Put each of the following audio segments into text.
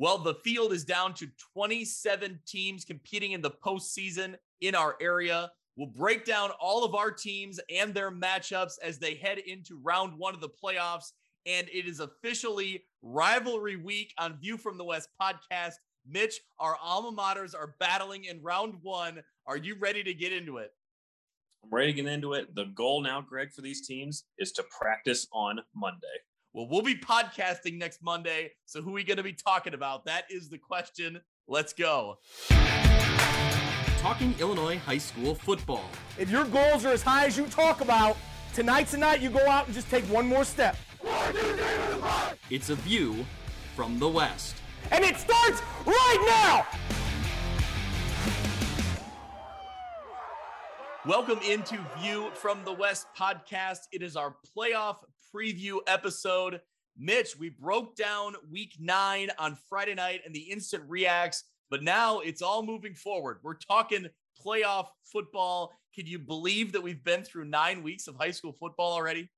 Well, the field is down to 27 teams competing in the postseason in our area. We'll break down all of our teams and their matchups as they head into round one of the playoffs. And it is officially rivalry week on View from the West podcast. Mitch, our alma maters are battling in round one. Are you ready to get into it? I'm ready to get into it. The goal now, Greg, for these teams is to practice on Monday. Well, we'll be podcasting next Monday. So, who are we going to be talking about? That is the question. Let's go. Talking Illinois high school football. If your goals are as high as you talk about, tonight's the night you go out and just take one more step. It's a view from the West. And it starts right now! Welcome into View from the West podcast. It is our playoff preview episode. Mitch, we broke down week nine on Friday night and the instant reacts, but now it's all moving forward. We're talking playoff football. Can you believe that we've been through nine weeks of high school football already?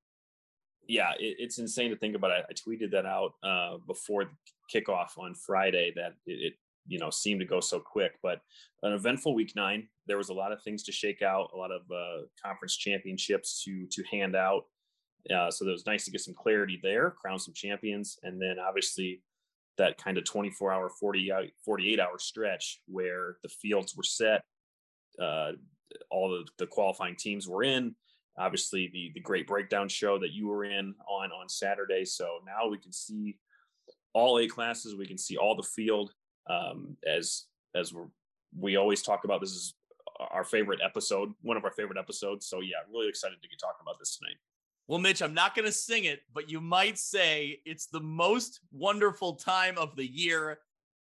Yeah, it, it's insane to think about. I, I tweeted that out uh, before kickoff on Friday that it, it you know seemed to go so quick but an eventful week nine there was a lot of things to shake out a lot of uh, conference championships to to hand out uh, so it was nice to get some clarity there crown some champions and then obviously that kind of 24 hour 40 48 hour stretch where the fields were set uh, all the, the qualifying teams were in obviously the the great breakdown show that you were in on on saturday so now we can see all A classes. We can see all the field um, as as we're, we always talk about. This is our favorite episode, one of our favorite episodes. So yeah, really excited to get talking about this tonight. Well, Mitch, I'm not going to sing it, but you might say it's the most wonderful time of the year.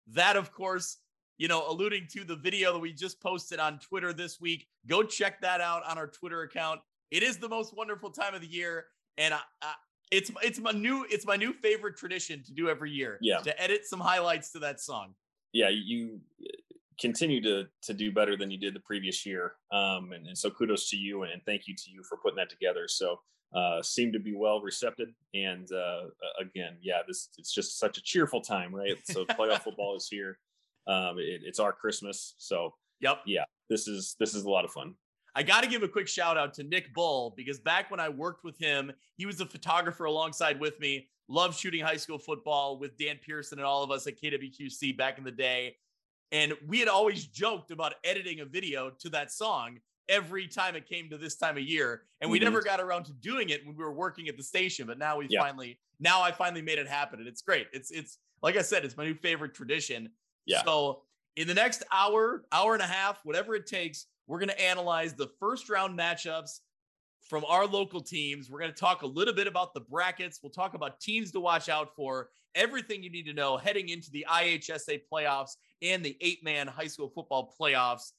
That, of course, you know, alluding to the video that we just posted on Twitter this week. Go check that out on our Twitter account. It is the most wonderful time of the year, and I, I, it's it's my new it's my new favorite tradition to do every year. Yeah, to edit some highlights to that song yeah, you continue to to do better than you did the previous year. Um, and, and so kudos to you and thank you to you for putting that together. So uh, seem to be well received. And uh, again, yeah, this it's just such a cheerful time, right? So playoff football is here. Um, it, it's our Christmas. So yep, yeah, this is this is a lot of fun. I got to give a quick shout out to Nick Bull because back when I worked with him, he was a photographer alongside with me loved shooting high school football with Dan Pearson and all of us at KWQC back in the day. And we had always joked about editing a video to that song every time it came to this time of year. And we mm-hmm. never got around to doing it when we were working at the station. But now we yeah. finally, now I finally made it happen. And it's great. It's, it's like I said, it's my new favorite tradition. Yeah. So in the next hour, hour and a half, whatever it takes, we're going to analyze the first round matchups from our local teams. We're going to talk a little bit about the brackets. We'll talk about teams to watch out for, everything you need to know heading into the IHSA playoffs and the eight man high school football playoffs.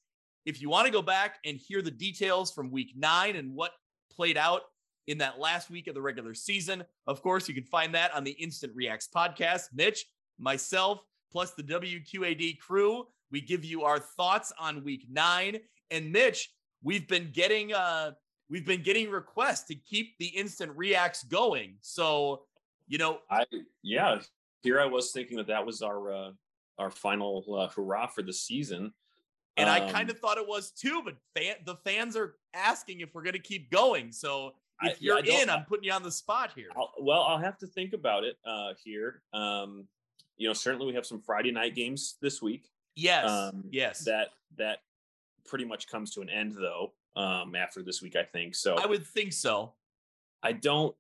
If you want to go back and hear the details from week nine and what played out in that last week of the regular season, of course, you can find that on the Instant Reacts podcast. Mitch, myself, plus the WQAD crew, we give you our thoughts on week nine. And Mitch, we've been getting uh we've been getting requests to keep the instant reacts going. So, you know, I yeah, here I was thinking that that was our uh, our final uh, hurrah for the season. And um, I kind of thought it was too, but fan, the fans are asking if we're going to keep going. So if I, you're yeah, in, I'm putting you on the spot here. I'll, well, I'll have to think about it uh, here. Um, you know, certainly we have some Friday night games this week. Yes. Um, yes. That that pretty much comes to an end though um, after this week, I think. So I would think so. I don't,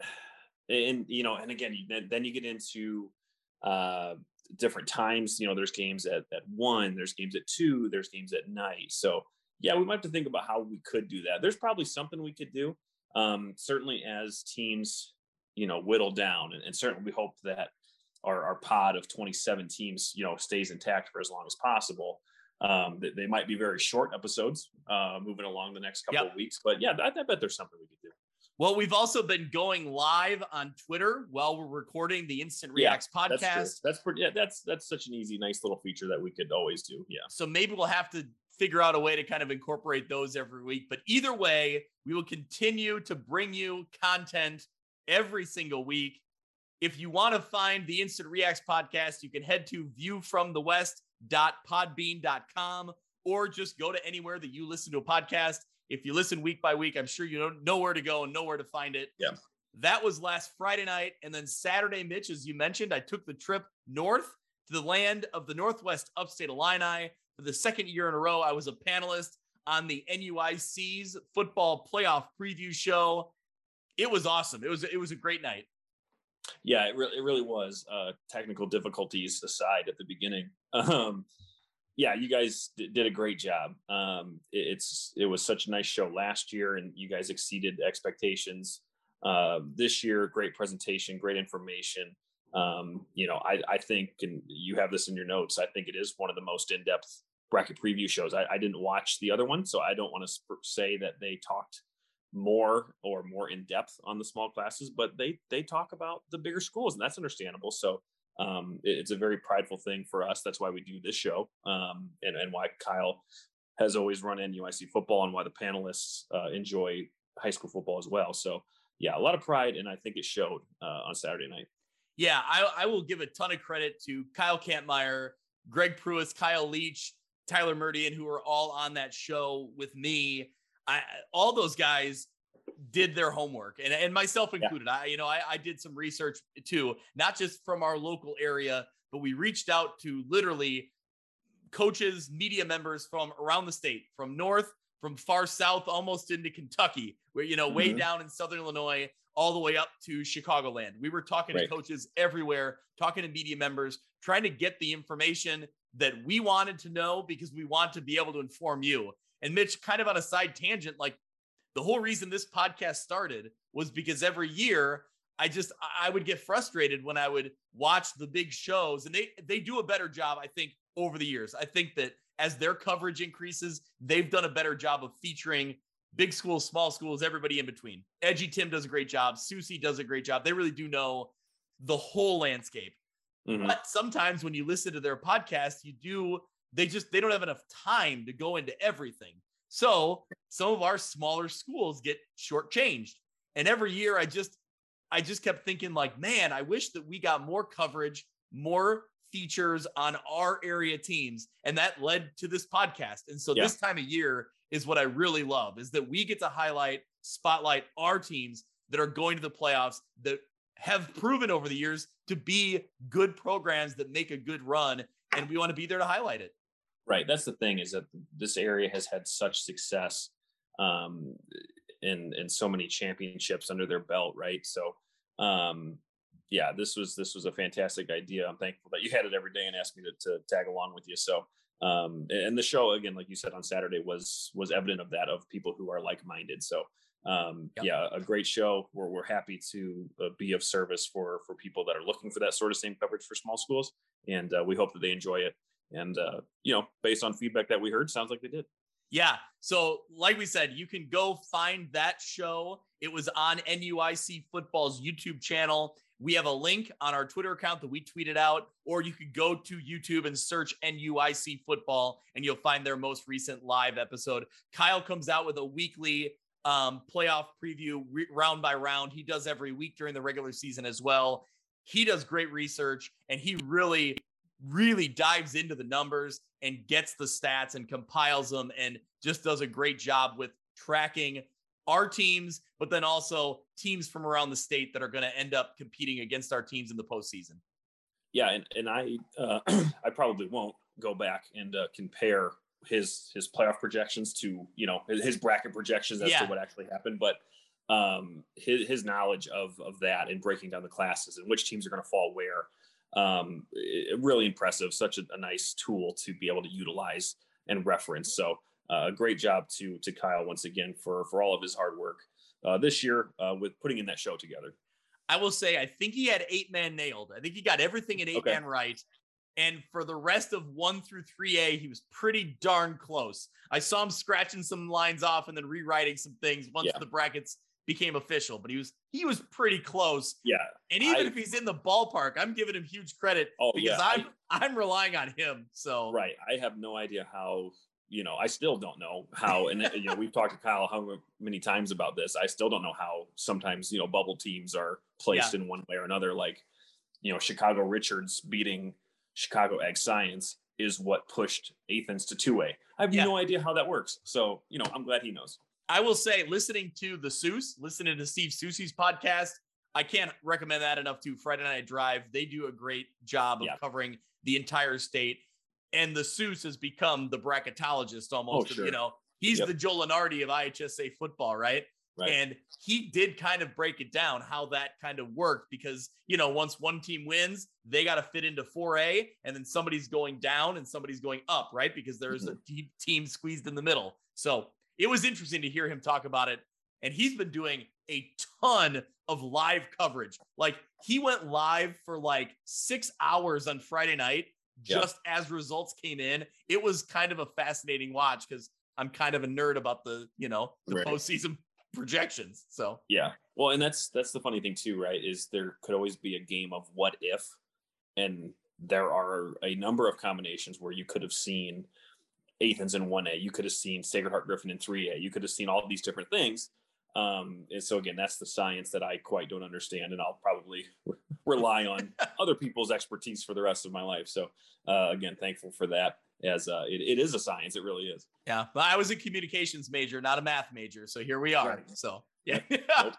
and you know, and again, then you get into uh, different times. You know, there's games at at one, there's games at two, there's games at night. So yeah, we might have to think about how we could do that. There's probably something we could do. Um, certainly, as teams, you know, whittle down, and, and certainly we hope that our, our pod of 27 teams, you know, stays intact for as long as possible. Um, they, they, might be very short episodes uh, moving along the next couple yep. of weeks, but yeah, I, I bet there's something we could do. Well, we've also been going live on Twitter while we're recording the Instant Reacts yeah, podcast. That's, that's pretty. Yeah, that's that's such an easy, nice little feature that we could always do. Yeah. So maybe we'll have to figure out a way to kind of incorporate those every week. But either way, we will continue to bring you content every single week. If you want to find the Instant Reacts podcast, you can head to viewfromthewest.podbean.com or just go to anywhere that you listen to a podcast. If you listen week by week, I'm sure you know where to go and know where to find it. Yeah. That was last Friday night. And then Saturday, Mitch, as you mentioned, I took the trip north to the land of the Northwest Upstate Illini. For the second year in a row, I was a panelist on the NUIC's football playoff preview show. It was awesome. It was it was a great night. Yeah, it really it really was. Uh, technical difficulties aside at the beginning. Um, yeah, you guys d- did a great job. Um, it, it's it was such a nice show last year, and you guys exceeded expectations. Uh, this year, great presentation, great information. Um, you know, I, I think, and you have this in your notes. I think it is one of the most in depth bracket preview shows. I, I didn't watch the other one, so I don't want to sp- say that they talked more or more in depth on the small classes, but they they talk about the bigger schools, and that's understandable. So um, it, it's a very prideful thing for us. That's why we do this show, um, and and why Kyle has always run NUIC football, and why the panelists uh, enjoy high school football as well. So yeah, a lot of pride, and I think it showed uh, on Saturday night. Yeah, I, I will give a ton of credit to Kyle Kampmeyer, Greg Pruitt, Kyle Leach, Tyler Murdian, who are all on that show with me. I all those guys did their homework and, and myself included. Yeah. I, you know, I, I did some research too, not just from our local area, but we reached out to literally coaches, media members from around the state, from north, from far south, almost into Kentucky, where, you know, mm-hmm. way down in Southern Illinois, all the way up to Chicagoland. We were talking right. to coaches everywhere, talking to media members, trying to get the information that we wanted to know because we want to be able to inform you. And Mitch, kind of on a side tangent, like the whole reason this podcast started was because every year I just I would get frustrated when I would watch the big shows and they they do a better job I think over the years. I think that as their coverage increases, they've done a better job of featuring big schools, small schools, everybody in between. Edgy Tim does a great job, Soucie does a great job. They really do know the whole landscape. Mm-hmm. But sometimes when you listen to their podcast, you do, they just, they don't have enough time to go into everything. So some of our smaller schools get shortchanged. And every year I just, I just kept thinking, like, man, I wish that we got more coverage, more features on our area teams. And that led to this podcast. And so yeah. this time of year is what I really love is that we get to highlight, spotlight our teams that are going to the playoffs that have proven over the years to be good programs that make a good run and we want to be there to highlight it right that's the thing is that this area has had such success um in in so many championships under their belt right so um yeah this was this was a fantastic idea i'm thankful that you had it every day and asked me to, to tag along with you so um and the show again like you said on saturday was was evident of that of people who are like-minded so um, yep. yeah, a great show. We're, we're happy to uh, be of service for for people that are looking for that sort of same coverage for small schools, and uh, we hope that they enjoy it. And uh, you know, based on feedback that we heard, sounds like they did. Yeah. So, like we said, you can go find that show. It was on NUIC Football's YouTube channel. We have a link on our Twitter account that we tweeted out, or you could go to YouTube and search NUIC Football, and you'll find their most recent live episode. Kyle comes out with a weekly um, playoff preview re- round by round. He does every week during the regular season as well. He does great research and he really, really dives into the numbers and gets the stats and compiles them and just does a great job with tracking our teams, but then also teams from around the state that are going to end up competing against our teams in the postseason. Yeah, and and I uh, I probably won't go back and uh, compare his his playoff projections to you know his, his bracket projections as yeah. to what actually happened, but um, his his knowledge of of that and breaking down the classes and which teams are going to fall where, um, really impressive. Such a, a, nice tool to be able to utilize and reference. So uh, great job to to Kyle once again for for all of his hard work uh, this year uh, with putting in that show together. I will say, I think he had eight man nailed. I think he got everything in eight okay. man right. And for the rest of one through 3A, he was pretty darn close. I saw him scratching some lines off and then rewriting some things once yeah. the brackets became official, but he was he was pretty close. Yeah. And even I, if he's in the ballpark, I'm giving him huge credit oh, because yeah, I'm I, I'm relying on him. So right. I have no idea how you know, I still don't know how, and you know, we've talked to Kyle how many times about this. I still don't know how sometimes you know bubble teams are placed yeah. in one way or another. Like you know, Chicago Richards beating Chicago Ag Science is what pushed Athens to two way. I have Yeah. no idea how that works. So, you know, I'm glad he knows. I will say, listening to the Seuss, listening to Steve Soucie's podcast, I can't recommend that enough to Friday Night Drive. They do a great job of Yeah. covering the entire state. And the Seuss has become the bracketologist almost. Oh, sure. You know, he's Yep. the Joe Lunardi of IHSA football, right? Right. And he did kind of break it down how that kind of worked because, you know, once one team wins, they got to fit into 4A and then somebody's going down and somebody's going up, right? Because there's a mm-hmm. te- team squeezed in the middle. So it was interesting to hear him talk about it. And he's been doing a ton of live coverage. Like he went live for like six hours on Friday night just as results came in. It was kind of a fascinating watch because I'm kind of a nerd about the, you know, the Right. postseason projections. So Yeah. Well, and that's that's the funny thing too, right? Is there could always be a game of what if, and there are a number of combinations where you could have seen Athens in one A, you could have seen Sacred Heart Griffin in three A, you could have seen all these different things. Um, and so again, that's the science that I quite don't understand, and I'll probably rely on other people's expertise for the rest of my life. So uh, again, thankful for that. As uh, it, it is a science, it really is. yeah, but I was a communications major, not a math major. So here we are. Right. So yeah. Nope.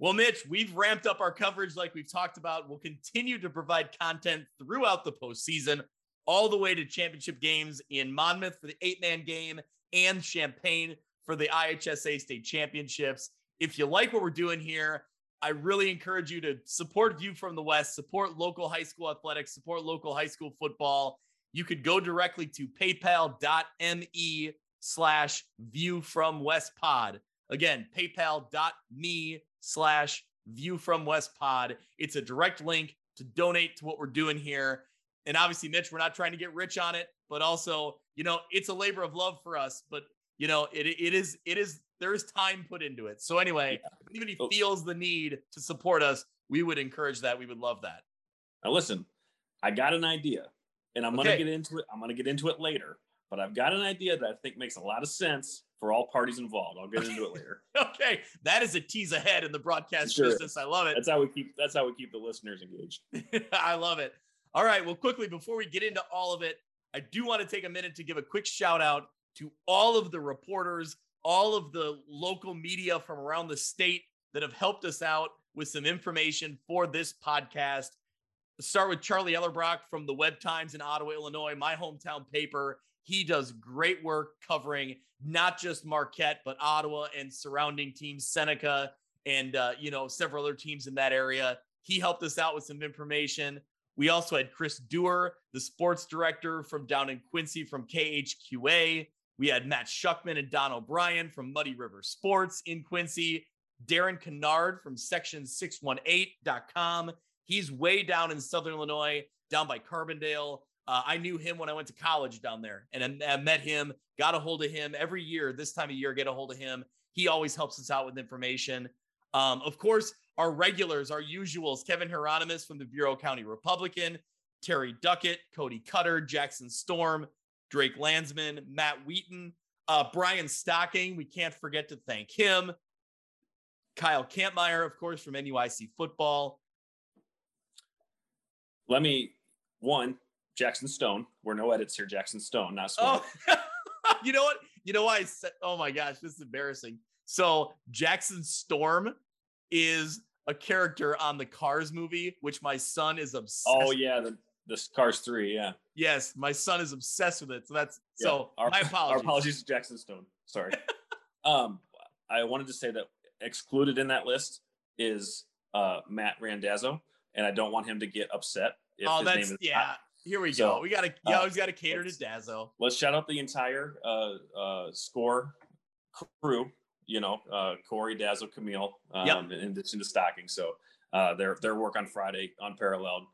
Well, Mitch, we've ramped up our coverage like we've talked about. We'll continue to provide content throughout the postseason, all the way to championship games in Monmouth for the eight man game and Champaign for the IHSA state championships. If you like what we're doing here, I really encourage you to support View from the West, support local high school athletics, support local high school football. You could go directly to paypal.me slash view from West Pod. Again, paypal.me slash view from West Pod. It's a direct link to donate to what we're doing here. And obviously, Mitch, we're not trying to get rich on it, but also, you know, it's a labor of love for us. But you know, it it is it is there is time put into it. So anyway, if anybody Oh. feels the need to support us, we would encourage that. We would love that. Now listen, I got an idea, and I'm Okay. gonna get into it. I'm gonna get into it later, but I've got an idea that I think makes a lot of sense for all parties involved. I'll get into it later. Okay, that is a tease ahead in the broadcast Sure. business. I love it. That's how we keep. That's how we keep the listeners engaged. I love it. All right. Well, quickly, before we get into all of it, I do want to take a minute to give a quick shout out to all of the reporters, all of the local media from around the state that have helped us out with some information for this podcast. Let's start with Charlie Ellerbrock from the Web Times in Ottawa, Illinois, my hometown paper. He does great work covering not just Marquette, but Ottawa and surrounding teams, Seneca, and uh, you know several other teams in that area. He helped us out with some information. We also had Chris Dewar, the sports director from down in Quincy from KHQA. We had Matt Shuckman and Don O'Brien from Muddy River Sports in Quincy. Darren Kennard from section618.com. He's way down in Southern Illinois, down by Carbondale. Uh, I knew him when I went to college down there and I, I met him, got a hold of him every year. This time of year, get a hold of him. He always helps us out with information. Um, of course, our regulars, our usuals, Kevin Hieronymus from the Bureau County Republican, Terry Duckett, Cody Cutter, Jackson Storm, Drake Landsman, Matt Wheaton, uh, Brian Stocking. We can't forget to thank him. Kyle Campmeyer, of course, from NUIC football. Let me one Jackson Stone. We're no edits here. Jackson Stone, not Stone. Oh, you know what? You know why I said, oh my gosh, this is embarrassing. So Jackson Storm is a character on the Cars movie, which my son is obsessed. Oh, yeah, the the Cars three. Yeah. Yes, my son is obsessed with it. So that's Yeah. so our, my apologies. Our apologies to Jackson Stone. Sorry. um, I wanted to say that excluded in that list is uh, Matt Randazzo, and I don't want him to get upset. If oh, his that's name is yeah. not. Here we So, go. We gotta you uh, always gotta cater to Dazzo. Let's shout out the entire uh, uh, score crew. You know, uh, Corey, Dazzle, Camille, um, Yep. in addition to Stocking. So uh, their their work on Friday unparalleled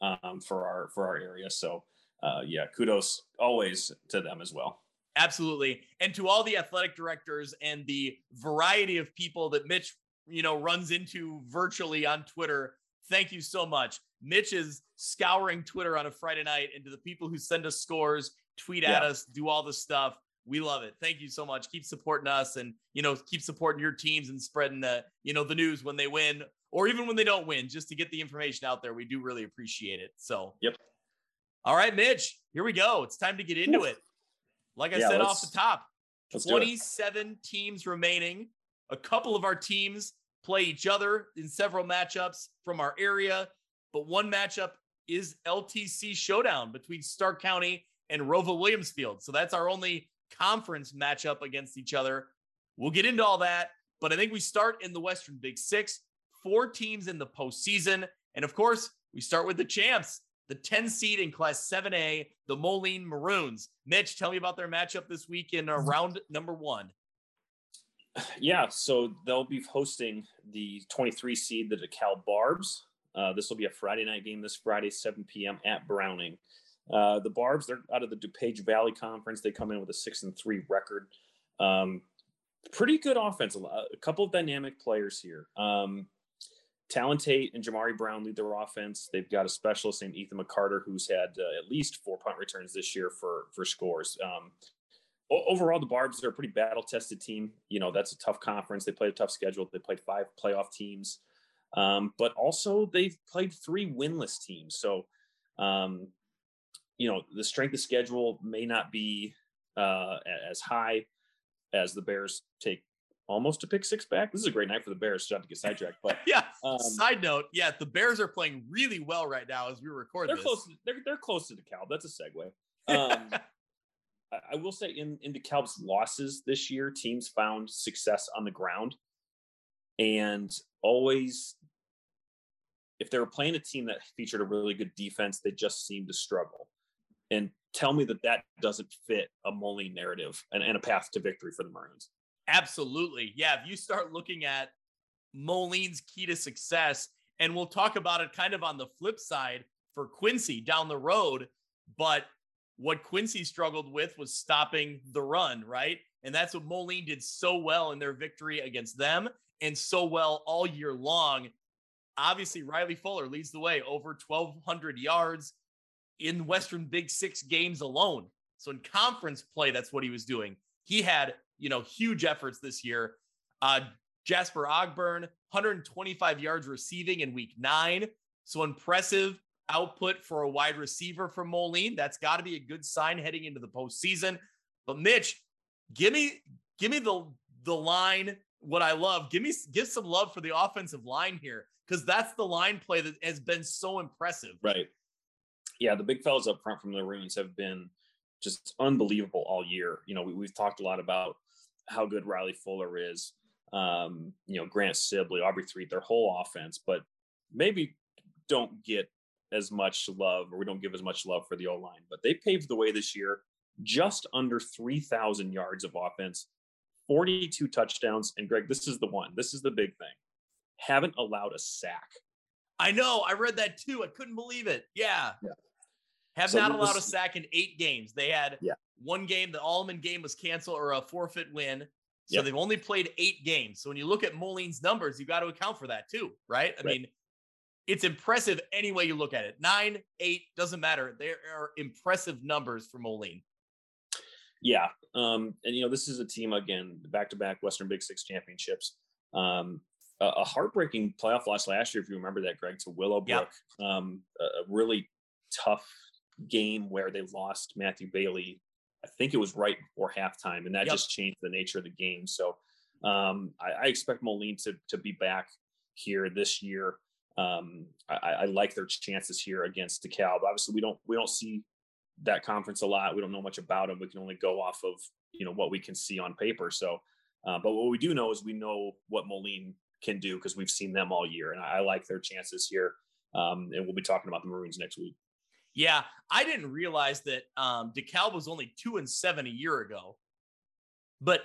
um, for our for our area. So uh, yeah, kudos always to them as well. Absolutely. And to all the athletic directors and the variety of people that Mitch, you know, runs into virtually on Twitter, thank you so much. Mitch is scouring Twitter on a Friday night and to the people who send us scores, tweet at us, do all the stuff. We love it. Thank you so much. Keep supporting us and, you know, keep supporting your teams and spreading the, you know, the news when they win or even when they don't win, just to get the information out there. We do really appreciate it. So, yep. All right, Mitch, here we go. It's time to get into it. Like I yeah, said off the top, 27 teams remaining. A couple of our teams play each other in several matchups from our area, but one matchup is LTC showdown between Stark County and ROWVA Williamsfield. So that's our only conference matchup against each other. We'll get into all that, but I think we start in the Western Big Six, four teams in the postseason. And of course, we start with the champs, the 10 seed in Class 7A, the Moline Maroons. Mitch, tell me about their matchup this week in uh, round number one. Yeah, so they'll be hosting the 23 seed, the DeKalb Barbs. Uh, this will be a Friday night game this Friday, 7 p.m. at Browning. Uh, the Barbs, they're out of the DuPage Valley Conference. They come in with a six and three record. Um, pretty good offense. A, couple of dynamic players here. Um, Talon Tate and Jamari Brown lead their offense. They've got a specialist named Ethan McCarter who's had uh, at least four punt returns this year for for scores. Um, overall, the Barbs are a pretty battle tested team. You know, that's a tough conference. They played a tough schedule. They played five playoff teams, um, but also they've played three winless teams. So, um, you know, the strength of schedule may not be uh, as high as the Bears take almost a pick six back. This is a great night for the Bears. Not to get sidetracked, but yeah. Um, Side note, yeah, the Bears are playing really well right now as we record. They're this. close. They're they're close to DeKalb. That's a segue. Um, I, will say in in DeKalb's losses this year, teams found success on the ground, and always. If they were playing a team that featured a really good defense, they just seemed to struggle. And tell me that that doesn't fit a Moline narrative and, and a path to victory for the Maroons. Absolutely. Yeah. If you start looking at Moline's key to success, and we'll talk about it kind of on the flip side for Quincy down the road. But what Quincy struggled with was stopping the run, right? And that's what Moline did so well in their victory against them and so well all year long. Obviously, Riley Fuller leads the way over 1,200 yards in Western Big Six games alone. So in conference play, that's what he was doing. He had you know, huge efforts this year. Uh, Jasper Ogburn, 125 yards receiving in week nine. So impressive output for a wide receiver from Moline. That's got to be a good sign heading into the postseason. But Mitch, give me give me the the line. What I love, give me give some love for the offensive line here because that's the line play that has been so impressive. Right. Yeah, the big fellas up front from the Maroons have been just unbelievable all year. You know, we, have talked a lot about how good Riley Fuller is, um, you know, Grant Sibley, Aubrey Threet, their whole offense, but maybe don't get as much love or we don't give as much love for the O line. But they paved the way this year, just under 3,000 yards of offense, 42 touchdowns. And Greg, this is the one, this is the big thing. Haven't allowed a sack. I know. I read that too. I couldn't believe it. Yeah. yeah. Have so not allowed this, a sack in eight games. They had yeah. one game, the Alleman game was canceled or a forfeit win. So they've only played eight games. So when you look at Moline's numbers, you've got to account for that too, right? I right. mean, it's impressive any way you look at it. Nine, eight, doesn't matter. There are impressive numbers for Moline. Yeah. Um, and you know, this is a team again, back to back Western Big Six championships. Um, a, a, heartbreaking playoff loss last year, if you remember that, Greg, to Willowbrook. Yep. Um, a really tough game where they lost Matthew Bailey. I think it was right before halftime, and that yep. just changed the nature of the game. So um, I, I, expect Moline to to be back here this year. Um, I, I, like their chances here against DeKalb. Obviously, we don't we don't see that conference a lot. We don't know much about them. We can only go off of you know what we can see on paper. So, uh, but what we do know is we know what Moline can do because we've seen them all year, and I, I like their chances here. Um, and we'll be talking about the Maroons next week. Yeah, I didn't realize that um, DeKalb was only two and seven a year ago. But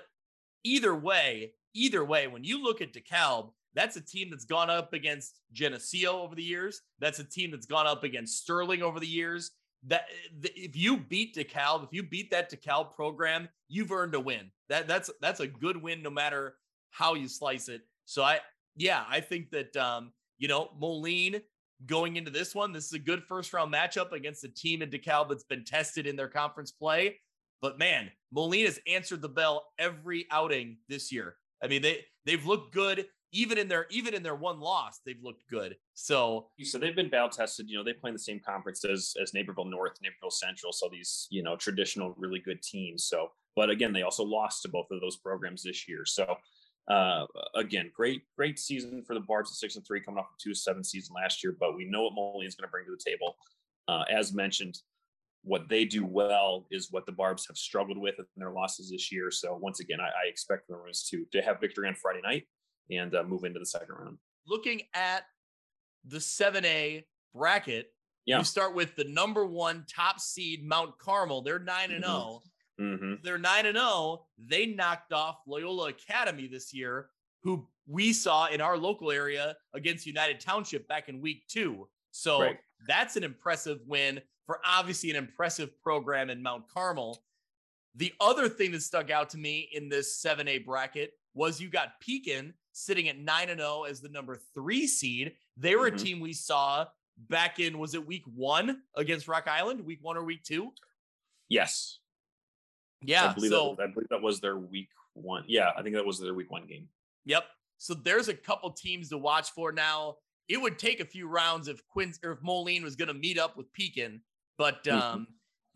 either way, either way, when you look at DeKalb, that's a team that's gone up against Geneseo over the years. That's a team that's gone up against Sterling over the years. That if you beat DeKalb, if you beat that DeKalb program, you've earned a win. That that's that's a good win no matter how you slice it. So I yeah, I think that um, you know, Moline going into this one. This is a good first round matchup against a team in DeKalb that's been tested in their conference play. But man, Moline's answered the bell every outing this year. I mean, they they've looked good even in their even in their one loss, they've looked good. So so they've been battle tested. You know, they play in the same conference as as Naperville North, Naperville Central. So these you know traditional really good teams. So, but again, they also lost to both of those programs this year. So uh, again, great great season for the Barbs at six and three, coming off a two seven season last year. But we know what Moline is going to bring to the table. Uh, as mentioned, what they do well is what the Barbs have struggled with in their losses this year. So once again, I, I expect the Maroons to to have victory on Friday night and uh, move into the second round. Looking at the 7A bracket, yeah. you start with the number one top seed, Mount Carmel. They're 9 and 0. Mm-hmm. They're 9 and 0. They knocked off Loyola Academy this year, who we saw in our local area against United Township back in week two. So right. that's an impressive win for obviously an impressive program in Mount Carmel. The other thing that stuck out to me in this 7A bracket was you got Pekin, sitting at 9 and 0 as the number 3 seed. They were mm-hmm. a team we saw back in was it week 1 against Rock Island, week 1 or week 2? Yes. Yeah, I believe, so, that, I believe that was their week 1. Yeah, I think that was their week 1 game. Yep. So there's a couple teams to watch for now. It would take a few rounds if Quinn or if Moline was going to meet up with Pekin, but mm-hmm. um, mm-hmm.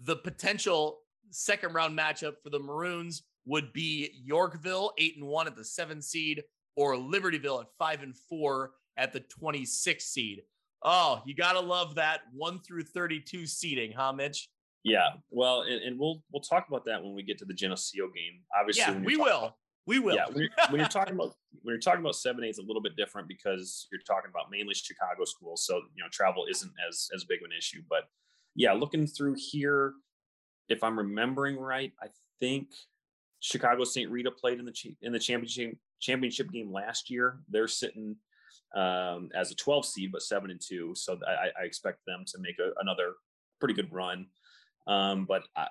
the potential second round matchup for the Maroons would be Yorkville, eight and one at the seven seed, or Libertyville at five and four at the 26 seed. Oh, you gotta love that one through 32 seeding, huh, Mitch? Yeah. Well, and, and we'll we'll talk about that when we get to the Geneseo game. Obviously, yeah, we will. About, we will. Yeah, when you're, when you're talking about when you're talking about seven eight, it's a little bit different because you're talking about mainly Chicago schools, so you know travel isn't as as big of an issue. But yeah, looking through here, if I'm remembering right, I think Chicago St. Rita played in the in the championship championship game last year. They're sitting um, as a 12 seed, but seven and two. So I, I expect them to make a, another pretty good run. Um, but I,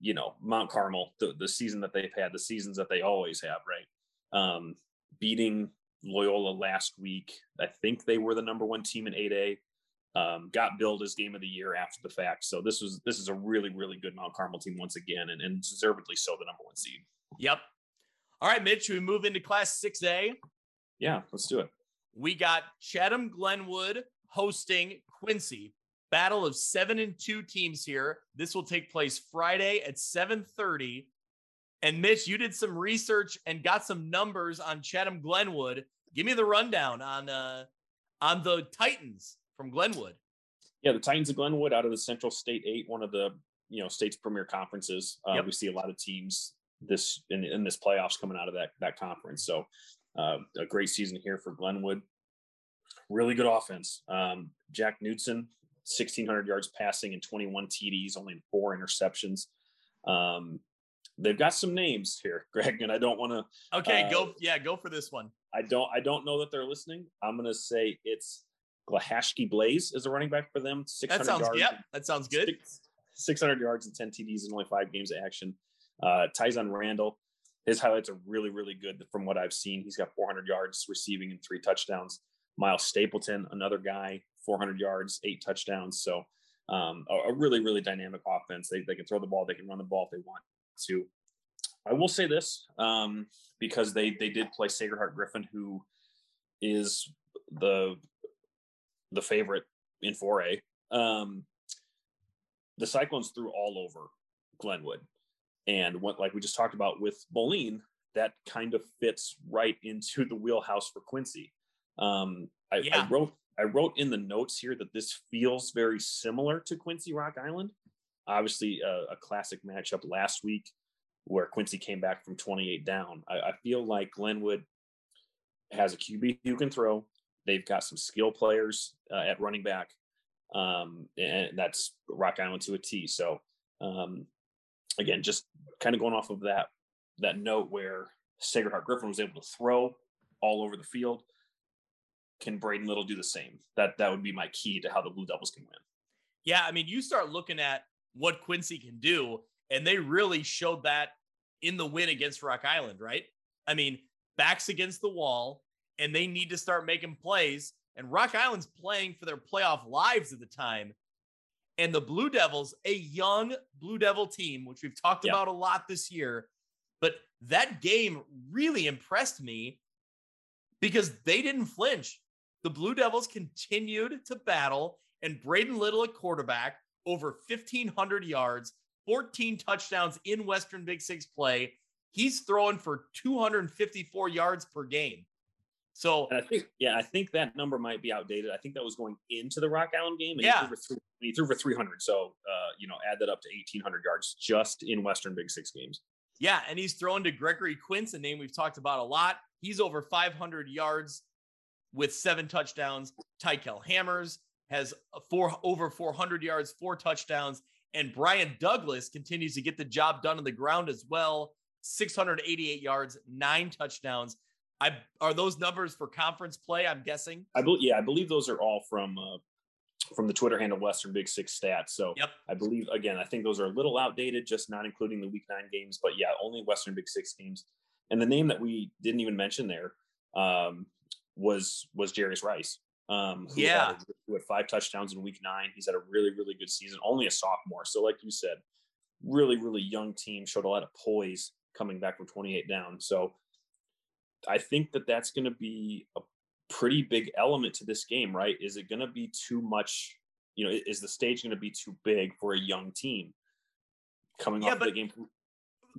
you know, Mount Carmel, the, the season that they've had, the seasons that they always have, right? Um, beating Loyola last week. I think they were the number one team in 8A. Um, got billed as game of the year after the fact. So this was this is a really really good Mount Carmel team once again, and, and deservedly so the number one seed. Yep, all right, Mitch, we move into Class 6A? Yeah, let's do it. We got Chatham Glenwood hosting Quincy. Battle of seven and two teams here. This will take place Friday at 7:30. And Mitch, you did some research and got some numbers on Chatham Glenwood. Give me the rundown on uh on the Titans from Glenwood. Yeah, the Titans of Glenwood out of the Central State Eight, one of the you know state's premier conferences. Uh, yep. We see a lot of teams this in, in this playoffs coming out of that that conference. So uh, a great season here for Glenwood. Really good offense. Um, Jack Knudsen, 1,600 yards passing and 21 TDs, only four interceptions. Um, they've got some names here, Greg, and I don't want to. Okay, uh, go. Yeah, go for this one. I don't. I don't know that they're listening. I'm going to say it's Glahashki Blaze is a running back for them. 600 that sounds. Yards, yep, that sounds good. 600 yards and 10 TDs in only five games of action. Uh, Tyson Randall, his highlights are really, really good from what I've seen. He's got 400 yards receiving and three touchdowns. Miles Stapleton, another guy, 400 yards, eight touchdowns. So um, a, a, really, really dynamic offense. They, they can throw the ball, they can run the ball if they want to. I will say this um, because they they did play Sacred Heart Griffin, who is the the favorite in 4A. Um, the Cyclones threw all over Glenwood. And what, like we just talked about with Moline, that kind of fits right into the wheelhouse for Quincy. Um, I, yeah. I wrote I wrote in the notes here that this feels very similar to Quincy Rock Island. Obviously, a, classic matchup last week where Quincy came back from 28 down. I, I, feel like Glenwood has a QB who can throw. They've got some skill players uh, at running back, um, and that's Rock Island to a T. So um, again, just kind of going off of that that note where Sacred Heart Griffin was able to throw all over the field. Can Braden Little do the same? That that would be my key to how the Blue Devils can win. Yeah, I mean, you start looking at what Quincy can do, and they really showed that in the win against Rock Island, right? I mean, backs against the wall, and they need to start making plays. And Rock Island's playing for their playoff lives at the time and the Blue Devils, a young Blue Devil team, which we've talked yep. about a lot this year. But that game really impressed me. because they didn't flinch. The Blue Devils continued to battle, and Braden Little at quarterback, over 1,500 yards, 14 touchdowns in Western Big Six play. He's throwing for 254 yards per game. So and I think, yeah, I think that number might be outdated. I think that was going into the Rock Island game. And Yeah. he threw, for three, he threw for 300. So, uh, you know, add that up to 1,800 yards just in Western Big Six games. Yeah, and he's thrown to Gregory Quince, a name we've talked about a lot. He's over 500 yards with seven touchdowns. Tykel Hammers has four over 400 yards, four touchdowns, and Brian Douglas continues to get the job done on the ground as well. 688 yards, nine touchdowns. I are those numbers for conference play? I'm guessing. I believe, yeah, I believe those are all from uh, from the Twitter handle Western Big Six Stats. So Yep. I believe again, I think those are a little outdated, just not including the Week Nine games. But yeah, only Western Big Six games. And the name that we didn't even mention there um, was was Jarius Rice. Um, who Yeah. had, who had five touchdowns in Week Nine. He's had a really really good season. Only a sophomore, so like you said, really really young team. Showed a lot of poise coming back from 28 down. So I think that that's going to be a pretty big element to this game, right? Is it going to be too much? You know, is the stage going to be too big for a young team coming Yeah, off of the game?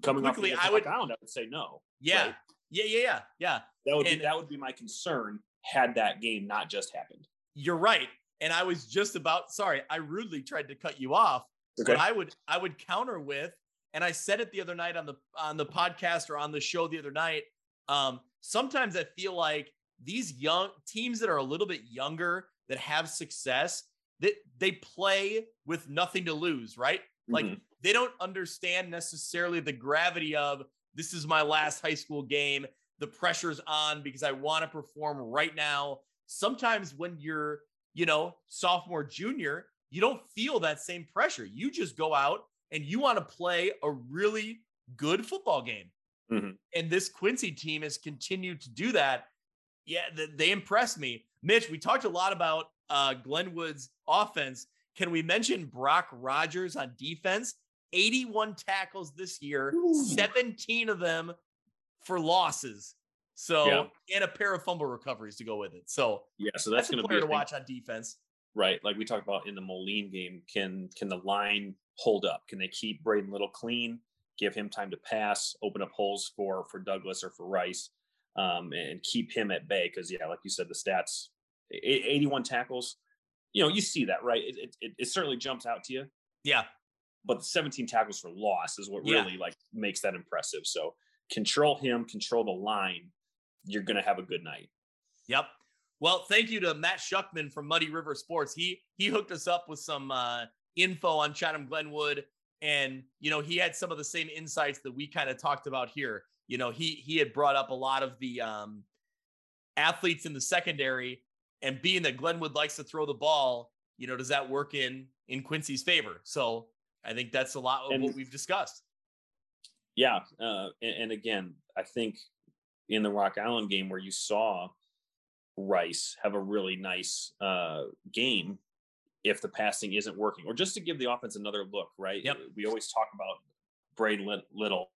Coming off quickly, the game I would- I would say no. Yeah. right? Yeah, yeah, yeah, yeah. That would And- be that would be my concern had that game not just happened. You're right. And I was just about sorry, I rudely tried to cut you off. Okay. But I would I would counter with, and I said it the other night on the on the podcast or on the show the other night. Um, sometimes I feel like these young teams that are a little bit younger that have success that they play with nothing to lose, right? Like Mhm. they don't understand necessarily the gravity of this is my last high school game. The pressure's on because I want to perform right now. Sometimes when you're, you know, sophomore, junior, you don't feel that same pressure. You just go out and you want to play a really good football game. Mhm. And this Quincy team has continued to do that. Yeah, they impressed me. Mitch, we talked a lot about uh, Glenwood's offense. Can we mention Brock Rogers on defense? 81 tackles this year, Ooh. 17 of them for losses. So, Yeah. and a pair of fumble recoveries to go with it. So, Yeah, so that's, that's, going to be a to watch on defense. right? Like we talked about in the Moline game, can can the line hold up? Can they keep Braden Little clean, give him time to pass, open up holes for for Douglas or for Rice, um, and keep him at bay? Because yeah, like you said, the stats, e- 81 tackles. You know, you see that, right? It- it, it certainly jumps out to you, Yeah. But the 17 tackles for loss is what Yeah. really like makes that impressive. So control him, control the line. You're gonna have a good night. Yep. Well, thank you to Matt Shuckman from Muddy River Sports. He he hooked us up with some uh, info on Chatham Glenwood, and you know he had some of the same insights that we kind of talked about here. You know, he he had brought up a lot of the um, athletes in the secondary, and being that Glenwood likes to throw the ball, you know, does that work in in Quincy's favor? So I think that's a lot of And- what we've discussed. Yeah, uh, and, and again, I think in the Rock Island game where you saw Rice have a really nice uh, game, if the passing isn't working, or just to give the offense another look, right? Yep. We always talk about Lit- Little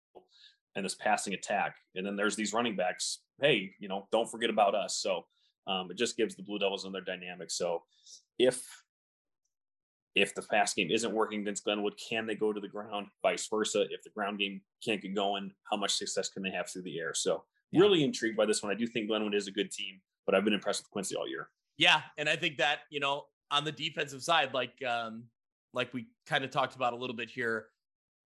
and this passing attack, and then there's these running backs. Hey, you know, don't forget about us. So um, it just gives the Blue Devils another dynamic. So if if the pass game isn't working against Glenwood, can they go to the ground? Vice versa. If the ground game can't get going, how much success can they have through the air? So Yeah. really intrigued by this one. I do think Glenwood is a good team, but I've been impressed with Quincy all year. Yeah, and I think that you know on the defensive side, like um, like we kind of talked about a little bit here,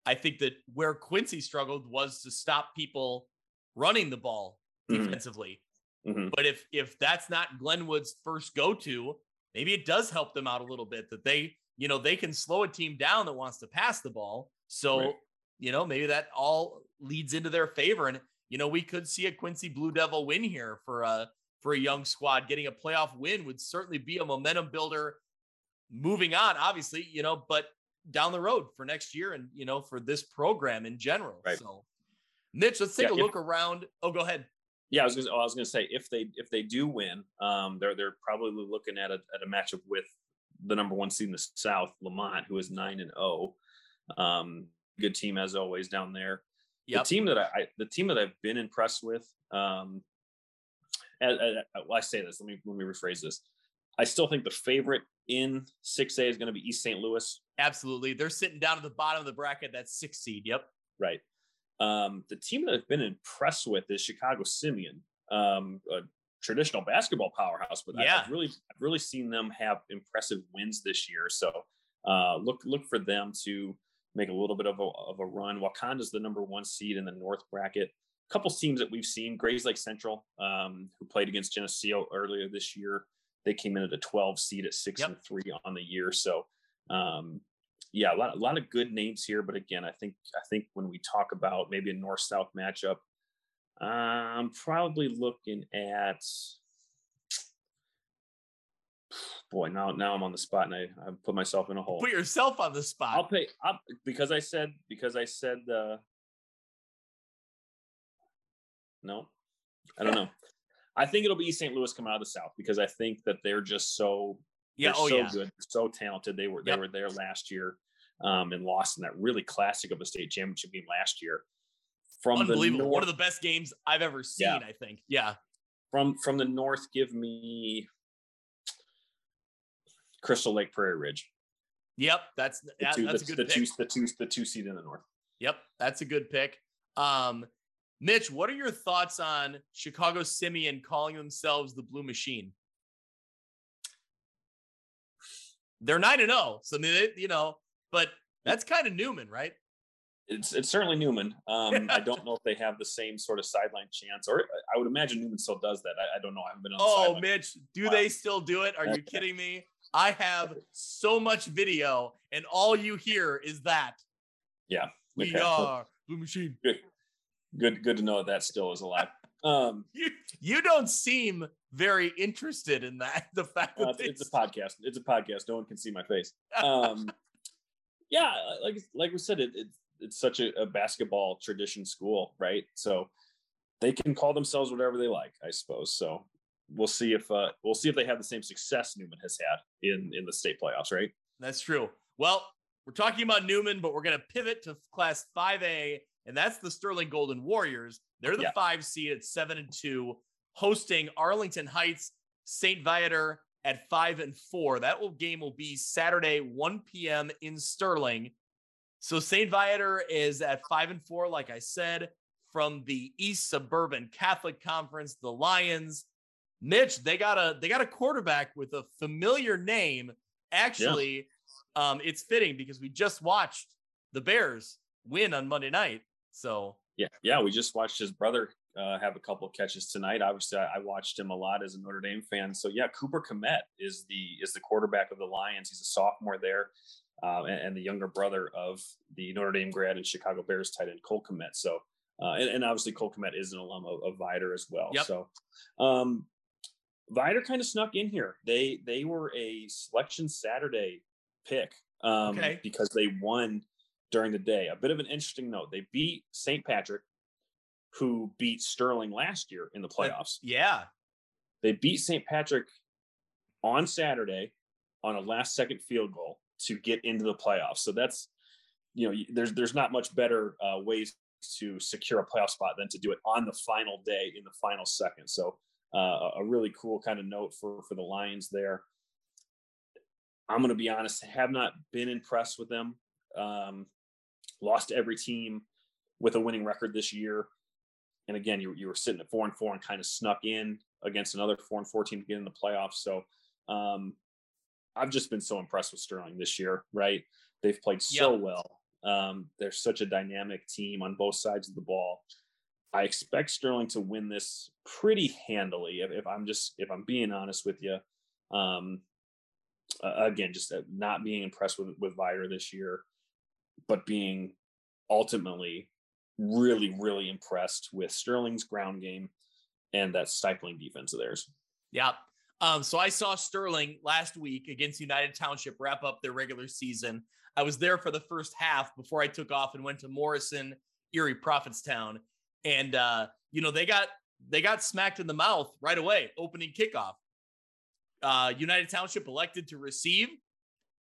I think that where Quincy struggled was to stop people running the ball Mhm. defensively. Mhm. But if if that's not Glenwood's first go to, maybe it does help them out a little bit that they you know they can slow a team down that wants to pass the ball. So Right. you know maybe that all leads into their favor, and you know we could see a Quincy Blue Devil win here for a for a young squad. Getting a playoff win would certainly be a momentum builder. Moving on, obviously, you know, but down the road for next year and you know for this program in general. Right. So, Mitch, let's take Yeah, a if- look around. Oh, go ahead. Yeah, I was gonna, I was going to say if they if they do win, um, they're they're probably looking at a at a matchup with the number one seed in the South, Lemont, who is nine and zero. Um, good team as always down there. Yep. The team that I, I the team that I've been impressed with, um, as, as, well, I say this. Let me let me rephrase this. I still think the favorite in 6A is going to be East St. Louis. Absolutely. They're sitting down at the bottom of the bracket. That's six seed. Yep. Right. Um, the team that I've been impressed with is Chicago Simeon, um, a traditional basketball powerhouse, but yeah. I've really, I've really seen them have impressive wins this year. So uh, look, look for them to make a little bit of a, of a run. Wauconda's the number one seed in the North bracket. A couple teams that we've seen, Grayslake Central, um, who played against Geneseo earlier this year, they came in at a 12 seed at six yep. and three on the year. So, um, yeah, a lot, a lot of good names here. But again, I think I think when we talk about maybe a north south matchup, I'm probably looking at boy. Now now I'm on the spot and I, I put myself in a hole. Put yourself on the spot. I'll pay up because I said because I said uh, no, I don't know. I think it'll be East St. Louis come out of the South because I think that they're just so yeah, oh, so yeah. good, so talented. They were yep. they were there last year um, and lost in that really classic of a state championship game last year. From Unbelievable. North, One of the best games I've ever seen, yeah. I think. Yeah. From from the north, give me Crystal Lake Prairie Ridge. Yep, that's that, two, that's the, a good the pick. two the two the two seed in the north. Yep, that's a good pick. Um, Mitch, what are your thoughts on Chicago Simeon calling themselves the Blue Machine? They're nine and zero, oh, so they, you know, but that's kind of Newman, right? It's it's certainly Newman. Um, I don't know if they have the same sort of sideline chance, or I would imagine Newman still does that. I, I don't know. I haven't been on. oh, Mitch, do wow. they still do it? Are you kidding me? I have so much video, and all you hear is that. Yeah, we are Blue Machine. Good good good to know that, that still is alive. Um, you you don't seem very interested in that. The fact that uh, it's, it's, a podcast. It's a podcast. No one can see my face. Um, yeah, like like we said, it, it it's such a, a, basketball tradition school, right? So they can call themselves whatever they like, I suppose. So we'll see if uh, we'll see if they have the same success Newman has had in in the state playoffs, right? That's true. Well, we're talking about Newman, but we're going to pivot to Class 5A and that's the Sterling Golden Warriors. They're the yeah. five seed at seven and two, hosting Arlington Heights St. Viator at five and four. That will game will be Saturday, 1 p.m. in Sterling. So St. Viator is at five and four, like I said, from the East Suburban Catholic Conference, the Lions. Mitch, they got a they got a quarterback with a familiar name. Actually, yeah. um, it's fitting because we just watched the Bears win on Monday night. So yeah, yeah, we just watched his brother uh, have a couple of catches tonight. Obviously, I, I, watched him a lot as a Notre Dame fan. So yeah, Cooper Kmet is the is the quarterback of the Lions. He's a sophomore there, uh, and, and, the younger brother of the Notre Dame grad and Chicago Bears tight end Cole Kmet. So uh, and, and, obviously Cole Kmet is an alum of, of Viator as well. Yep. So um, Viator kind of snuck in here. They they were a selection Saturday pick um, okay. because they won during the day. A bit of an interesting note: they beat St. Patrick, who beat Sterling last year in the playoffs. Yeah, they beat St. Patrick on Saturday on a last-second field goal to get into the playoffs. So that's you know, there's there's not much better uh, ways to secure a playoff spot than to do it on the final day in the final second. So uh, a really cool kind of note for for the Lions there. I'm going to be honest, have not been impressed with them. Um, lost every team with a winning record this year. And again, you, you were sitting at four and four and kind of snuck in against another four and four team to get in the playoffs. So um, I've just been so impressed with Sterling this year, right? They've played so yep. well. Um, they're such a dynamic team on both sides of the ball. I expect Sterling to win this pretty handily. If, if I'm just, if I'm being honest with you, um, uh, again, just uh, not being impressed with with Viator this year but being ultimately really, really impressed with Sterling's ground game and that stifling defense of theirs. Yeah. Um, so I saw Sterling last week against United Township wrap up their regular season. I was there for the first half before I took off and went to Morrison, Erie, Prophetstown, and uh, you know they got they got smacked in the mouth right away, opening kickoff. Uh, United Township elected to receive,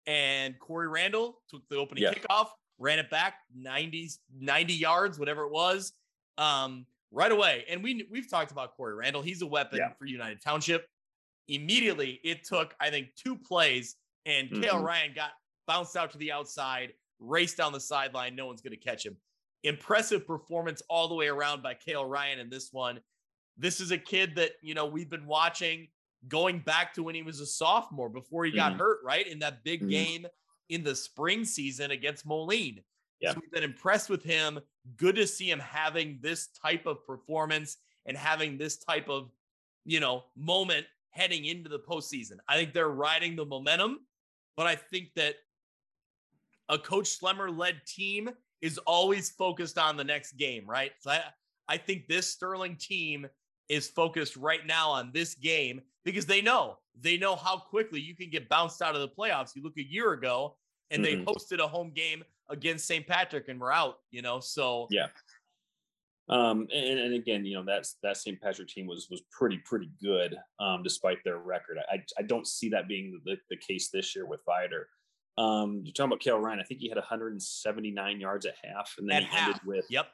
and Corey Randall took the opening yeah. kickoff ran it back 90, 90 yards, whatever it was. Um, right away. And we we've talked about Corey Randall. He's a weapon Yeah. for United Township. Immediately, it took I think two plays, and Kale Mhm. Ryan got bounced out to the outside, raced down the sideline. No one's going to catch him. Impressive performance all the way around by Kale Ryan in this one. This is a kid that you know we've been watching going back to when he was a sophomore before he got Mhm. hurt, right in that big Mhm. game in the spring season against Moline. Yeah. So we've been impressed with him. Good to see him having this type of performance and having this type of, you know, moment heading into the postseason. I think they're riding the momentum, but I think that a Coach Schlemmer led team is always focused on the next game, right? So I, I think this Sterling team is focused right now on this game because they know they know how quickly you can get bounced out of the playoffs. You look a year ago and they Mhm. hosted a home game against St. Patrick and we're out, you know. So Yeah. Um, and, and again, you know, that's that St. Patrick team was was pretty pretty good, um, despite their record. I I don't see that being the, the case this year with Viator. Um, you're talking about Kale Ryan. I think he had 179 yards at half, and then at he half, ended with yep,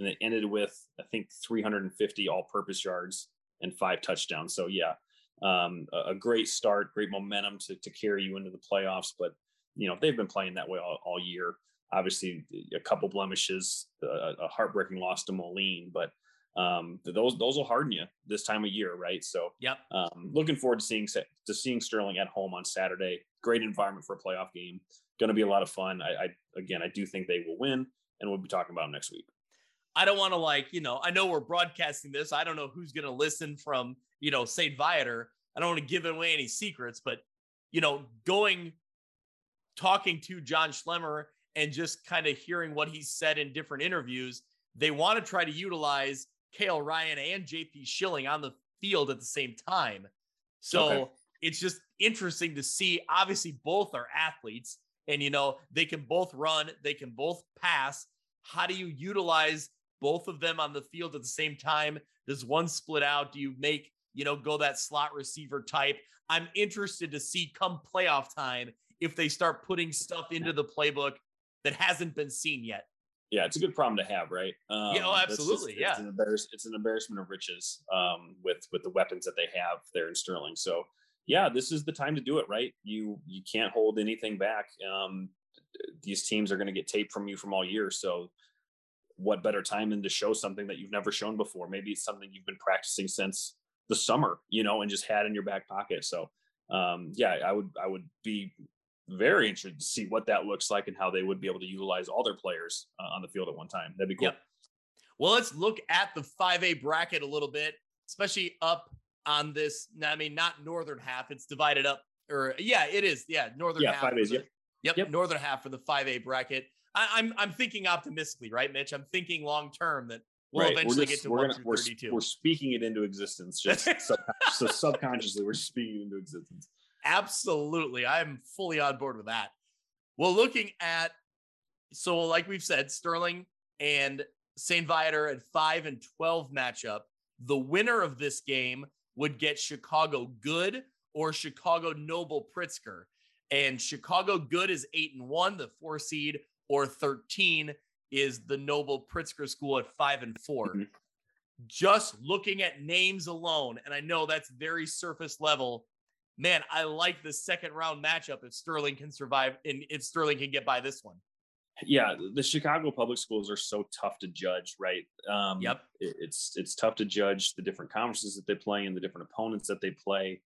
and it ended with I think 350 all-purpose yards and five touchdowns. So yeah, um, a, a great start, great momentum to to carry you into the playoffs. But you know they've been playing that way all, all year. Obviously, a couple blemishes, a, a heartbreaking loss to Moline, but um, those those will harden you this time of year, right? So yep. um, looking forward to seeing to seeing Sterling at home on Saturday. Great environment for a playoff game. Going to be a lot of fun. I, I again, I do think they will win, and we'll be talking about them next week. I don't want to like, you know, I know we're broadcasting this. I don't know who's going to listen from, you know, St. Viator. I don't want to give away any secrets, but, you know, going, talking to John Schlemmer and just kind of hearing what he said in different interviews, they want to try to utilize Kale Ryan and JP Schilling on the field at the same time. So Okay. it's just interesting to see. Obviously, both are athletes and, you know, they can both run, they can both pass. How do you utilize both of them on the field at the same time? Does one split out? Do you make, you know, go that slot receiver type? I'm interested to see come playoff time if they start putting stuff into the playbook that hasn't been seen yet. Yeah, it's a good problem to have, right? Um, Yeah, oh, just- absolutely, it's yeah. an embarrass- it's an embarrassment of riches um, with with the weapons that they have there in Sterling. So, yeah, this is the time to do it, right? You you can't hold anything back. Um, these teams are going to get tape from you from all year. So, what better time than to show something that you've never shown before? Maybe it's something you've been practicing since the summer, you know, and just had in your back pocket. So, um, yeah, I would I would be very interested to see what that looks like and how they would be able to utilize all their players uh, on the field at one time. That'd be cool. Yep. Well, let's look at the 5A bracket a little bit, especially up on this. I mean, not northern half, it's divided up, or yeah, it is. Yeah, northern Yeah, half. 5As, the- yep. Yep, Yep. northern half for the 5A bracket. I, I'm I'm thinking optimistically, right, Mitch? I'm thinking long term that we'll Right. eventually we're get to we're gonna, we're, 32. we're speaking it into existence. Just sub, so subconsciously, we're speaking it into existence. Absolutely. I'm fully on board with that. Well, looking at so like we've said, Sterling and St. Viator at 5 and 12 matchup. The winner of this game would get Chicago Goode or Chicago Noble Pritzker. And Chicago Goode is 8 and 1, the 4 seed, or 13 is the Noble Pritzker school at 5 and 4. Mhm. Just looking at names alone, and I know that's very surface level, man, I like the second round matchup if Sterling can survive and if Sterling can get by this one. Yeah, the Chicago public schools are so tough to judge, right? Um, Yep. It's it's tough to judge the different conferences that they play and the different opponents that they play.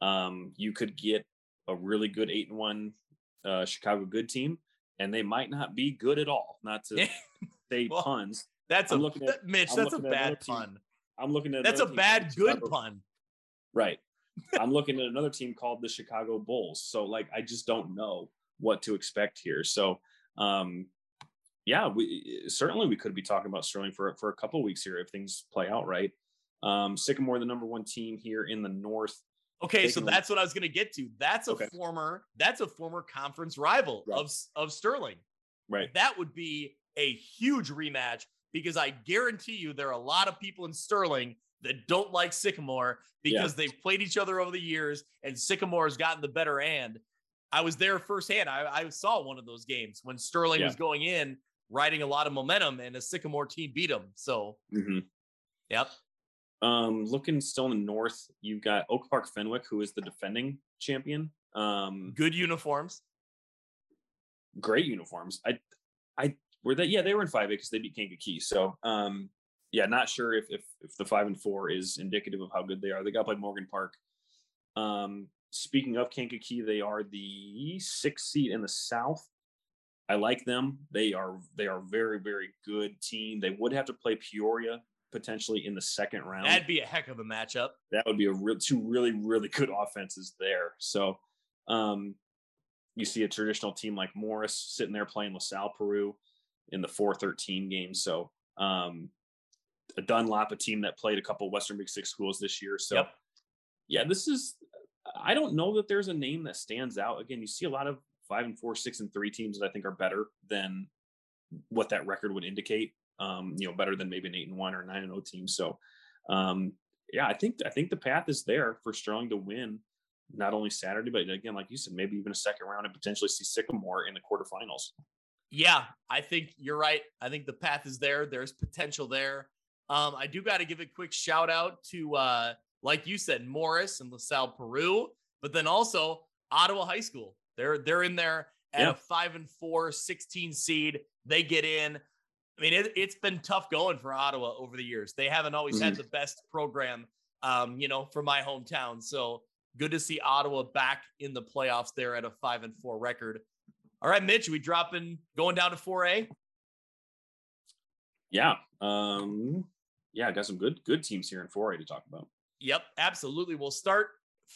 Um, you could get a really good eight and one uh, Chicago good team, and they might not be good at all. Not to say Well, puns. That's I'm a looking at- that- Mitch. I'm that's a bad team. pun. I'm looking at That's a another team called bad good pun. Right. I'm looking at another team called the Chicago Bulls. So like I just don't know what to expect here. So um yeah, we certainly we could be talking about Sterling for for a couple of weeks here if things play out right. Um Sycamore the number 1 team here in the north. Okay, so that's what I was going to get to. That's a Okay. former that's a former conference rival Right. of of Sterling. Right. That would be a huge rematch because I guarantee you there are a lot of people in Sterling that don't like Sycamore because they've played each other over the years and Sycamore has gotten the better end. I was there firsthand. I, I saw one of those games when Sterling Yeah. was going in, riding a lot of momentum, and a Sycamore team beat them. So Mhm. Yep. Um, looking still in the north, you've got Oak Park Fenwick, who is the defending champion. Um, Good uniforms. great uniforms. I, I were they? Yeah, they were in five A because they beat Kankakee. So, um, yeah, not sure if, if if the five and four is indicative of how good they are. They got to play Morgan Park. Um, speaking of Kankakee, they are the sixth seed in the South. I like them. They are they are very very good team. They would have to play Peoria potentially in the second round. That'd be a heck of a matchup. that would be a real two really really good offenses there. So um you see a traditional team like Morris sitting there playing LaSalle Peru in the 413 game. So um a Dunlap, a team that played a couple Western Big Six schools this year. So Yep. yeah, this is I don't know that there's a name that stands out. Again, you see a lot of five and four, six and three teams that I think are better than what that record would indicate. Um, you know, better than maybe an eight and one or nine and zero team. So um yeah, I think I think the path is there for Sterling to win not only Saturday, but again, like you said, maybe even a second round and potentially see Sycamore in the quarterfinals. Yeah, I think you're right. I think the path is there. There's potential there. Um, I do got to give a quick shout out to, uh, like you said, Morris and LaSalle Peru, but then also Ottawa High School. They're they're in there at Yeah. a five and four, 16 seed. They get in. I mean, it, it's been tough going for Ottawa over the years. They haven't always had the best program, um, you know, for my hometown. So good to see Ottawa back in the playoffs there at a five and four record. All right, Mitch, we dropping going down to 4A? Yeah. Um, yeah, got some good good teams here in 4A to talk about. Yep, absolutely. We'll start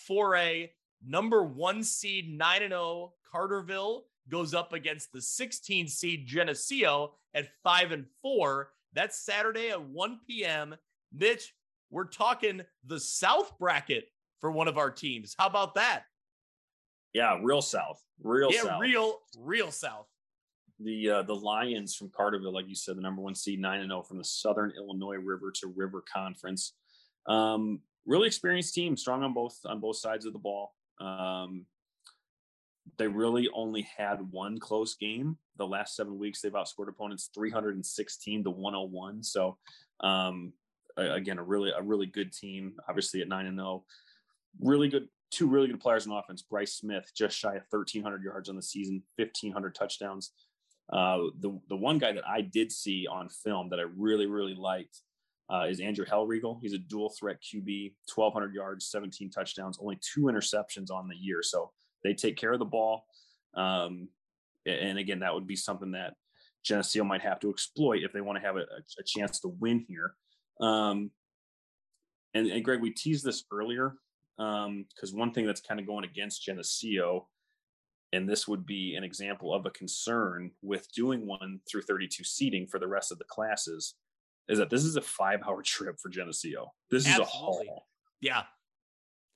4A. Number one seed 9 and 0 Carterville goes up against the 16 seed Geneseo at 5 and 4. That's Saturday at 1 p.m. Mitch, we're talking the South bracket for one of our teams. How about that? Yeah, real south. Real yeah, south. real, real South. The uh, the Lions from Carterville, like you said, the number one seed, nine and zero from the Southern Illinois River to River Conference. Um, really experienced team, strong on both on both sides of the ball. Um, they really only had one close game. The last seven weeks, they've outscored opponents 316 to 101. So, um, again, a really a really good team. Obviously, at nine and zero, really good. Two really good players on offense. Bryce Smith, just shy of 1,300 yards on the season, 1,500 touchdowns. Uh, the the one guy that I did see on film that I really really liked uh, is Andrew Hellriegel. He's a dual threat QB, 1,200 yards, 17 touchdowns, only two interceptions on the year. So they take care of the ball. Um, and again, that would be something that Geneseo might have to exploit if they want to have a, a chance to win here. Um, and, and Greg, we teased this earlier because one thing that's kind of going against Geneseo and this would be an example of a concern with doing one through 32 seating for the rest of the classes is that this is a five hour trip for Geneseo. This is a haul. Yeah.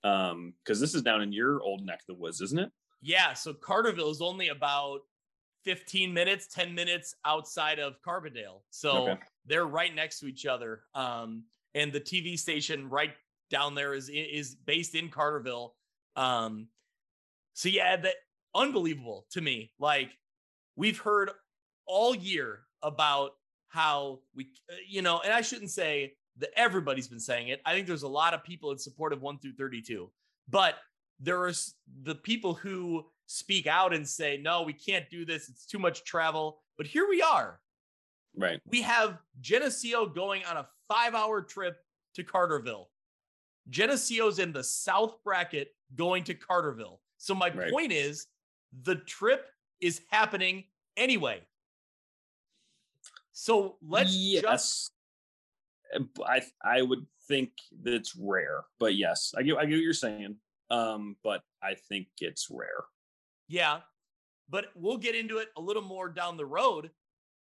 Um, because this is down in your old neck of the woods, isn't it? Yeah. So Carterville is only about 15 minutes, 10 minutes outside of Carbondale. So Okay. they're right next to each other. Um, and the TV station right down there is is based in Carterville. Um, so yeah, that unbelievable to me. Like we've heard all year about how we, uh, you know, and I shouldn't say that everybody's been saying it. I think there's a lot of people in support of one through 32, but there are the people who speak out and say, no, we can't do this. It's too much travel. But here we are. Right. We have Geneseo going on a five hour trip to Carterville. Geneseo's in the South bracket going to Carterville. So my Right. point is the trip is happening anyway. So let's just I I would think that it's rare, but yes, I get I get what you're saying. Um, but I think it's rare. Yeah, but we'll get into it a little more down the road.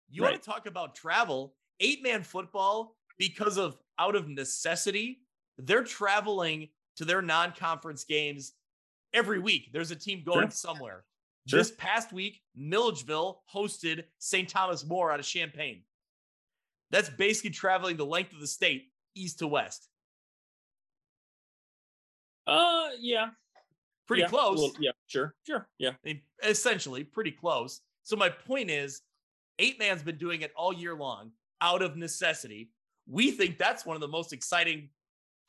You Right. want to talk about travel? Eight man football, because of out of necessity, they're traveling to their non conference games every week. There's a team going Sure. somewhere. Sure. This past week, Milledgeville hosted St. Thomas More out of Champaign. That's basically traveling the length of the state, east to west. Uh, yeah, Pretty yeah, close. well, yeah, sure, sure, yeah. I mean, essentially pretty close. So my point is, eight man's been doing it all year long out of necessity. we think that's one of the most exciting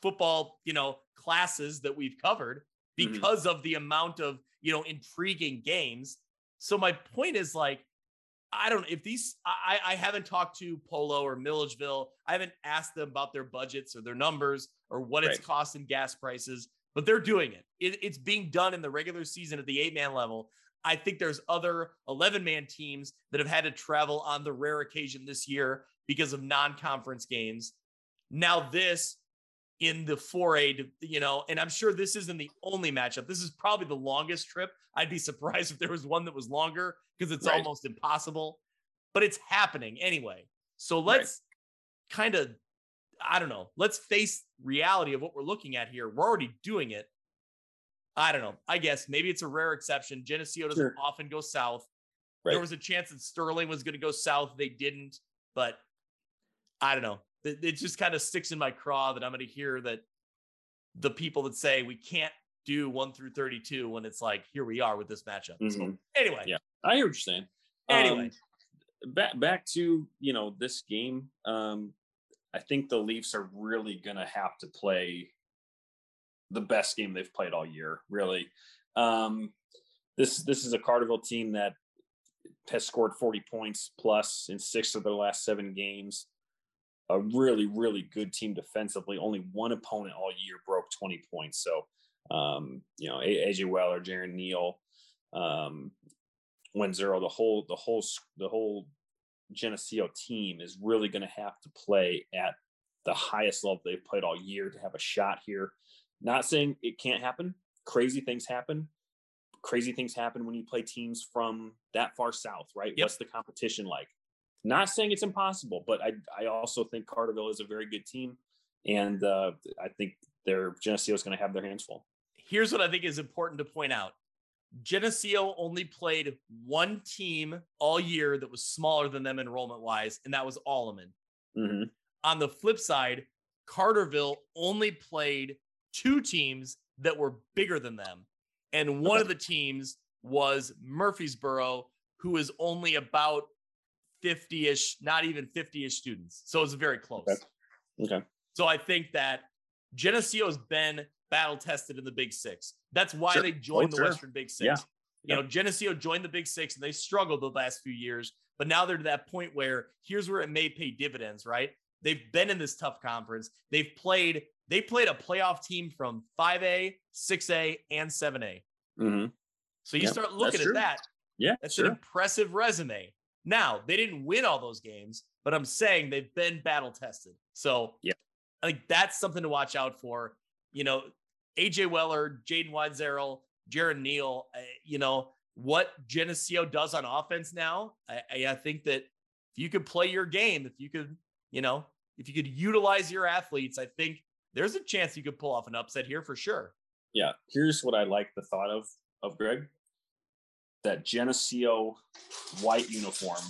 football, you know, classes that we've covered Mhm. because of the amount of, you know, intriguing games. So my point is like, I don't if these I I haven't talked to Polo or Milledgeville. I haven't asked them about their budgets or their numbers or what it's Right. costing gas prices, but they're doing it. it. It's being done in the regular season at the eight man level. I think there's other 11 man teams that have had to travel on the rare occasion this year because of non conference games. Now, this in the 4A, to- you know, and I'm sure this isn't the only matchup. This is probably the longest trip. I'd be surprised if there was one that was longer because it's Right. almost impossible, but it's happening anyway. So let's kind of, I don't know, let's face reality of what we're looking at here. We're already doing it. I don't know. I guess maybe it's a rare exception. Geneseo doesn't Sure. often go south. Right. There was a chance that Sterling was going to go south. They didn't, but I don't know. It, it just kind of sticks in my craw that I'm going to hear that the people that say we can't do one through 32 when it's like, here we are with this matchup. So Mhm. anyway, Yeah. I hear what you're saying. Anyway. Um, back back to you know this game. Um, I think the Leafs are really gonna have to play the best game they've played all year. Really, um, this this is a Carterville team that has scored 40 points plus in six of their last seven games. A really really good team defensively. Only one opponent all year broke 20 points. So um, you know AJ Weller, Jaron Neal. Um, when zero the whole the whole the whole Geneseo team is really going to have to play at the highest level they've played all year to have a shot here. Not saying it can't happen. Crazy things happen. Crazy things happen when you play teams from that far south, right? Yep. What's the competition like? Not saying it's impossible, but I I also think Carterville is a very good team, and uh, I think their Geneseo is going to have their hands full. here's what I think is important to point out. Geneseo only played one team all year that was smaller than them enrollment wise, and that was Alleman. hmm On the flip side, Carterville only played two teams that were bigger than them. And one of the teams was Murphysboro, who is only about 50 ish, not even 50 ish students. So it's very close. Okay. Okay. So I think that Geneseo's been battle tested in the Big Six. That's why Sure. they joined Oh, the sure. Western Big Six. Yeah. You know, Geneseo joined the Big Six and they struggled the last few years, but now they're to that point where here's where it may pay dividends, right? They've been in this tough conference. They've played, they played a playoff team from 5A, 6A, and 7A. Mm-hmm. So you Yeah, start looking at that. Yeah. That's an impressive resume. Now, they didn't win all those games, but I'm saying they've been battle tested. So, Yeah. I think that's something to watch out for. You know, AJ Weller, Jaden Widzerl, Jaron Neal, uh, you know, what Geneseo does on offense now, I, I, I think that if you could play your game, if you could, you know, if you could utilize your athletes, I think there's a chance you could pull off an upset here for sure. yeah here's what i like the thought of of greg that geneseo white uniform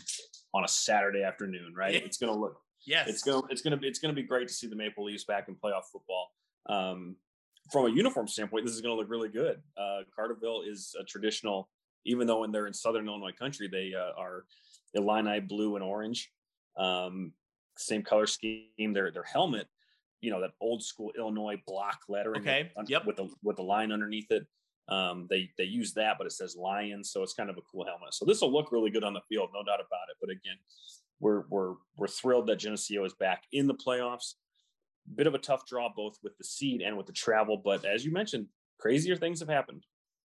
on a saturday afternoon right Yeah. it's gonna look Yes. it's gonna it's gonna be it's gonna be great to see the maple leafs back in playoff football um from a uniform standpoint this is gonna look really good uh carterville is a traditional even though when they're in southern illinois country they uh, are illini blue and orange um same color scheme their their helmet you know that old school illinois block lettering Okay, with, yep. with the with the line underneath it um they they use that but it says lion so it's kind of a cool helmet so this will look really good on the field no doubt about it but again we're we're we're thrilled that Geneseo is back in the playoffs. Bit of a tough draw both with the seed and with the travel, but as you mentioned, crazier things have happened.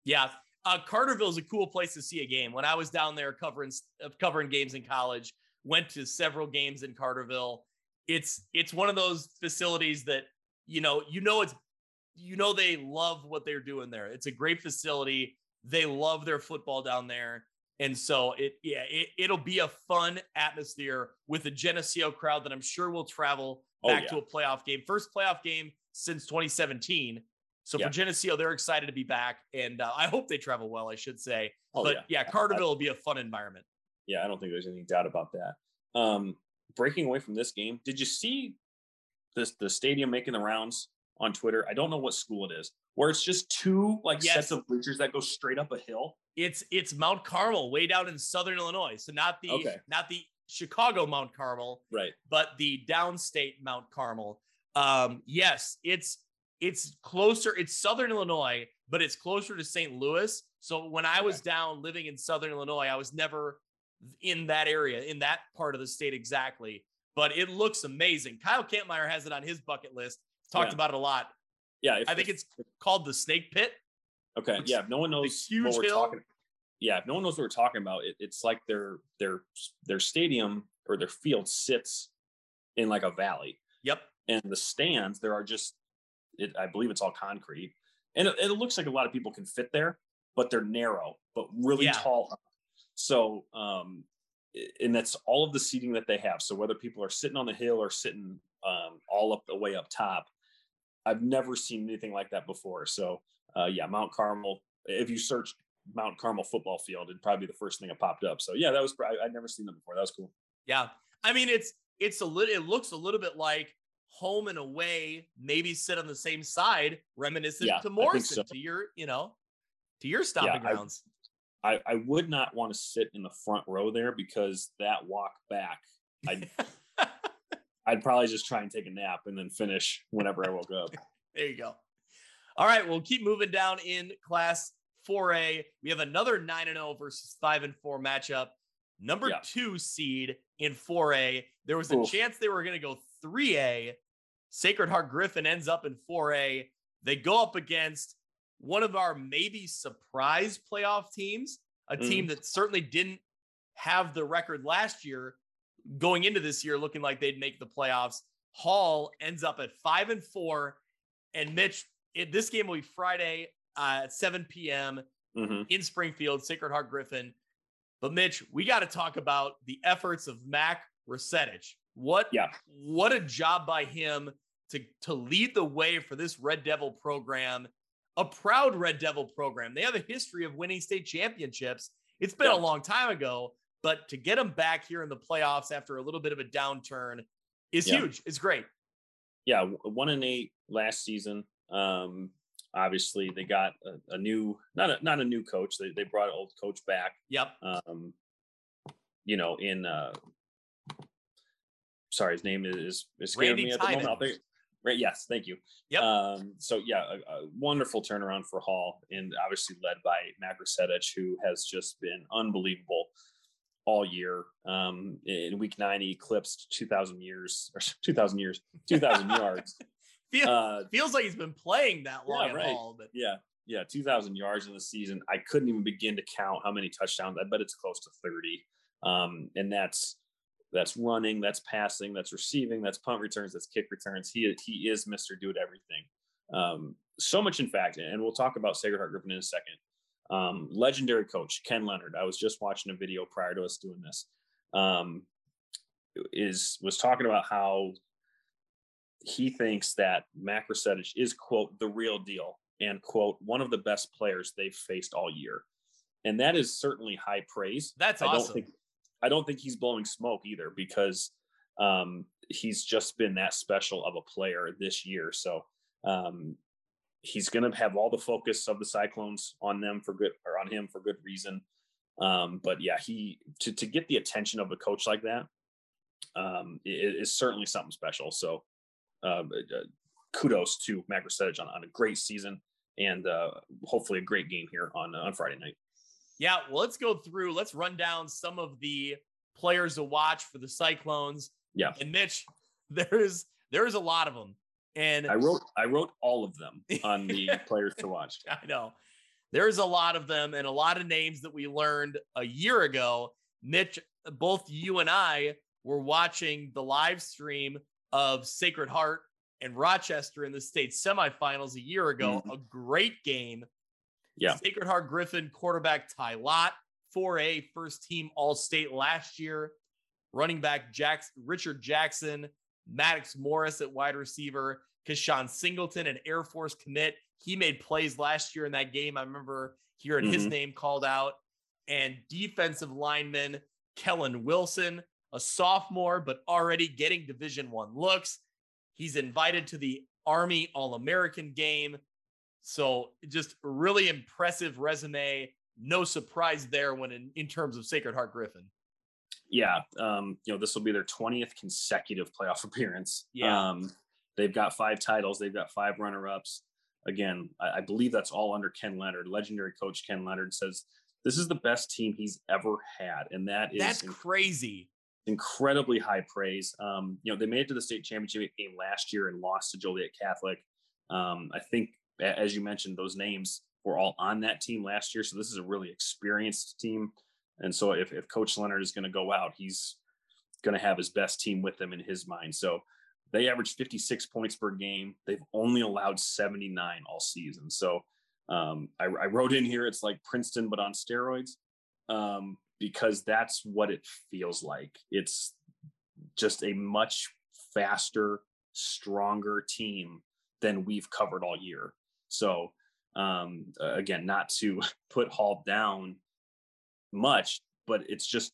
Yeah, uh, Carterville is a cool place to see a game. When I was down there covering uh, covering games in college, went to several games in Carterville. It's it's one of those facilities that you know you know it's you know they love what they're doing there. It's a great facility. They love their football down there. And so it yeah, it, it'll be a fun atmosphere with a Geneseo crowd that I'm sure will travel Oh, back yeah. to a playoff game. First playoff game since 2017. So Yeah. for Geneseo, they're excited to be back, and uh, I hope they travel well. I should say, Oh, but yeah. yeah, Carterville will be a fun environment. Yeah, I don't think there's any doubt about that. Um, breaking away from this game, did you see this the stadium making the rounds on Twitter? I don't know what school it is, where it's just two like Yes. sets of bleachers that go straight up a hill. It's it's Mount Carmel, way down in southern Illinois. So not the Okay. not the Chicago Mount Carmel, Right. but the downstate Mount Carmel. Um, yes, it's it's closer. It's Southern Illinois, but it's closer to St. Louis. So when I was down living in Southern Illinois, I was never in that area, in that part of the state exactly. But it looks amazing. Kyle Kampmeyer has it on his bucket list. Talked Yeah. about it a lot. Yeah. If, I think if- it's called the Snake Pit. okay. it's Yeah. If no one knows huge what we're hill. talking, yeah. If no one knows what we're talking about, it, it's like their their their stadium or their field sits in like a valley, Yep. and the stands there are just, it, I believe it's all concrete, and it, it looks like a lot of people can fit there, but they're narrow, but really Yeah. tall. So, um, and that's all of the seating that they have. So whether people are sitting on the hill or sitting um, all up the way up top, I've never seen anything like that before. So, uh, yeah, Mount Carmel. If you search Mount Carmel football field, it'd probably be the first thing that popped up. So, yeah, that was. I, I'd never seen that before. That was cool. Yeah. I mean, it's it's a little it looks a little bit like home and away, maybe sit on the same side, reminiscent Yeah, to Morrison, so. to your, you know, to your stomping I- grounds. I, I would not want to sit in the front row there because that walk back, I'd, I'd probably just try and take a nap and then finish whenever I woke up. There you go. All right, we'll keep moving down in class 4A. We have another 9 and 0 versus 5 and 4 matchup. Number Yeah. 2 seed in 4A. There was a Oof. chance they were going to go 3A. Sacred Heart Griffin ends up in 4A. They go up against one of our maybe surprise playoff teams, a Mm. team that certainly didn't have the record last year going into this year looking like they'd make the playoffs. Hall ends up at 5 and 4 and Mitch, it, this game will be Friday uh, at 7 p.m. hmm in Springfield, Sacred Heart Griffin. But Mitch, we got to talk about the efforts of Mac Resetich. What, Yeah. what a job by him to to lead the way for this Red Devil program, a proud Red Devil program. They have a history of winning state championships. It's been a long time ago, but to get them back here in the playoffs after a little bit of a downturn is Yeah. huge. It's great. Yeah, one and eight last season. Um, obviously, they got a, a new not a, not a new coach. They they brought an old coach back. Yep. um, you know, in uh, sorry, his name is is scaring Randy me at the moment. Think- Right, yes, thank you. Yep. Um, so yeah, a, a wonderful turnaround for Hall, and obviously led by Resetich, who has just been unbelievable all year. Um, in week nine, he eclipsed two thousand years or two thousand years, two thousand yards. Feel, Uh, feels like he's been playing that long Yeah, at right. all, but yeah, yeah, two thousand yards in the season. I couldn't even begin to count how many touchdowns. I bet it's close to thirty. Um, and that's that's running, that's passing, that's receiving, that's punt returns, that's kick returns. He he is Mister Do It Everything. Um, so much, in fact, and we'll talk about Sacred Heart Griffin in a second. Um, legendary coach Ken Leonard. I was just watching a video prior to us doing this. Um, is was talking about how he thinks that Mac Resetich is quote the real deal and quote one of the best players they've faced all year, and that is certainly high praise. that's I don't awesome. think I don't think he's blowing smoke either because um, he's just been that special of a player this year. So um, he's going to have all the focus of the Cyclones on them for good or on him for good reason. Um, but yeah, he to to get the attention of a coach like that um, is certainly something special. So um, uh, kudos to Mac Resetich on, on a great season and uh, hopefully a great game here on on Friday night. Yeah, well, let's go through. Let's run down some of the players to watch for the Cyclones. Yeah. And Mitch, there's there's a lot of them, and I wrote I wrote all of them on the players to watch. I know there's a lot of them and a lot of names that we learned a year ago. Mitch, both you and I were watching the live stream of Sacred Heart and Rochester in the state semifinals a year ago. Mm-hmm. A great game. Yeah. Sacred Heart Griffin quarterback Ty Lott, 4A first team All State last year. Running back Jacks, Richard Jackson, Maddox Morris at wide receiver, Kashawn Singleton, an Air Force commit. He made plays last year in that game. I remember hearing his Mhm. name called out. And defensive lineman Kellen Wilson, a sophomore, but already getting Division One looks. He's invited to the Army All American game. So just really impressive resume. No surprise there when in, in terms of Sacred Heart Griffin. Yeah, um, you know this will be their twentieth consecutive playoff appearance. Yeah. Um, they've got five titles. They've got five runner-ups. Again, I, I believe that's all under Ken Leonard. Legendary coach Ken Leonard says this is the best team he's ever had, and that is That's inc- crazy. incredibly high praise. Um, you know, they made it to the state championship game last year and lost to Joliet Catholic. Um, I think, as you mentioned, those names were all on that team last year. So this is a really experienced team. And so if, if Coach Leonard is going to go out, he's going to have his best team with him in his mind. So they average 56 points per game. They've only allowed 79 all season. So um, I, I wrote in here, it's like Princeton, but on steroids, um, because that's what it feels like. It's just a much faster, stronger team than we've covered all year. So um, again, not to put Hall down much, but it's just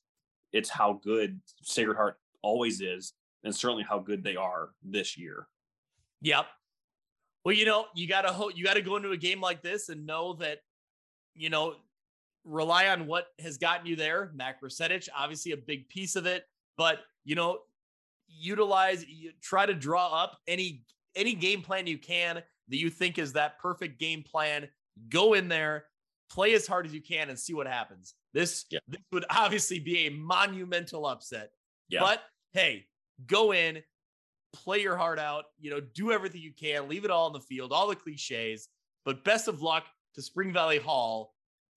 it's how good Sacred Heart always is, and certainly how good they are this year. Yep. Well, you know, you gotta ho- you gotta go into a game like this and know that, you know, rely on what has gotten you there. Mac Resetich, obviously a big piece of it, but you know, utilize, you try to draw up any any game plan you can that you think is that perfect game plan. Go in there, play as hard as you can, and see what happens. This Yeah. this would obviously be a monumental upset. Yeah. But hey, go in, play your heart out, you know, do everything you can, leave it all in the field, all the cliches. But best of luck to Spring Valley Hall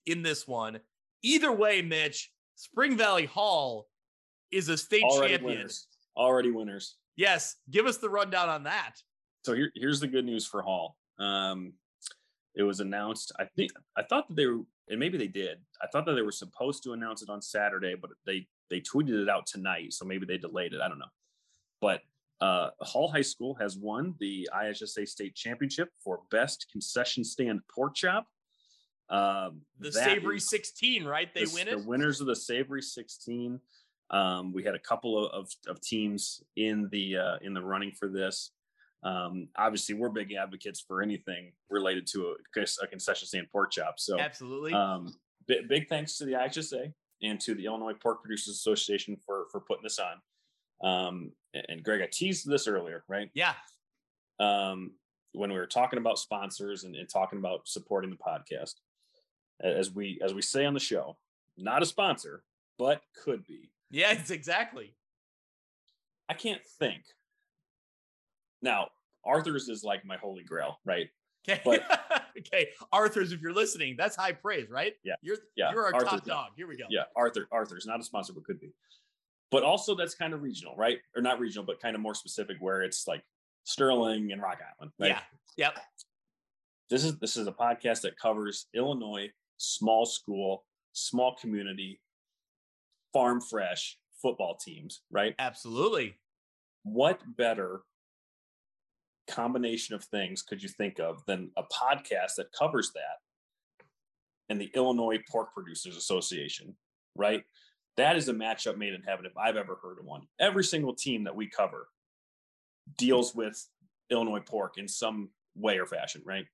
in this one. Either way, Mitch, Spring Valley Hall is a state Already champion. winners. Already winners. Yes, give us the rundown on that. So here, here's the good news for Hall. Um, it was announced. I think I thought that they were, and maybe they did. I thought that they were supposed to announce it on Saturday, but they they tweeted it out tonight, so maybe they delayed it. I don't know. But uh, Hall High School has won the IHSA state championship for best concession stand pork chop. Um, The Savory is- 16, right? They the, win it. the winners of the Savory 16. Um, we had a couple of, of, of teams in the uh, in the running for this. Um, obviously, we're big advocates for anything related to a, a concession stand pork chop. So, Absolutely. um, big, big thanks to the IHSA and to the Illinois Pork Producers Association for for putting this on. Um, and- Greg, I teased this earlier, right? yeah. um, when we were talking about sponsors and, and talking about supporting the podcast, as we as we say on the show, not a sponsor, but could be. Yeah, it's exactly. I can't think. Now, Arthur's is like my holy grail, right? Okay. But- okay. Arthur's, if you're listening, that's high praise, right? Yeah. You're Yeah, you're our Arthur's top dog. Here we go. Yeah, Arthur. Arthur's not a sponsor, but could be. But also, that's kind of regional, right? Or not regional, but kind of more specific, where it's like Sterling and Rock Island, right? Yeah. Yep. this is this is a podcast that covers Illinois small school, small community, farm fresh football teams, right? Absolutely. What better combination of things could you think of than a podcast that covers that and the Illinois Pork Producers Association, right? That is a matchup made in heaven if I've ever heard of one. Every single team that we cover deals with Illinois pork in some way or fashion, right?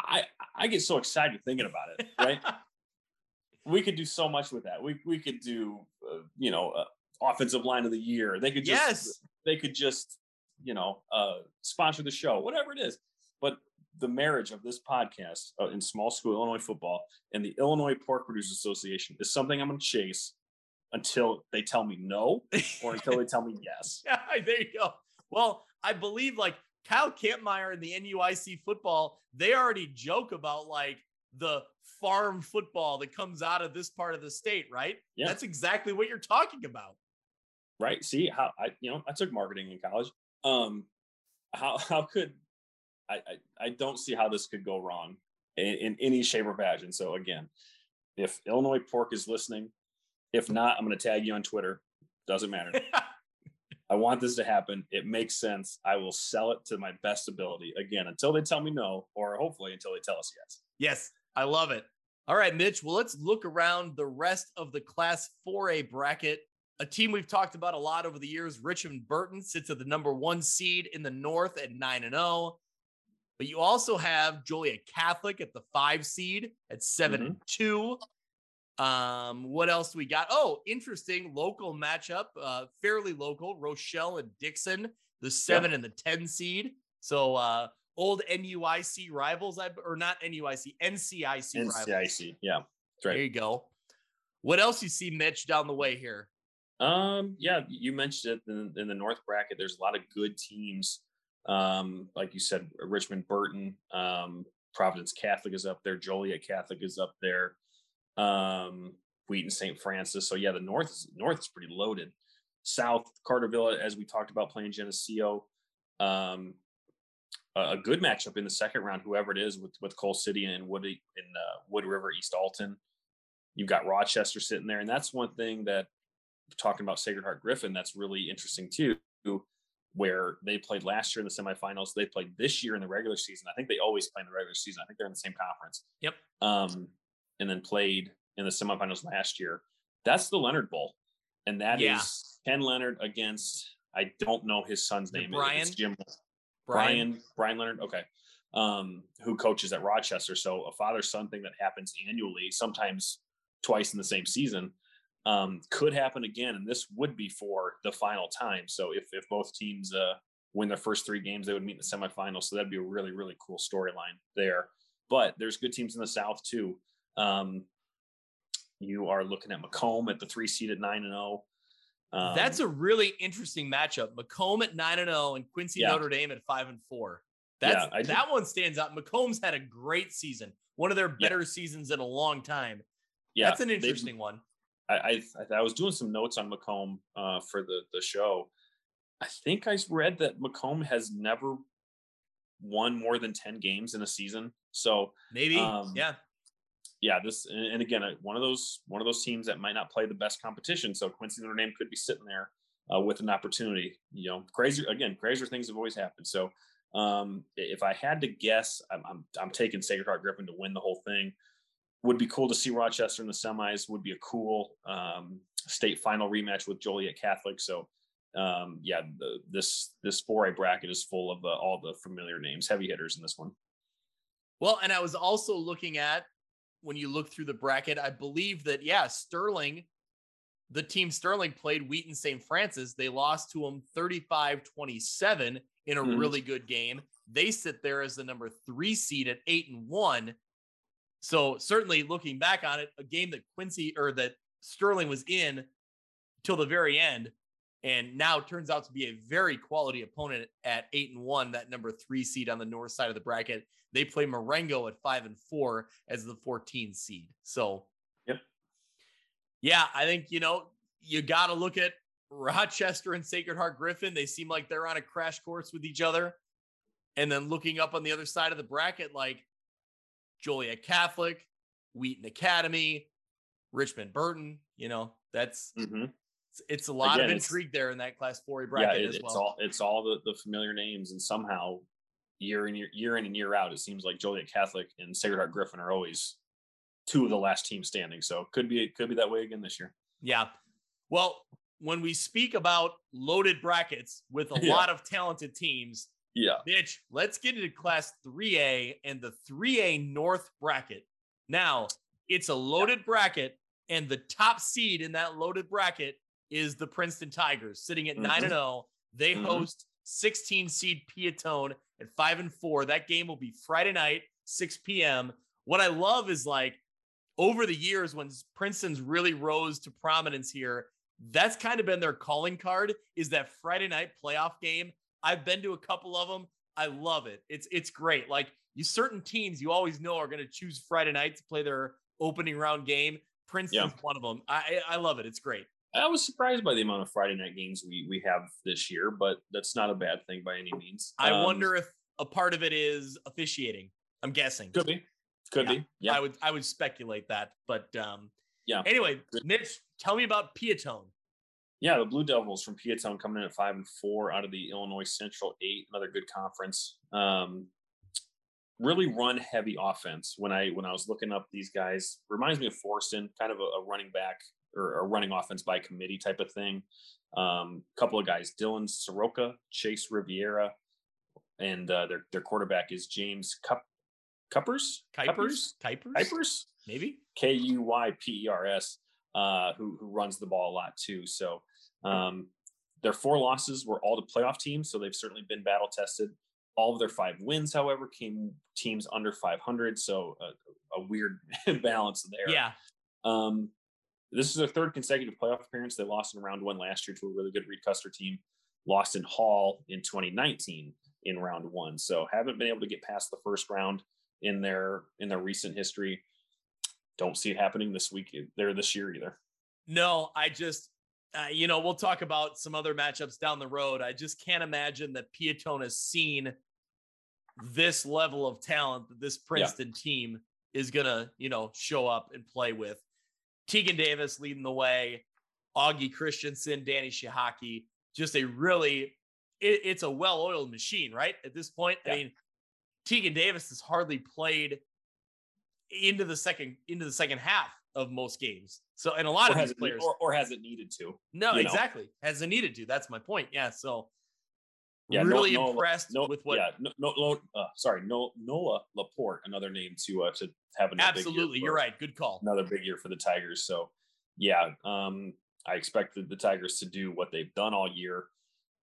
I I get so excited thinking about it, right? we could do so much with that. We we could do, uh, you know, uh, offensive line of the year. They could just yes. they could just you know uh, sponsor the show, whatever it is. But the marriage of this podcast uh, in small school Illinois football and the Illinois Pork Producers Association is something I'm going to chase until they tell me no or until they tell me yes. Yeah, there you go. Well, I believe like Kyle Kampmeyer and the NUIC football, they already joke about like the farm football that comes out of this part of the state, right? Yeah. That's exactly what you're talking about. right see how i you know i took marketing in college um how how could i i, I don't see how this could go wrong in, in any shape or fashion so again if illinois pork is listening if not i'm going to tag you on twitter doesn't matter i want this to happen it makes sense i will sell it to my best ability again until they tell me no or hopefully until they tell us yes Yes, I love it. All right, Mitch. Well, let's look around the rest of the Class 4A bracket. A team we've talked about a lot over the years, Richmond Burton, sits at the number one seed in the North at 9 and 0. But you also have Joliet Catholic at the five seed at 7 and 2. Um, what else we got? Oh, interesting local matchup, uh, fairly local. Rochelle and Dixon, the seven and the 10 seed. So uh old NUIC rivals, I or not NUIC, NCIC, NCIC, rivals. yeah. That's right. There you go. What else you see, Mitch, down the way here? Um, yeah, you mentioned it in, in the North bracket. There's a lot of good teams. Um, like you said, Richmond Burton, um, Providence Catholic is up there, Joliet Catholic is up there, um, Wheaton St. Francis. So yeah, the North is North is pretty loaded. South Carterville, as we talked about, playing Geneseo. Um, a good matchup in the second round, whoever it is, with with Coal City and Wood in uh, Wood River East Alton. You've got Rochester sitting there, and that's one thing that talking about Sacred Heart Griffin, that's really interesting too. Where they played last year in the semifinals, they played this year in the regular season. I think they always play in the regular season. I think they're in the same conference. Yep. Um, and then played in the semifinals last year. That's the Leonard Bowl, and that yeah. is Ken Leonard against I don't know his son's name. Brian. It's Jim. Brian. Brian. Brian Leonard. Okay. Um, who coaches at Rochester? So a father son thing that happens annually, sometimes twice in the same season um, could happen again, and this would be for the final time. So if if both teams uh, win their first three games, they would meet in the semifinals. So that'd be a really really cool storyline there. But there's good teams in the South too. Um, you are looking at Macomb at the three seed at nine and zero. Oh. Um, That's a really interesting matchup. Macomb at nine and zero, oh and Quincy yeah. Notre Dame at five and four. That's yeah, that one stands out. Macomb's had a great season, one of their better yeah. seasons in a long time. Yeah, that's an interesting one. I, I, I was doing some notes on Macomb uh, for the the show. I think I read that Macomb has never won more than ten games in a season. So maybe, um, yeah, yeah. This and, and again, one of those one of those teams that might not play the best competition. So Quincy Notre Dame could be sitting there uh, with an opportunity. You know, crazy again. Crazier things have always happened. So um, if I had to guess, I'm, I'm, I'm taking Sacred Heart Griffin to win the whole thing would be cool to see Rochester in the semis. Would be a cool um, state final rematch with Joliet Catholic. So, um, yeah, the, this this 4A bracket is full of uh, all the familiar names, heavy hitters in this one. Well, and I was also looking at when you look through the bracket, I believe that yeah, Sterling, the team Sterling played Wheaton St. Francis. They lost to them 35-27 in a mm-hmm. really good game. They sit there as the number three seed at eight and one. So certainly looking back on it, a game that Quincy or that Sterling was in till the very end, and now turns out to be a very quality opponent at eight and one, that number three seed on the north side of the bracket. They play Marengo at five and four as the 14 seed. So, yep. Yeah, I think, you know, you got to look at Rochester and Sacred Heart Griffin. They seem like they're on a crash course with each other. And then looking up on the other side of the bracket, like Joliet Catholic, Wheaton Academy, Richmond Burton. You know, that's mm-hmm. it's, it's, a lot Again, of intrigue there in that Class 4A bracket yeah, it, as well. It's all it's all the, the familiar names, and somehow year in year, year in and year out, it seems like Joliet Catholic and Sacred Heart Griffin are always two of the last teams standing. So could be it could be that way again this year. Yeah. Well, when we speak about loaded brackets with a yeah. lot of talented teams, yeah. Mitch, let's get into class 3A and the 3A North bracket. Now, it's a loaded bracket, and the top seed in that loaded bracket is the Princeton Tigers, sitting at mm-hmm. 9 and 0. They mm-hmm. host 16 seed Peotone at 5 and 4. That game will be Friday night, 6 p.m. What I love is like over the years when Princeton's really rose to prominence here, that's kind of been their calling card is that Friday night playoff game I've been to a couple of them. I love it. It's it's great. Like you certain teams you always know are going to choose Friday night to play their opening round game. Princeton's yeah. one of them. I I love it. It's great. I was surprised by the amount of Friday night games we we have this year, but that's not a bad thing by any means. I um, wonder if a part of it is officiating. I'm guessing. Could be. Could yeah. be. Yeah. I would I would speculate that, but um yeah. Anyway, Mitch, tell me about Peotone. Yeah, the Blue Devils from Peotone coming in at five and four out of the Illinois Central eight, another good conference. Um, really run heavy offense. When I when I was looking up these guys, reminds me of Forreston, kind of a, a running back or a running offense by committee type of thing. A um, couple of guys, Dylan Soroka, Chase Riviera, and uh, their their quarterback is James Cup Kuipers, Kuipers, Kuipers, Kuipers, maybe K U Y P E R S, uh, who who runs the ball a lot too. So um, their four losses were all to playoff teams, so they've certainly been battle tested. All of their five wins, however, came teams under 500, so a, a weird balance there. Yeah. Um, this is their third consecutive playoff appearance. They lost in round one last year to a really good Reed Custer team. Lost in Hall in 2019 in round one, so haven't been able to get past the first round in their in their recent history. Don't see it happening this week there this year either. No, I just uh, you know, we'll talk about some other matchups down the road. I just can't imagine that Peotone has seen this level of talent that this Princeton yeah. team is going to, you know, show up and play with. Tegan Davis leading the way, Augie Christensen, Danny Shihaki, just a really, it, it's a well oiled machine, right? At this point, yeah. I mean, Tegan Davis has hardly played into the second into the second half of most games. So, and a lot or of these players, or, or has it needed to? No, exactly. Know. Has it needed to? That's my point. Yeah. So, yeah, really impressed no, with what. Yeah, no, no, uh, sorry, no, Noah Laporte, another name to uh, to have an absolutely. You're right. Good call. Another big year for the Tigers. So, yeah, um, I expected the Tigers to do what they've done all year,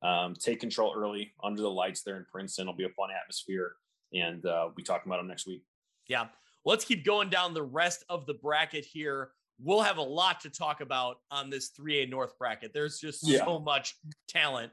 um, take control early under the lights there in Princeton. It'll be a fun atmosphere, and uh, we'll be talking about them next week. Yeah, let's keep going down the rest of the bracket here. We'll have a lot to talk about on this 3A North bracket. There's just yeah. so much talent.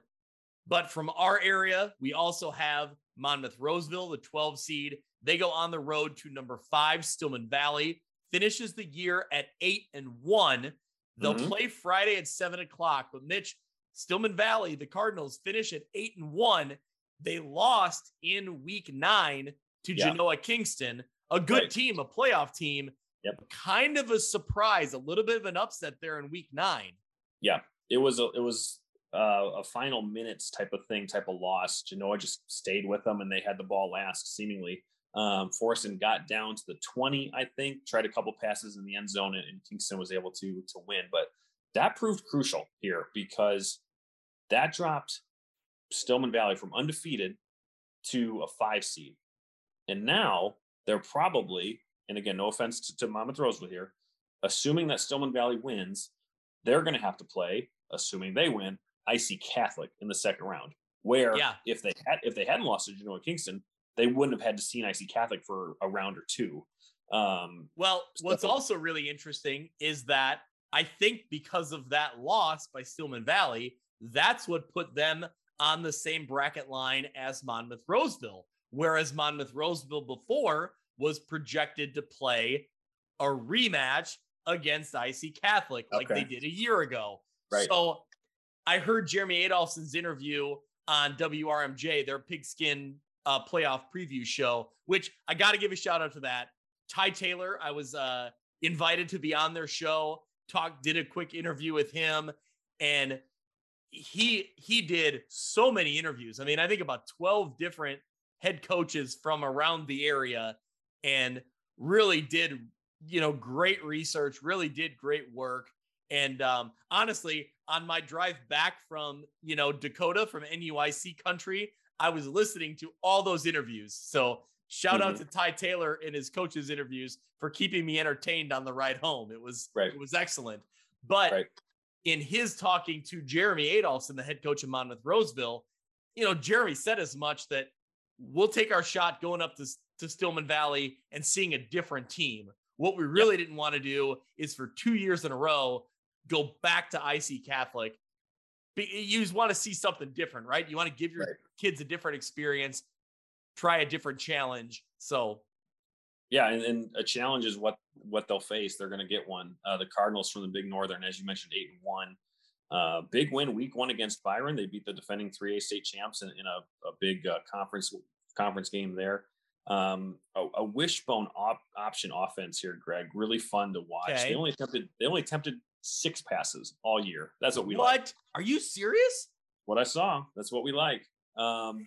But from our area, we also have Monmouth Roseville, the 12 seed. They go on the road to number five, Stillman Valley, finishes the year at eight and one. They'll mm-hmm. play Friday at seven o'clock. But Mitch, Stillman Valley, the Cardinals finish at eight and one. They lost in week nine to yeah. Genoa Kingston a good right. team, a playoff team. Yep. Kind of a surprise, a little bit of an upset there in week nine. Yeah, it was a it was uh, a final minutes type of thing, type of loss. Genoa just stayed with them, and they had the ball last seemingly. Um, Forreston got down to the 20, I think, tried a couple passes in the end zone, and, and Kingston was able to to win. But that proved crucial here because that dropped Stillman Valley from undefeated to a five seed. And now they're probably, and again, no offense to, to Monmouth Roseville here, assuming that Stillman Valley wins, they're going to have to play, assuming they win, IC Catholic in the second round. Where yeah. if they had if they hadn't lost to Genoa Kingston, they wouldn't have had to see an IC Catholic for a round or two. Um, well, what's so, also really interesting is that I think because of that loss by Stillman Valley, that's what put them on the same bracket line as Monmouth Roseville. Whereas Monmouth Roseville before was projected to play a rematch against IC Catholic like okay. they did a year ago. Right. So I heard Jeremy Adolphson's interview on WRMJ, their pigskin uh, playoff preview show, which I got to give a shout out to that. Ty Taylor, I was uh, invited to be on their show, talk, did a quick interview with him, and he he did so many interviews. I mean, I think about 12 different head coaches from around the area and really did you know great research really did great work and um, honestly on my drive back from you know dakota from nuic country i was listening to all those interviews so shout mm-hmm. out to ty taylor and his coaches interviews for keeping me entertained on the ride home it was right. it was excellent but right. in his talking to jeremy adolphson the head coach of monmouth roseville you know jeremy said as much that we'll take our shot going up to, to Stillman Valley and seeing a different team. What we really yep. didn't want to do is for two years in a row go back to IC Catholic. You just want to see something different, right? You want to give your right. kids a different experience, try a different challenge. So, yeah, and, and a challenge is what what they'll face. They're going to get one. Uh, the Cardinals from the Big Northern, as you mentioned, eight and one. Uh, big win week one against Byron. They beat the defending 3A state champs in, in a, a, big uh, conference conference game there. Um, a, a, wishbone op- option offense here, Greg. Really fun to watch. Okay. They only attempted they only attempted six passes all year. That's what we like. what? like. Are you serious? What I saw. That's what we like. Um,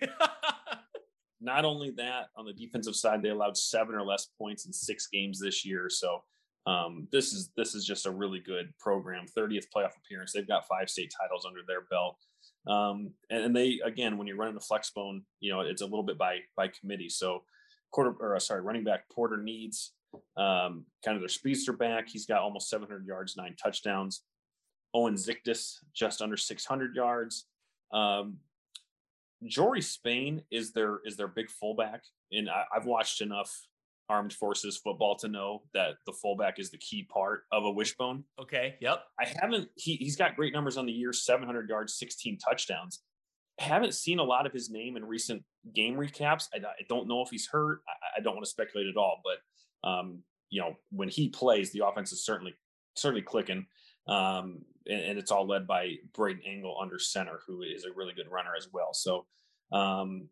not only that, on the defensive side, they allowed seven or less points in six games this year. So um, this is this is just a really good program. 30th playoff appearance. They've got five state titles under their belt. Um, and, and, they again, when you're running the flexbone, you know it's a little bit by by committee. So quarter or uh, sorry, running back Porter needs um, kind of their speedster back. He's got almost 700 yards, nine touchdowns. Owen Zictus just under 600 yards. Um, Jory Spain is their is their big fullback, and I, I've watched enough armed forces football to know that the fullback is the key part of a wishbone. Okay. Yep. I haven't. He he's got great numbers on the year: 700 yards, 16 touchdowns. I haven't seen a lot of his name in recent game recaps. I, I don't know if he's hurt. I, I, don't want to speculate at all, but um, you know, when he plays, the offense is certainly certainly clicking. Um, and, and, it's all led by Braden Angle under center, who is a really good runner as well. So um,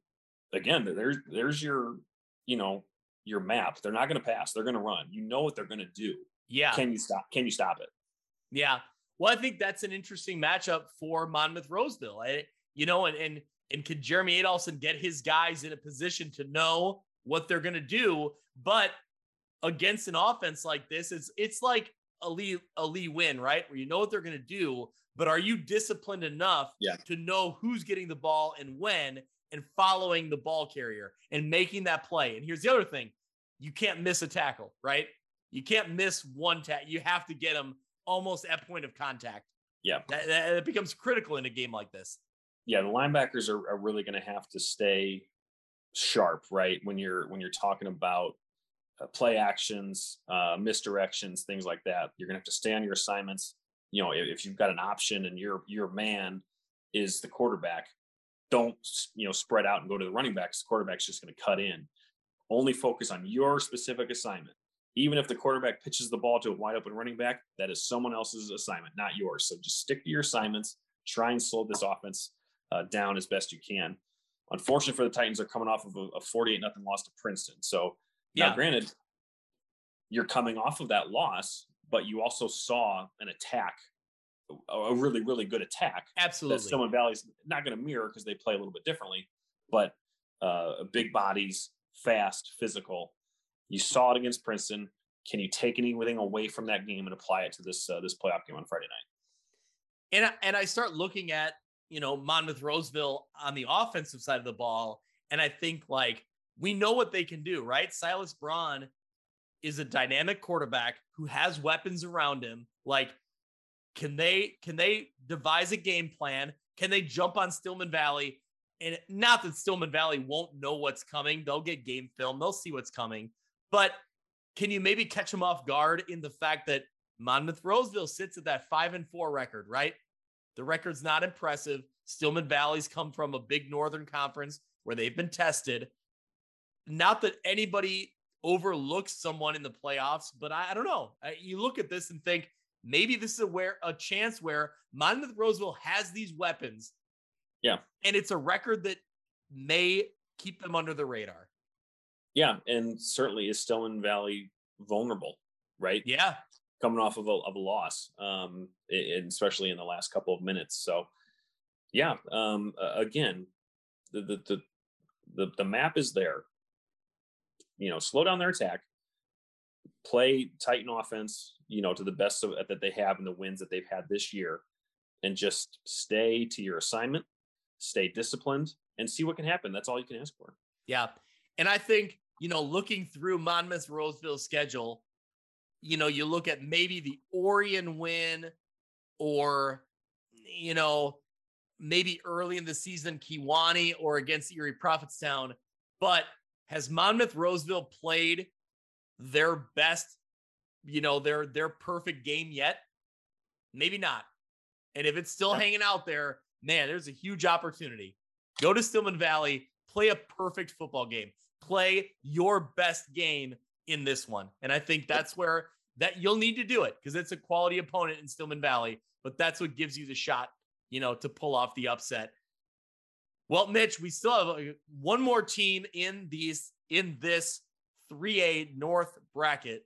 again, there's there's your you know your map. They're not going to pass. They're going to run. You know what they're going to do. Yeah. Can you stop? Can you stop it? Yeah. Well, I think that's an interesting matchup for Monmouth Roseville. I, you know, and and and could Jeremy Adolphson get his guys in a position to know what they're going to do? But against an offense like this, it's it's like a Lee a Le-Win, right? Where you know what they're going to do, but are you disciplined enough yeah. to know who's getting the ball and when and following the ball carrier and making that play? And here's the other thing. You can't miss a tackle, right? You can't miss one tackle. You have to get them almost at point of contact. Yeah. That, that becomes critical in a game like this. Yeah, the linebackers are, are really going to have to stay sharp, right? When you're when you're talking about uh, play actions, uh, misdirections, things like that. You're gonna have to stay on your assignments. You know, if, if you've got an option and your your man is the quarterback, don't you know spread out and go to the running backs. The quarterback's just going to cut in. Only focus on your specific assignment. Even if the quarterback pitches the ball to a wide open running back, that is someone else's assignment, not yours. So just stick to your assignments. Try and slow this offense uh, down as best you can. Unfortunately for the Titans, they're coming off of a, a 48 nothing loss to Princeton. So yeah. now, granted, you're coming off of that loss, but you also saw an attack, a really, really good attack. Absolutely. That Stillman Valley's not going to mirror because they play a little bit differently, but uh, big bodies, fast, physical. You saw it against Princeton. Can you take anything away from that game and apply it to this uh, this playoff game on Friday night? And and I start looking at you know Monmouth Roseville on the offensive side of the ball, and I think like we know what they can do, right? Silas Braun is a dynamic quarterback who has weapons around him. Like, can they can they devise a game plan? Can they jump on Stillman Valley? And not that Stillman Valley won't know what's coming. They'll get game film. They'll see what's coming. But can you maybe catch them off guard in the fact that Monmouth Roseville sits at that five and four record, right? The record's not impressive. Stillman Valley's come from a big Northern Conference where they've been tested. Not that anybody overlooks someone in the playoffs, but I, I don't know. You look at this and think maybe this is a where a chance where Monmouth Roseville has these weapons. Yeah. And it's a record that may keep them under the radar. Yeah, and certainly is Stillman Valley vulnerable, right? Yeah. Coming off of a, of a loss, um, and especially in the last couple of minutes. So, yeah, um, again, the, the the the the map is there you know, slow down their attack, play Titan offense, you know, to the best of, that they have in the wins that they've had this year, and just stay to your assignment, stay disciplined, and see what can happen. That's all you can ask for. Yeah. And I think, you know, looking through Monmouth Roseville's schedule, you know, you look at maybe the Orion win or, you know, maybe early in the season, Kewanee or against Erie Prophetstown. But has Monmouth Roseville played their best, you know, their their perfect game yet? Maybe not. And if it's still hanging out there, man, there's a huge opportunity. Go to Stillman Valley, play a perfect football game. Play your best game in this one. And I think that's where that you'll need to do it because it's a quality opponent in Stillman Valley, but that's what gives you the shot, you know, to pull off the upset. Well, Mitch, we still have uh, one more team in these in this 3A North bracket.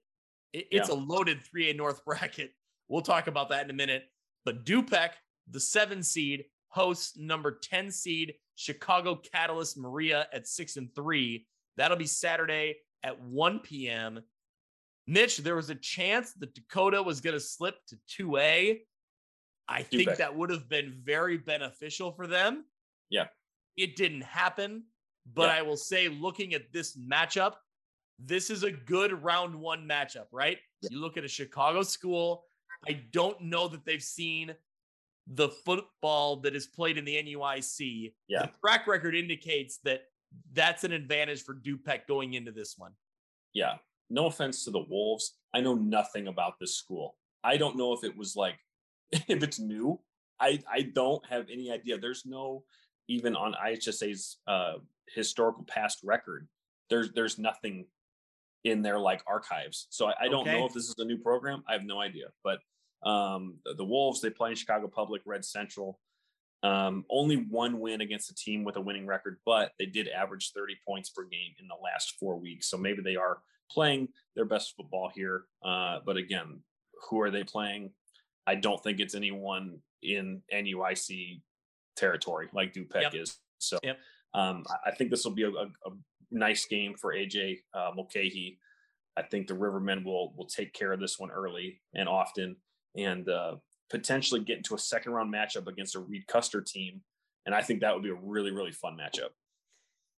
it's yeah. a loaded 3A North bracket. We'll talk about that in a minute. But Dupec, the seven seed, hosts number 10 seed Chicago Catalyst Maria at six and three. That'll be Saturday at 1 p.m. Mitch, there was a chance that Dakota was going to slip to 2A. I think that would have been very beneficial for them. Yeah. It didn't happen. But Yeah. I will say, looking at this matchup, this is a good round one matchup, right? Yeah. You look at a Chicago school. I don't know that they've seen the football that is played in the NUIC. Yeah. The track record indicates that that's an advantage for Dupec going into this one. yeah, no offense to the Wolves. I know nothing about this school. I don't know if it was like if it's new. I I don't have any idea. There's no even on IHSA's uh historical past record. There's there's nothing in their like archives. So I, I don't Okay. know if this is a new program. I have no idea. But um the, Wolves, they play in Chicago Public, Red Central. Um, only one win against a team with a winning record, but they did average 30 points per game in the last four weeks. So maybe they are playing their best football here. Uh, but again, who are they playing? I don't think it's anyone in NUIC territory like Dupec Yep. is. So Yep. um, I- I think this will be a, a, a nice game for AJ uh, Mulcahy. I think the Rivermen will will take care of this one early and often, and uh, potentially get into a second round matchup against a Reed Custer team. And I think that would be a really really fun matchup.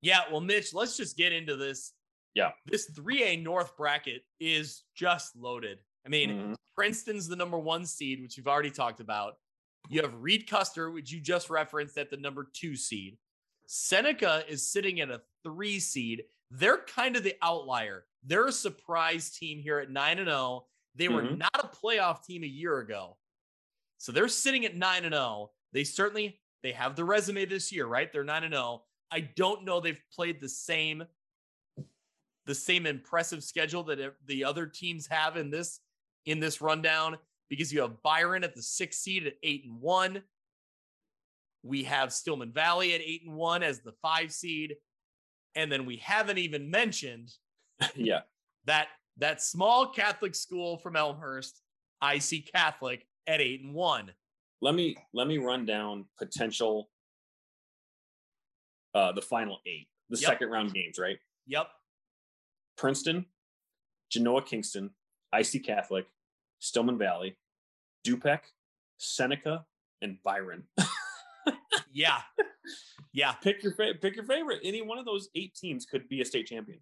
Yeah, well, Mitch, let's just get into this. Yeah. This 3A North bracket is just loaded. I mean, Mhm. Princeton's the number one seed, which we've already talked about. You have Reed Custer, which you just referenced at the number two seed. Seneca is sitting at a three seed. They're kind of the outlier. They're a surprise team here at 9 and 0. They were Mhm. not a playoff team a year ago. So they're sitting at 9 and 0. They certainly they have the resume this year, right? They're 9 and 0. I don't know they've played the same the same impressive schedule that the other teams have in this in this rundown because you have Byron at the 6th seed at 8 and 1. We have Stillman Valley at 8 and 1 as the 5 seed. And then we haven't even mentioned yeah. that that small Catholic school from Elmhurst, IC Catholic at 8 and 1. Let me let me run down potential uh the final eight, the Yep. second round games, right? Yep. Princeton, Genoa Kingston, IC Catholic, Stillman Valley, Dupec, Seneca, and Byron. Yeah. Yeah. pick your fa- pick your favorite. Any one of those eight teams could be a state champion.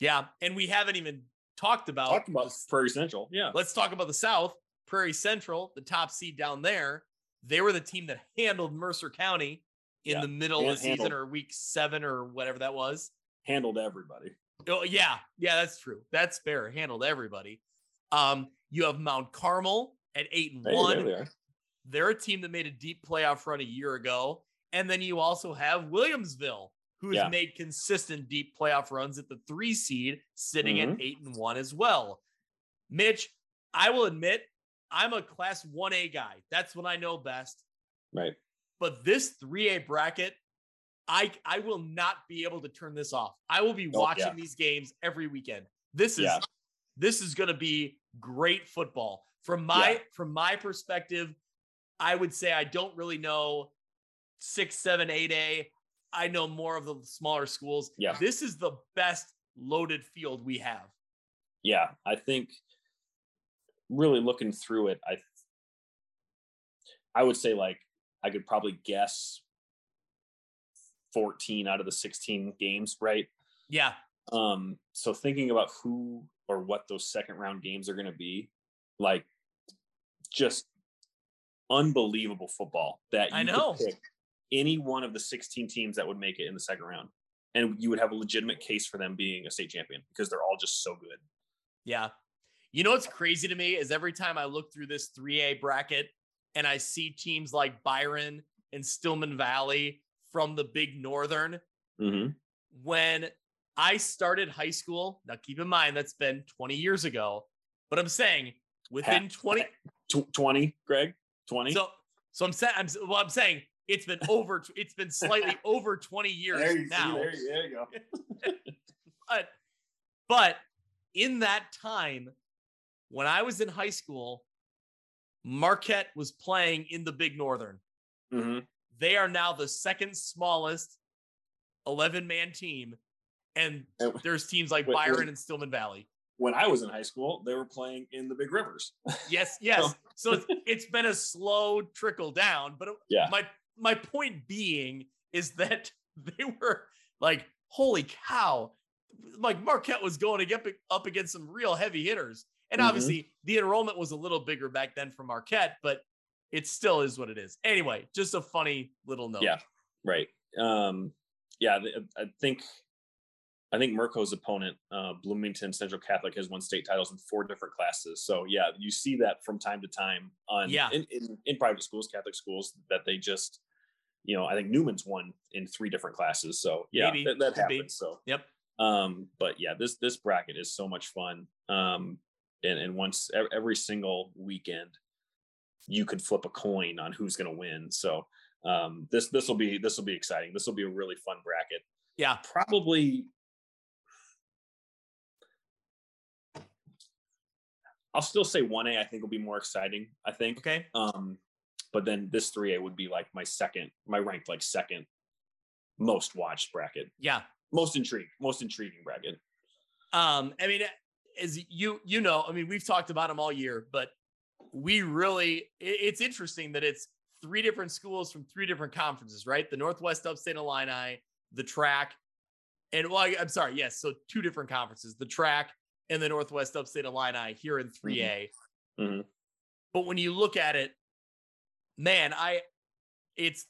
Yeah. And we haven't even talked about, Talk about Prairie Central. Yeah. let's talk about the South. Prairie Central, the top seed down there, they were the team that handled Mercer County in Yeah, the middle of the hand- season or week seven or whatever that was. Handled everybody. Oh, yeah. Yeah, that's true. That's fair. Handled everybody. Um, you have Mount Carmel at eight and Hey, one. they. They're a team that made a deep playoff run a year ago. And then you also have Williamsville, who's Yeah. made consistent deep playoff runs at the three seed, sitting Mm-hmm. at eight and one as well. Mitch, I will admit, I'm a class 1A guy. That's what I know best. Right. But this 3A bracket, I I will not be able to turn this off. I will be Oh, watching yeah. these games every weekend. This is Yeah. this is going to be great football. From my Yeah. from my perspective, I would say I don't really know six, seven, eight A. I know more of the smaller schools. Yeah. This is the best loaded field we have. Yeah. I think really looking through it, I I would say like I could probably guess 14 out of the 16 games, right? Yeah. Um, so thinking about who or what those second round games are going to be, like just unbelievable football that I you could know. pick any one of the 16 teams that would make it in the second round. And you would have a legitimate case for them being a state champion because they're all just so good. Yeah. You know what's crazy to me is every time I look through this 3A bracket and I see teams like Byron and Stillman Valley from the big northern, Mm-hmm. when I started high school, now keep in mind that's been 20 years ago, but I'm saying within 20 20, Greg? 20? so so I'm saying I'm well I'm saying it's been over it's been slightly over 20 years there, you, now. there, you- there you go. but but in that time when i was in high school marquette was playing in the big northern hmm they are now the second smallest 11 man team and there's teams like byron and stillman valley When I was in high school, they were playing in the big rivers. yes yes so it's, it's been a slow trickle down but Yeah. my my point being is that they were Like, holy cow. Like Marquette was going up, up against some real heavy hitters. And Mhm. obviously the enrollment was a little bigger back then for Marquette, but it still is what it is. Anyway, just a funny little note. Yeah. Right. Um, yeah, I think I think MerCo's opponent, uh, Bloomington Central Catholic, has won state titles in four different classes. So yeah, you see that from time to time on Yeah. in, in, in private schools, Catholic schools, that they just, you know, I think Newman's won in three different classes. So yeah, Maybe. that, that be. happens. So Yep. um, but yeah, this this bracket is so much fun. Um, and and once every single weekend, you could flip a coin on who's going to win. So um, this this will be this will be exciting. This will be a really fun bracket. Yeah. Probably. I'll still say 1A I think will be more exciting, I think. Okay. Um but then this 3A would be like my second, my ranked like second most watched bracket. Yeah. Most intrigued, most intriguing bracket. Um, I mean, as you you know, I mean, we've talked about them all year, but we really it- it's interesting that it's three different schools from three different conferences, right? The Northwest Upstate Illini, the track, and well, I- I'm sorry, yes, so two different conferences, the track and the Northwest Upstate Illini here in 3A. Mhm. But when you look at it, man, I it's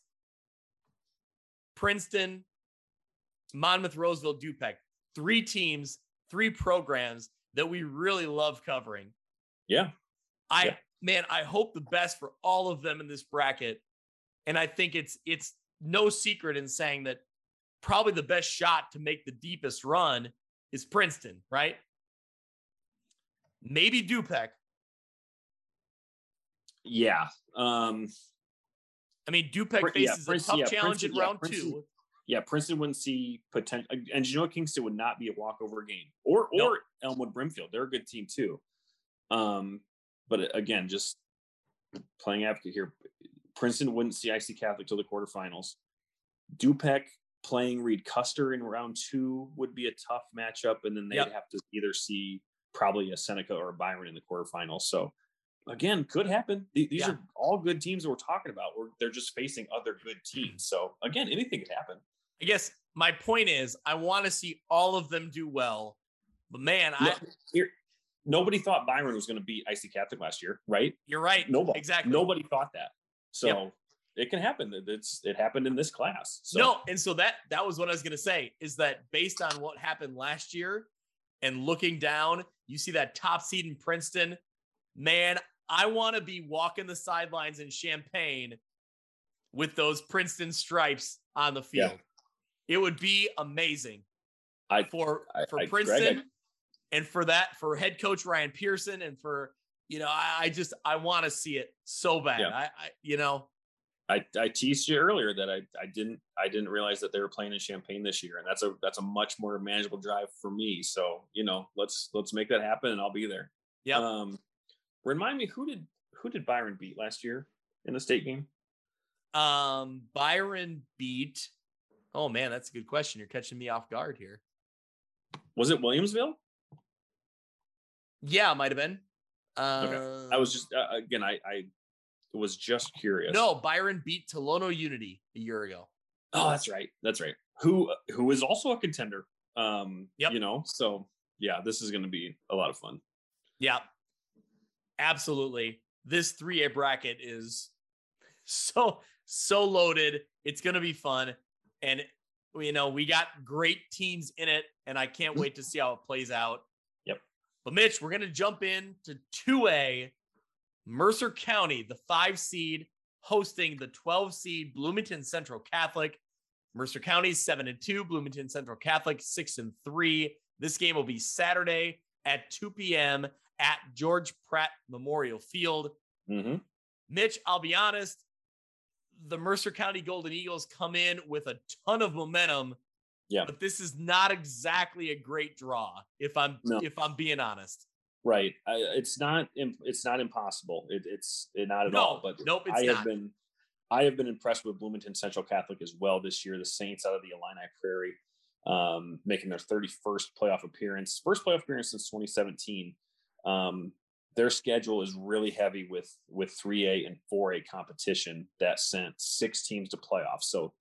Princeton, Monmouth, Roseville, Dupec, three teams, three programs that we really love covering. Yeah. I Yeah. man, I hope the best for all of them in this bracket. And I think it's it's no secret in saying that probably the best shot to make the deepest run is Princeton, right? Maybe Dupec. Yeah. Um I mean, Dupec Prin- yeah, faces Princeton- a yeah, tough challenge in yeah, round Princeton- two. yeah, Princeton wouldn't see potential and Genoa Kingston would not be a walkover game. Or or Nope. Elmwood Brimfield. They're a good team too. Um but again, just playing advocate here. Princeton wouldn't see IC Catholic till the quarterfinals. Dupec playing Reed Custer in round two would be a tough matchup, and then they'd Yep. have to either see probably a Seneca or a Byron in the quarterfinals. So again, could happen. These Yeah. are all good teams that we're talking about. We're, they're just facing other good teams. So again, anything could happen. I guess my point is I want to see all of them do well. But man, I here, nobody thought Byron was going to beat IC Catholic last year, right? you're right. Nobody, Exactly. Nobody thought that. So it can happen. It's it happened in this class. So No, and so that that was what I was going to say is that based on what happened last year and looking down, you see that top seed in Princeton. Man, I want to be walking the sidelines in Champaign with those Princeton stripes on the Yeah. field. It would be amazing I- for I- for I- Greg, Princeton I- and for that for head coach Ryan Pearson and for you know I, I just I want to see it so bad. Yeah. I, I you know I, I teased you earlier that I, I didn't I didn't realize that they were playing in Champaign this year, and that's a that's a much more manageable drive for me. So you know, let's let's make that happen, and I'll be there. Yeah. Um, remind me who did who did Byron beat last year in the state game? Um, Byron beat. Oh man, that's a good question. You're catching me off guard here. Was it Williamsville? Yeah, might have been. Uh, Okay. I was just uh, again I I was just curious. no. Byron beat Tolono Unity a year ago. Oh, that's right. That's right. Who who is also a contender. Um, Yep. you know, so yeah, this is going to be a lot of fun. Yeah, absolutely. This 3A bracket is so so loaded. It's gonna be fun, and you know we got great teams in it, and I can't mm-hmm. wait to see how it plays out. Yep. But Mitch, we're gonna jump in to 2A. Mercer County, the five seed, hosting the 12 seed Bloomington Central Catholic. Mercer County seven and two, Bloomington Central Catholic six and three. This game will be Saturday at 2 p.m. at George Pratt Memorial Field. Mm-hmm. Mitch, I'll be honest, the Mercer County Golden Eagles come in with a ton of momentum. Yeah. But this is not exactly a great draw, if I'm No. if I'm being honest. Right. I, it's not. It's not impossible. It, it's it, not at No, all. But nope, it's I have not. been. I have been impressed with Bloomington Central Catholic as well this year. The Saints out of the Illini Prairie, um, making their 31st playoff appearance, first playoff appearance since 2017. Um, their schedule is really heavy with with 3A and 4A competition that sent six teams to playoffs. So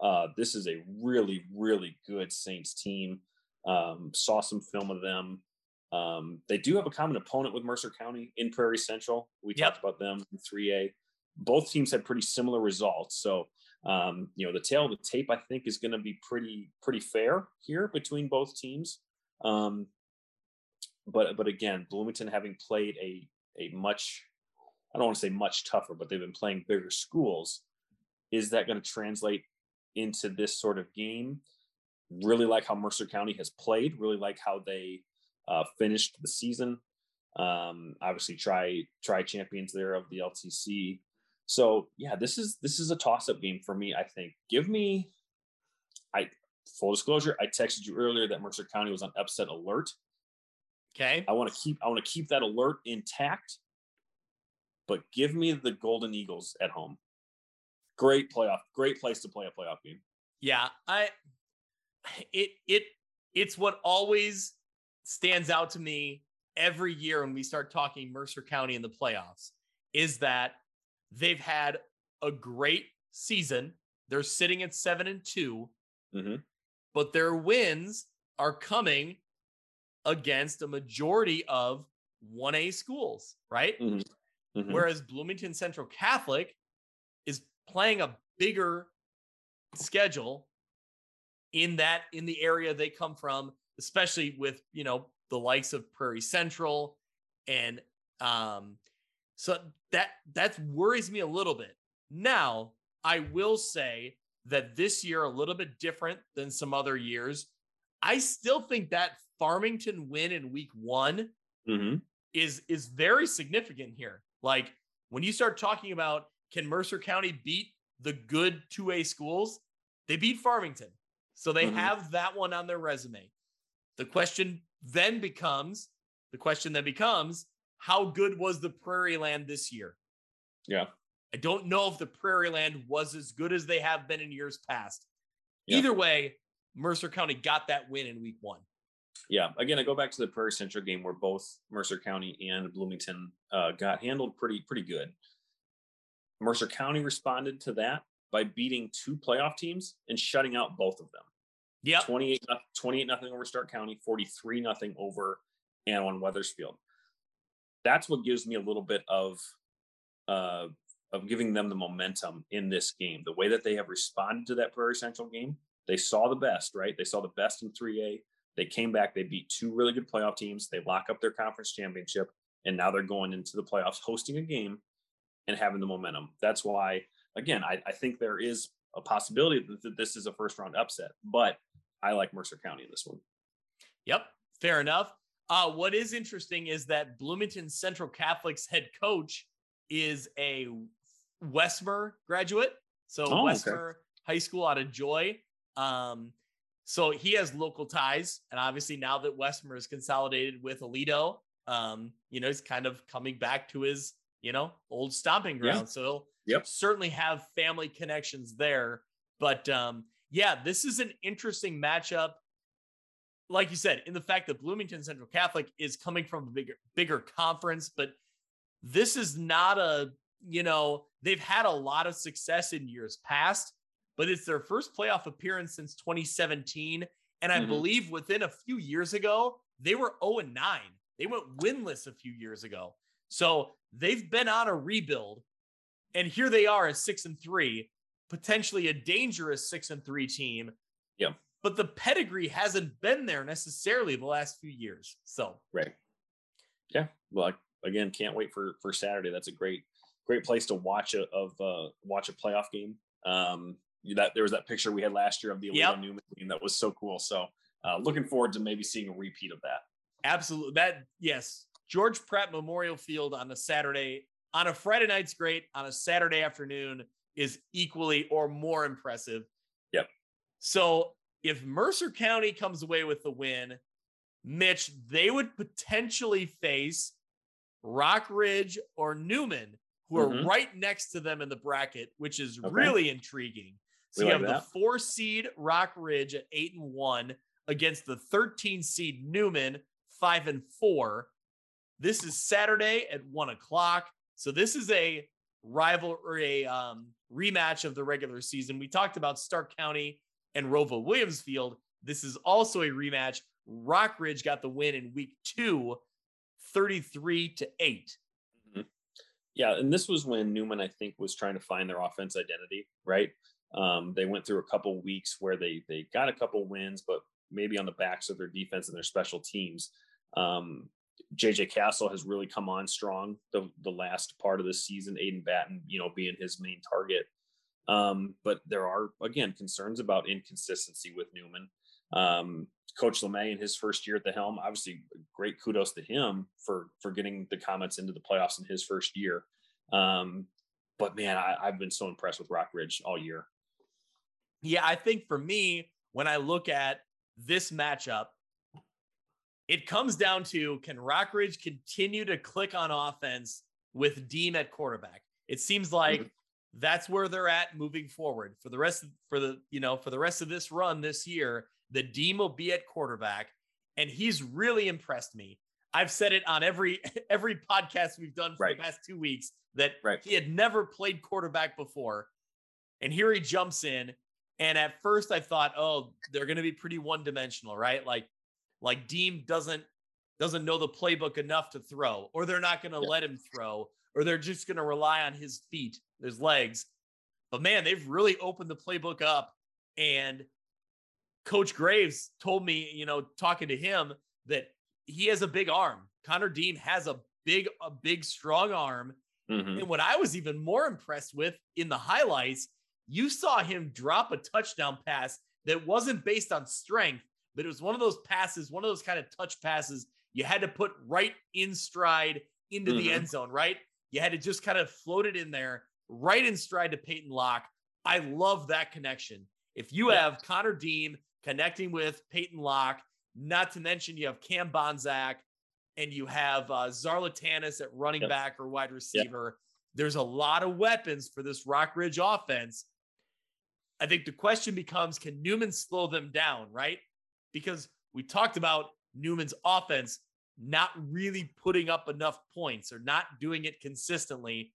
Uh, this is a really, really good Saints team. Um, saw some film of them. Um, they do have a common opponent with Mercer County in Prairie Central. We yep. talked about them in 3A. Both teams had pretty similar results. So, um, you know, the tail of the tape, I think, is going to be pretty, pretty fair here between both teams. Um, but, but again, Bloomington having played a, a much, I don't want to say much tougher, but they've been playing bigger schools. Is that going to translate into this sort of game? Really like how Mercer County has played, really like how they uh, finished the season. Um, obviously, try try champions there of the LTC. So yeah, this is this is a toss up game for me. I think. Give me, I full disclosure, I texted you earlier that Mercer County was on upset alert. Okay. I want to keep I want to keep that alert intact, but give me the Golden Eagles at home. Great playoff, great place to play a playoff game. Yeah, I it it it's what always stands out to me every year when we start talking Mercer County in the playoffs is that they've had a great season. They're sitting at seven and 2 mm-hmm. but their wins are coming against a majority of 1A schools, right? Mm-hmm. Mm-hmm. Whereas Bloomington Central Catholic is playing a bigger schedule in that in the area they come from especially with you know the likes of Prairie Central and um so that that worries me a little bit. Now, I will say that this year a little bit different than some other years. I still think that Farmington win in week 1 mm-hmm. is is very significant here. Like when you start talking about can Mercer County beat the good 2A schools? They beat Farmington. So they mm-hmm. have that one on their resume. The question then becomes the question then becomes how good was the Prairie Land this year? Yeah. I don't know if the Prairie Land was as good as they have been in years past. Yeah. Either way, Mercer County got that win in week one. Yeah. Again, I go back to the Prairie Central game where both Mercer County and Bloomington uh, got handled pretty pretty good. Mercer County responded to that by beating two playoff teams and shutting out both of them. Yeah. 28, 28 nothing over Stark County, 43 nothing over Annawan Wethersfield. That's what gives me a little bit of uh, of giving them the momentum in this game. The way that they have responded to that Prairie Central game, they saw the best, right? They saw the best in 3A. They came back, they beat two really good playoff teams. They lock up their conference championship, and now they're going into the playoffs hosting a game and having the momentum. That's why, again, I, I think there is a possibility that this is a first round upset, but I like Mercer County in this one. Yep, fair enough. Uh, what is interesting is that Bloomington Central Catholic's head coach is a Westmer graduate. So oh, Westmer okay. High School out of Joy. Um, so he has local ties, and obviously now that Westmer is consolidated with Aledo, um, you know, he's kind of coming back to his, you know, old stomping ground. Yeah. So he'll yep. certainly have family connections there. But um, yeah, this is an interesting matchup. Like you said, in the fact that Bloomington Central Catholic is coming from a bigger bigger conference, but this is not a, you know, they've had a lot of success in years past, but it's their first playoff appearance since 2017. And I mm-hmm. believe within a few years ago, they were 0 and 9. They went winless a few years ago. So they've been on a rebuild. And here they are at six and three potentially a dangerous six and three team. Yeah. But the pedigree hasn't been there necessarily the last few years. So right. Yeah. Well, again, can't wait for for Saturday. That's a great great place to watch a of uh, watch a playoff game. Um, that there was that picture we had last year of the yep. Newman game that was so cool. So uh, looking forward to maybe seeing a repeat of that. Absolutely. That yes, George Pratt Memorial Field on a Saturday on a Friday night's great. On a Saturday afternoon, is equally or more impressive. Yep. So if Mercer County comes away with the win, Mitch, they would potentially face Rockridge or Newman, who are mm-hmm. right next to them in the bracket, which is okay. really intriguing. So we you like have that. the four seed Rockridge at eight and one against the 13 seed Newman, five and four. This is Saturday at one o'clock. So this is a rivalry, um, rematch of the regular season. We talked about Stark County and ROWVA Williamsfield. This is also a rematch. Rockridge got the win in week two, 33 to 8. Mm-hmm. Yeah, and this was when Newman, I think, was trying to find their offense identity, right? Um, they went through a couple weeks where they they got a couple wins, but maybe on the backs of their defense and their special teams. Um, JJ Castle has really come on strong the the last part of the season. Aiden Batten, you know, being his main target. Um, but there are again concerns about inconsistency with Newman. Um, Coach LeMay in his first year at the helm, obviously, great kudos to him for for getting the Comets into the playoffs in his first year. Um, but man, I, I've been so impressed with Rockridge all year. Yeah, I think for me, when I look at this matchup, it comes down to can Rockridge continue to click on offense with Deem at quarterback? It seems like mm-hmm. that's where they're at moving forward for the rest of, for the you know for the rest of this run this year. The Deem will be at quarterback, and he's really impressed me. I've said it on every every podcast we've done for right. the past two weeks that right. he had never played quarterback before, and here he jumps in. And at first, I thought, oh, they're going to be pretty one dimensional, right? Like like Deem doesn't doesn't know the playbook enough to throw, or they're not going to yeah. let him throw, or they're just going to rely on his feet, his legs. But man, they've really opened the playbook up. And Coach Graves told me, you know, talking to him, that he has a big arm. Connor Deem has a big, a big, strong arm. Mm-hmm. And what I was even more impressed with in the highlights, you saw him drop a touchdown pass that wasn't based on strength, but it was one of those passes, one of those kind of touch passes you had to put right in stride into mm-hmm. the end zone, right? You had to just kind of float it in there, right in stride to Peyton Locke. I love that connection. If you yeah. have Connor Deem connecting with Peyton Locke, not to mention you have Cam Bonzak and you have uh, Zarlatanis at running yep. back or wide receiver. Yep. There's a lot of weapons for this Rockridge offense. I think the question becomes can Newman slow them down, right? because we talked about Newman's offense not really putting up enough points or not doing it consistently.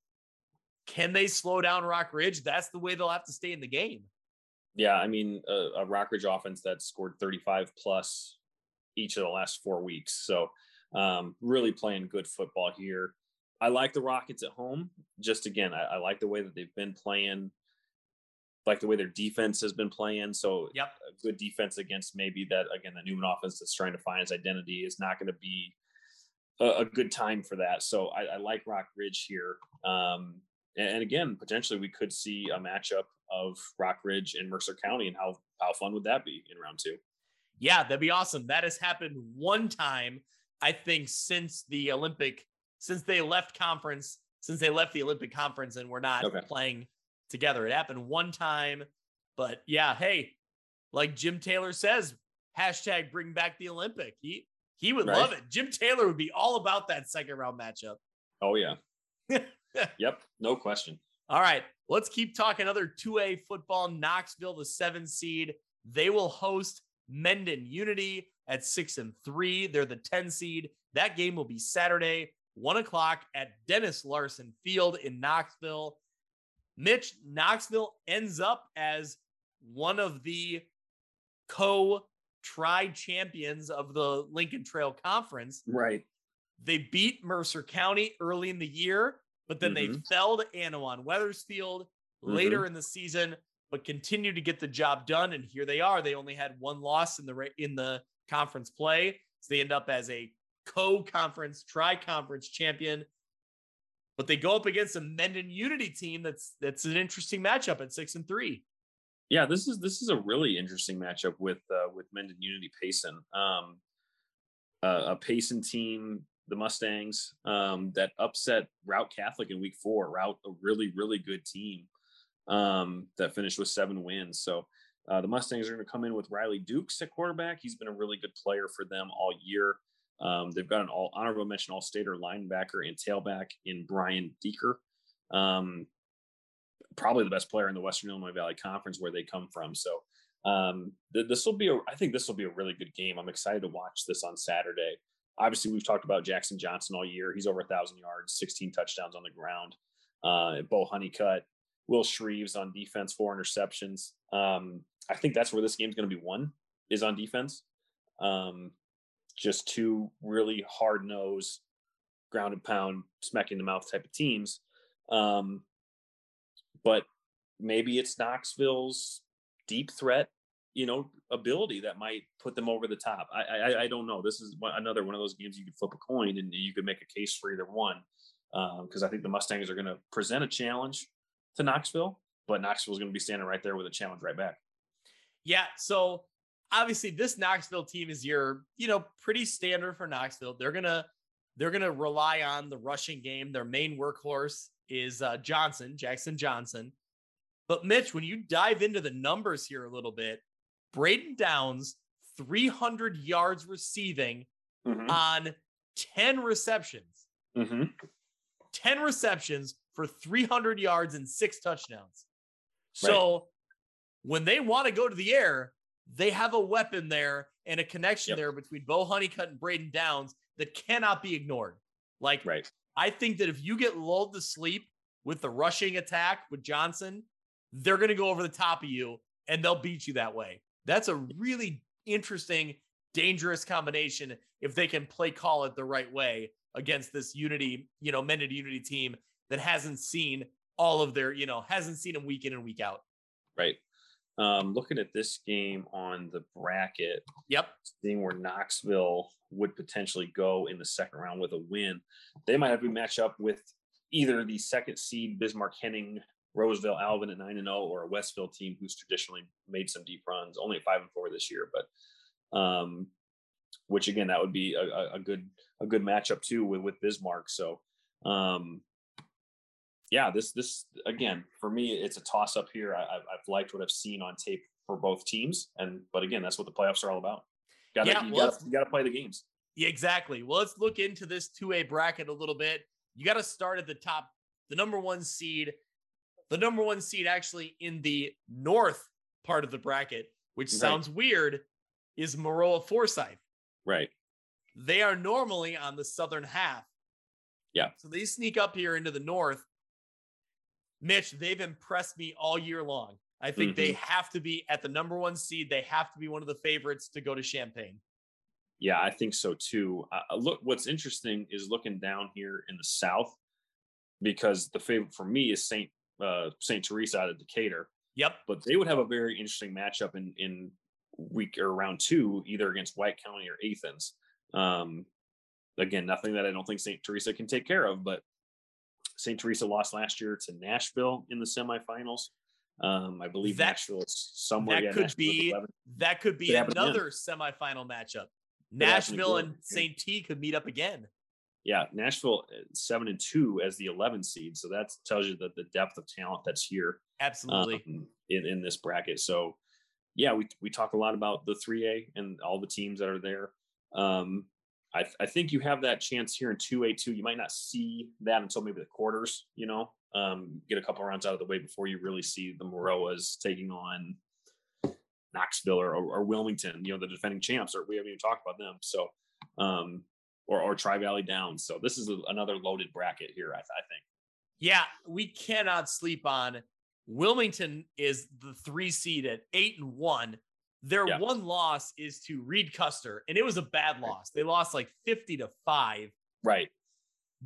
Can they slow down Rockridge? That's the way they'll have to stay in the game. Yeah, I mean, a, a Rockridge offense that scored 35 plus each of the last four weeks. So, um, really playing good football here. I like the Rockets at home. Just again, I, I like the way that they've been playing like the way their defense has been playing. So yep. a good defense against maybe that again the Newman offense that's trying to find its identity is not going to be a, a, good time for that. So I, I like Rock Ridge here. Um, and, and, again, potentially we could see a matchup of Rockridge and Mercer County, and how how fun would that be in round two? Yeah, that'd be awesome. That has happened one time, I think, since the Olympic, since they left conference, since they left the Olympic conference, and we're not okay. playing together. It happened one time, but yeah, hey, like Jim Taylor says, hashtag bring back the Olympic. He he would right. love it. Jim Taylor would be all about that second round matchup. Oh yeah. yep, no question. All right, let's keep talking other 2A football. Knoxville, the seven seed, they will host Mendon Unity at six and three. They're the 10 seed. That game will be Saturday, one o'clock at Dennis Larson Field in Knoxville. Mitch Knoxville ends up as one of the co tri champions of the Lincoln Trail Conference. Right. They beat Mercer County early in the year, but then mm-hmm. they fell to Annawan Wethersfield mm-hmm. later in the season, but continued to get the job done. And here they are. They only had one loss in the in the conference play. So they end up as a co-conference, tri-conference champion but they go up against a Mendon Unity team that's that's an interesting matchup at six and three. Yeah, this is this is a really interesting matchup with uh, with Mendon Unity Payson. Um, uh, a Payson team, the Mustangs, um, that upset Routt Catholic in Week Four. Routt a really really good team um, that finished with seven wins. So uh, the Mustangs are going to come in with Riley Dukes at quarterback. He's been a really good player for them all year. Um, they've got an all honorable mention all stater linebacker and tailback in Brian Deeker. Um, probably the best player in the Western Illinois Valley Conference where they come from. So um, th- this will be a, I think this will be a really good game. I'm excited to watch this on Saturday. Obviously, we've talked about Jackson Johnson all year. He's over a thousand yards, 16 touchdowns on the ground. Uh, Bo Honeycutt, Will Shreves on defense, four interceptions. Um, I think that's where this game's going to be won is on defense. Um, just two really hard nose, ground and pound, smacking the mouth type of teams. Um, but maybe it's Knoxville's deep threat, you know, ability that might put them over the top. I I, I don't know. This is another one of those games you could flip a coin and you could make a case for either one because um, I think the Mustangs are going to present a challenge to Knoxville, but Knoxville is going to be standing right there with a challenge right back. Yeah. So obviously, this Knoxville team is your, you know, pretty standard for Knoxville. They're gonna they're gonna rely on the rushing game. Their main workhorse is uh, Johnson, Jackson Johnson. But Mitch, when you dive into the numbers here a little bit, Braden Downs, 300 yards receiving mm-hmm. on 10 receptions. Mm-hmm. 10 receptions for 300 yards and six touchdowns. So right. when they want to go to the air, they have a weapon there and a connection yep. there between Bo Honeycutt and Braden Downs that cannot be ignored. Like, right. I think that if you get lulled to sleep with the rushing attack with Johnson, they're going to go over the top of you and they'll beat you that way. That's a really interesting, dangerous combination if they can play call it the right way against this Unity, you know, Mendon Unity team that hasn't seen all of their, you know, hasn't seen them week in and week out. Right. Um, looking at this game on the bracket, yep, seeing where Knoxville would potentially go in the second round with a win, they might have to match up with either the second seed Bismarck Henning, Rossville Alvin at nine and zero, oh, or a Westville team who's traditionally made some deep runs, only at five and four this year, but um, which again that would be a, a good a good matchup too with with Bismarck. So um, yeah, this this again for me, it's a toss up here. I, have liked what I've seen on tape for both teams, and but again, that's what the playoffs are all about. Got yeah, you well, got to play the games. Yeah, exactly. Well, let's look into this two A bracket a little bit. You got to start at the top, the number one seed, the number one seed actually in the north part of the bracket, which right. sounds weird, is Maroa Forsyth. Right. They are normally on the southern half. Yeah. So they sneak up here into the north Mitch, they've impressed me all year long. I think mm-hmm. they have to be at the number one seed. They have to be one of the favorites to go to Champaign. Yeah, I think so too. Uh, look, what's interesting is looking down here in the South because the favorite for me is Saint uh, Saint Teresa out of Decatur. Yep. But they would have a very interesting matchup in in week or round two, either against White County or Athens. Um, again, nothing that I don't think Saint Teresa can take care of, but St. Teresa lost last year to Nashville in the semifinals. Um, I believe that, Nashville is somewhere. That yeah, could be that could be another semifinal matchup. Nashville and St. T could meet up again. Yeah, Nashville uh, seven and two as the 11 seed, so that tells you that the depth of talent that's here. Absolutely um, in in this bracket. So, yeah, we we talk a lot about the 3A and all the teams that are there. Um, I, I think you have that chance here in 2A2. You might not see that until maybe the quarters, you know, um, get a couple rounds out of the way before you really see the Maroas taking on Knoxville or, or, Wilmington, you know, the defending champs, or we haven't even talked about them. So, um, or, or Tri Valley Down. So this is a, another loaded bracket here, I, I think. Yeah, we cannot sleep on Wilmington is the three seed at eight and one. Their yeah. one loss is to Reed Custer, and it was a bad loss. They lost like 50 to 5. Right.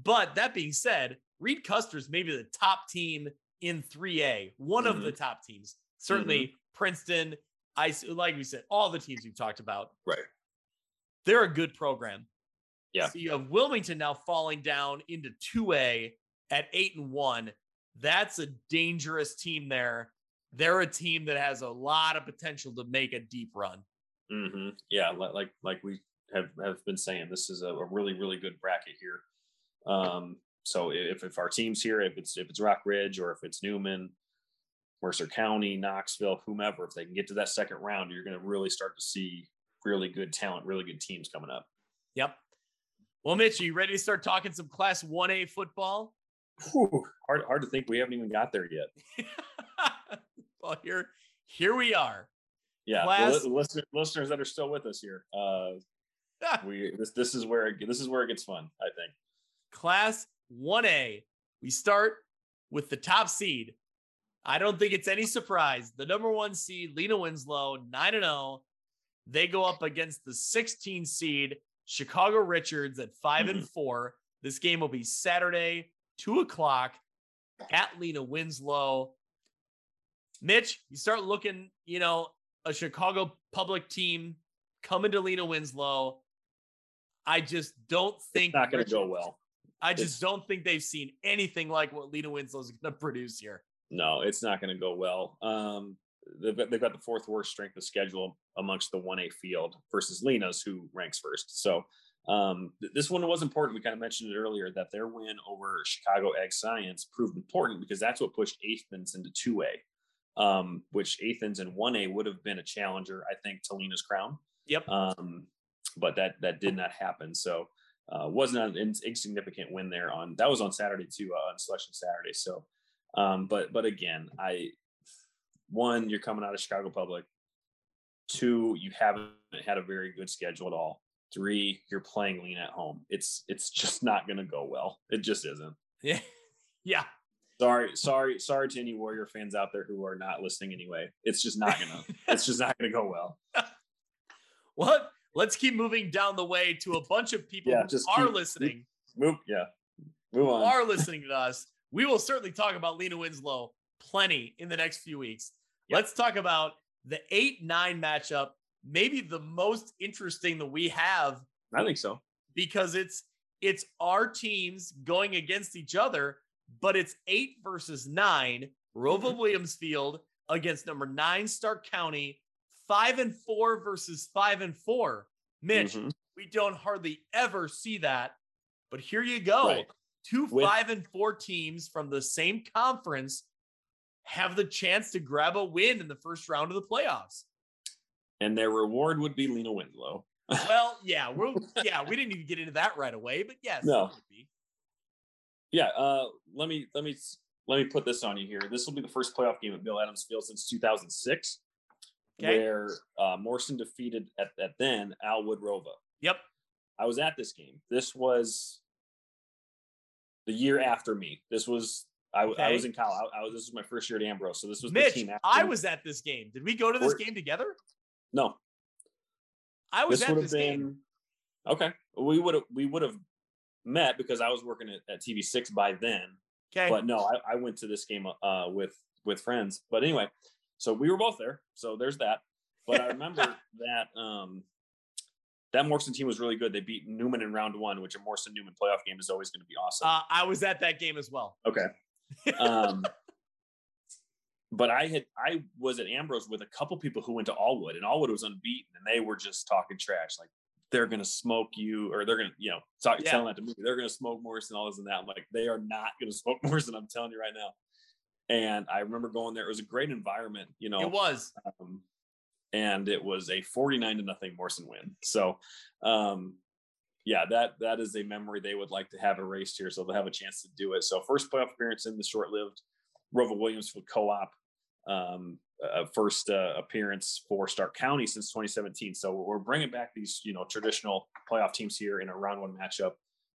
But that being said, Reed Custer's maybe the top team in 3A, one mm-hmm. of the mm-hmm. top teams. Certainly mm-hmm. Princeton, I like we said, all the teams we've talked about. Right. They're a good program. Yeah. So you have Wilmington now falling down into 2A at 8 and 1. That's a dangerous team there they're a team that has a lot of potential to make a deep run. Mm-hmm. Yeah, like like we have have been saying, this is a, a really really good bracket here. Um, so if if our teams here, if it's if it's Rockridge or if it's Newman, Mercer County, Knoxville, whomever, if they can get to that second round, you're going to really start to see really good talent, really good teams coming up. Yep. Well, Mitch, are you ready to start talking some Class 1A football? Whew, hard, hard to think we haven't even got there yet. well, here, here we are. Yeah, Class... listeners, listeners that are still with us here. Uh, we this this is where it, this is where it gets fun. I think. Class one A. We start with the top seed, I don't think it's any surprise. The number one seed, Lena Winslow, 9 and 0. They go up against the 16 seed, Chicago Richards at 5 and 4. This game will be Saturday, 2 o'clock at Lena Winslow. Mitch, you start looking, you know, a Chicago public team coming to Lena Winslow. I just don't think it's not going to go well. I just it's, don't think they've seen anything like what Lena Winslow is going to produce here. No, it's not going to go well. Um, they've, got, they've got the fourth worst strength of schedule amongst the 1A field versus Lena's, who ranks first. So um, this one was important. We kind of mentioned it earlier that their win over Chicago Ag Science proved important because that's what pushed Athens into 2A, um, which Athens in 1A would have been a challenger, I think, to Lena's crown. Yep. Um, but that that did not happen. So uh, wasn't an insignificant win there on that was on Saturday too uh, on selection Saturday. So, um, but but again, I one you're coming out of Chicago Public. Two, you haven't had a very good schedule at all. Three, you're playing lean at home. It's it's just not going to go well. It just isn't. Yeah, yeah. Sorry, sorry, sorry to any Warrior fans out there who are not listening anyway. It's just not gonna. it's just not gonna go well. What? Let's keep moving down the way to a bunch of people yeah, who are keep, listening. Move, yeah. Move on. Are listening to us. We will certainly talk about Lena Winslow plenty in the next few weeks. Yep. Let's talk about the eight nine matchup, maybe the most interesting that we have. I think so because it's it's our teams going against each other, but it's eight versus nine. Rova mm-hmm. Williamsfield against number nine Stark County five and four versus five and four. Mitch, mm-hmm. we don't hardly ever see that. But here you go. Right. Two With- five and four teams from the same conference have the chance to grab a win in the first round of the playoffs. And their reward would be Lena Winslow. well, yeah, we're yeah, we didn't even get into that right away, but yes, no. Yeah, uh, let me let me let me put this on you here. This will be the first playoff game at Bill Adams Field since 2006 okay. where uh, Morrison defeated at, at then Al Woodrova. Yep. I was at this game. This was the year after me. This was I, okay. I was in college. I, I, was this was my first year at Ambrose, so this was Mitch. the team. I me. was at this game. Did we go to this game together? No. I was this at this been, game. Okay, we would have we would have met because I was working at, at TV six by then. Okay, but no, I, I went to this game uh, with with friends. But anyway, so we were both there. So there's that. But I remember that um, that Morrison team was really good. They beat Newman in round one, which a Morrison Newman playoff game is always going to be awesome. Uh, I was at that game as well. Okay. Um, but I had I was at Ambrose with a couple people who went to Alwood, and Alwood was unbeaten, and they were just talking trash, like they're gonna smoke you, or they're gonna, you know, talk, yeah. telling that to me, they're gonna smoke Morrison, all this and that. I'm like, they are not gonna smoke Morrison. I'm telling you right now. And I remember going there. It was a great environment, you know. It was. Um, and it was a 49 to nothing Morrison win. So, um, yeah, that that is a memory they would like to have erased here, so they'll have a chance to do it. So, first playoff appearance in the short-lived Rova Williamsfield Co-op, um, first uh, appearance for Stark County since 2017. So, we're bringing back these, you know, traditional playoff teams here in a round one matchup.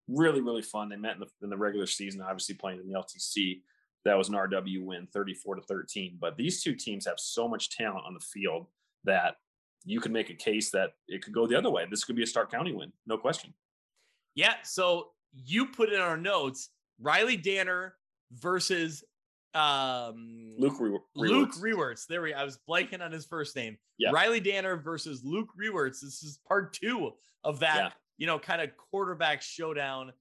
Really, really fun. They met in the, in the regular season, obviously playing in the LTC that was an RW win 34 to 13. But these two teams have so much talent on the field that you could make a case that it could go the other way. This could be a Stark County win, no question. Yeah. So you put in our notes Riley Danner versus um Luke Re- Luke Rewerts. There we I was blanking on his first name. Yeah. Riley Danner versus Luke Rewerts. This is part two of that, yeah. you know, kind of quarterback showdown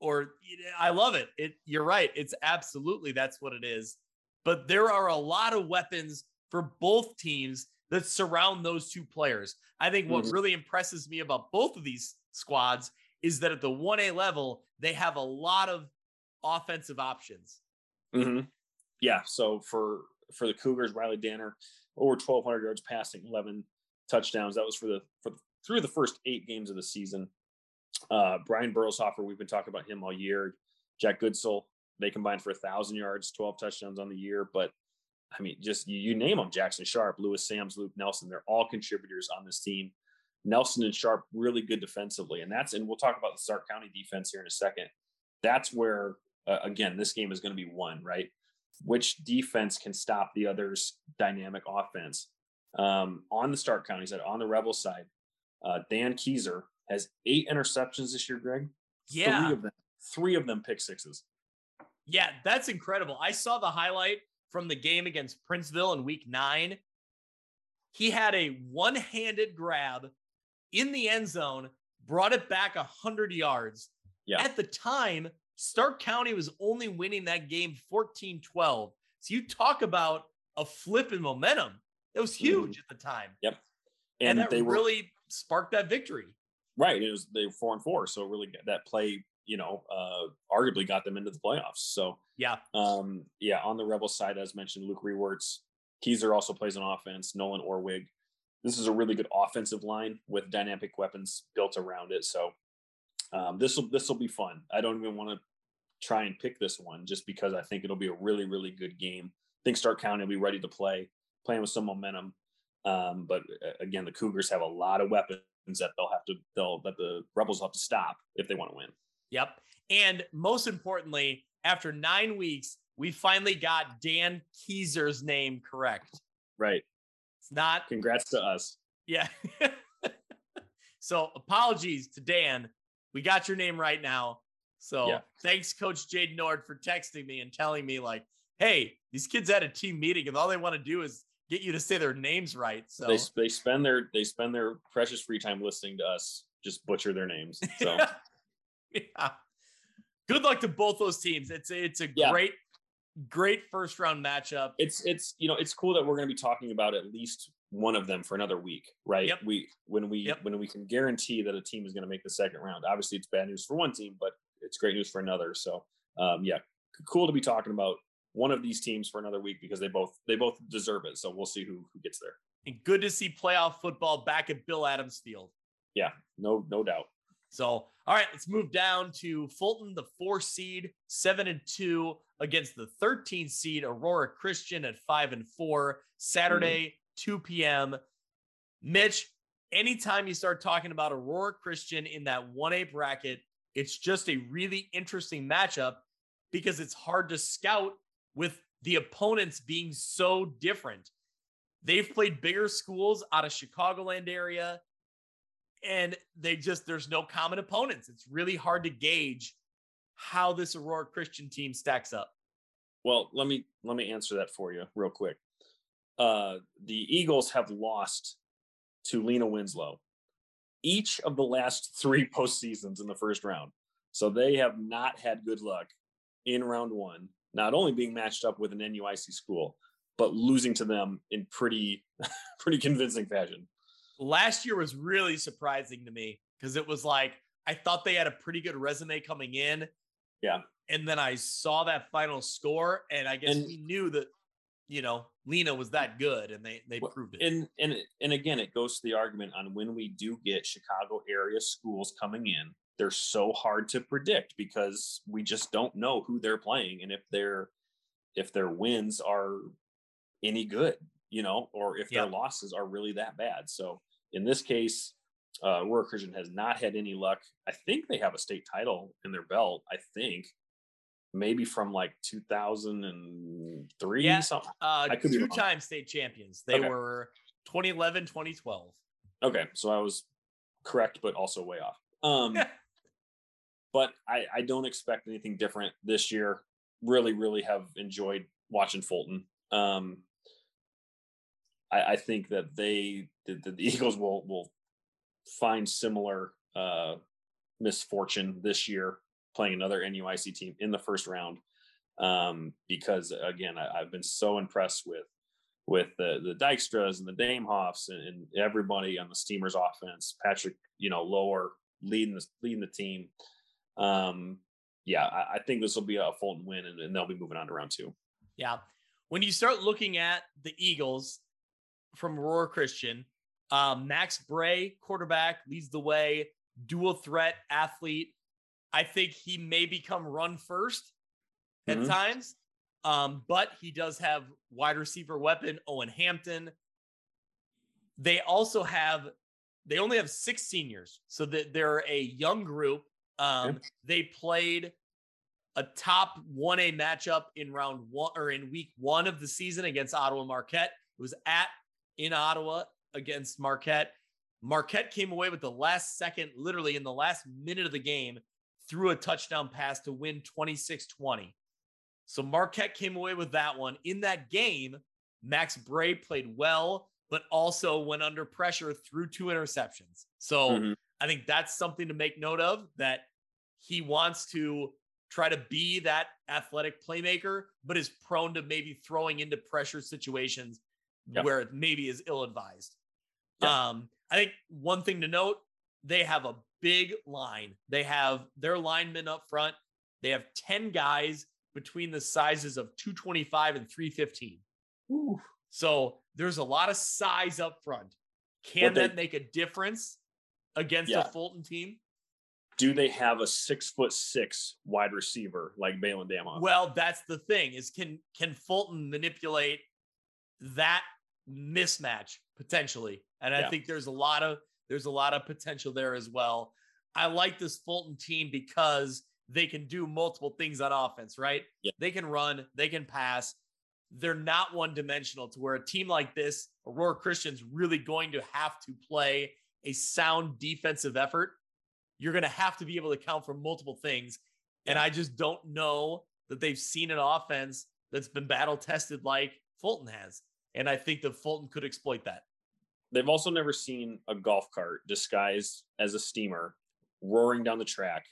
or I love it. It you're right. It's absolutely that's what it is. But there are a lot of weapons for both teams that surround those two players. I think what mm-hmm. really impresses me about both of these squads is that at the 1A level, they have a lot of offensive options. Mm-hmm. Yeah. So for for the Cougars, Riley Danner over 1,200 yards passing, 11 touchdowns. That was for the for through the first eight games of the season. Uh, Brian Burleshoffer, we've been talking about him all year. Jack Goodsell, they combined for a thousand yards, 12 touchdowns on the year. But I mean, just you, you name them Jackson Sharp, Lewis Sams, Luke Nelson, they're all contributors on this team. Nelson and Sharp really good defensively. And that's, and we'll talk about the Stark County defense here in a second. That's where, uh, again, this game is going to be won, right? Which defense can stop the other's dynamic offense. Um, on the Stark County side, on the Rebel side, uh, Dan Keyser has eight interceptions this year, Greg. Yeah. Three of them, three of them pick sixes. Yeah, that's incredible. I saw the highlight from the game against Princeville in week nine. He had a one handed grab in the end zone, brought it back 100 yards. Yeah. At the time, Stark County was only winning that game 14 12. So you talk about a flip in momentum. It was huge at the time. Yep. And, And, that they were really sparked that victory. right. It was they were four and four, so really that play, you know, uh, arguably got them into the playoffs. So Yeah. Um, yeah, on the Rebel side, as mentioned, Luke Rewerts, Keyser also plays on offense. Nolan Orwig. This is a really good offensive line with dynamic weapons built around it. So um, this will this will be fun. I don't even want to try and pick this one just because I think it'll be a really really good game. I think Stark County will be ready to play, playing with some momentum. Um, but uh, again, the Cougars have a lot of weapons that they'll have to they'll that the Rebels will have to stop if they want to win. Yep. And most importantly, after nine weeks, we finally got Dan Keyser's name correct. Right. It's not, Congrats to us. yeah. so apologies to Dan. We got your name right now. So Yeah. thanks, Coach Jade Nord, for texting me and telling me, like, hey, these kids had a team meeting and all they want to do is get you to say their names right. So they they spend their they spend their precious free time listening to us just butcher their names. So yeah. Good luck to both those teams. It's a, it's a Yeah. great, great first round matchup. it's it's you know it's cool that we're going to be talking about at least one of them for another week, right? Yep. We when we Yep. when we can guarantee that a team is going to make the second round. Obviously, it's bad news for one team, but it's great news for another. So um, yeah, cool to be talking about one of these teams for another week because they both they both deserve it. So we'll see who who gets there. And good to see playoff football back at Bill Adams Field. Yeah, no no doubt. So, all right, let's move down to Fulton, the four seed, seven and two against the 13 seed Aurora Christian at five and four, Saturday, 2 p.m. Mitch, anytime you start talking about Aurora Christian in that 1A bracket, it's just a really interesting matchup because it's hard to scout with the opponents being so different. They've played bigger schools out of Chicagoland area and they just there's no common opponents. It's really hard to gauge how this Aurora Christian team stacks up. Well, let me let me answer that for you real quick. Uh, the Eagles have lost to Lena Winslow each of the last three postseasons in the first round, so they have not had good luck in round one. Not only being matched up with an NUIC school, but losing to them in pretty pretty convincing fashion. Last year was really surprising to me because it was like I thought they had a pretty good resume coming in. Yeah. And then I saw that final score, and I guess And- we knew that, you know, Lena was that good, and they they Well, proved it. And and and again, it goes to the argument on when we do get Chicago area schools coming in, they're so hard to predict because we just don't know who they're playing and if their if their wins are any good, you know, or if Yeah. their losses are really that bad. So in this case, uh, Aurora Christian has not had any luck. I think they have a state title in their belt. I think maybe from like 2003 Yeah. something. uh, I could be two-time state champions. They Okay. were 2011, 2012. Okay, so I was correct, but also way off. Um, but I, I don't expect anything different this year. Really, really have enjoyed watching Fulton. Um, I, I think that they the, the Eagles will will find similar uh, misfortune this year playing another NUIC team in the first round um, because again I, I've been so impressed with with the the Dykstras and the Damehoffs and, and everybody on the Steamers offense. Patrick, you know, lower leading the leading the team. Um, yeah, I, I think this will be a Fulton win, and, and they'll be moving on to round two. Yeah. When you start looking at the Eagles from Aurora Christian, um, Max Bray, quarterback, leads the way, dual threat athlete. I think he may become run first at Mhm. times, um, but he does have wide receiver weapon Owen Hampton. They also have, they only have six seniors, so that they're a young group. Um, They played a top 1A matchup in round one or in week one of the season against Ottawa Marquette. It was at in Ottawa against Marquette. Marquette came away with the last second, literally in the last minute of the game, threw a touchdown pass to win 26 20. So Marquette came away with that one. In that game, Max Bray played well, but also went under pressure through two interceptions. So mm-hmm. I think that's something to make note of that he wants to try to be that athletic playmaker, but is prone to maybe throwing into pressure situations yep. where it maybe is ill advised. Yep. Um, I think one thing to note they have a big line. They have their linemen up front. They have 10 guys between the sizes of 225 and 315. Ooh. So there's a lot of size up front. Can that make a difference against yeah. a Fulton team? Do they have a six foot six wide receiver like Baylin Damoff? Well, that's the thing is can can Fulton manipulate that mismatch potentially? And I yeah. think there's a lot of there's a lot of potential there as well. I like this Fulton team because they can do multiple things on offense, right? Yeah. They can run, they can pass. They're not one dimensional to where a team like this, Aurora Christian's really going to have to play a sound defensive effort. You're going to have to be able to count for multiple things. And I just don't know that they've seen an offense that's been battle tested like Fulton has. And I think that Fulton could exploit that. They've also never seen a golf cart disguised as a steamer roaring down the track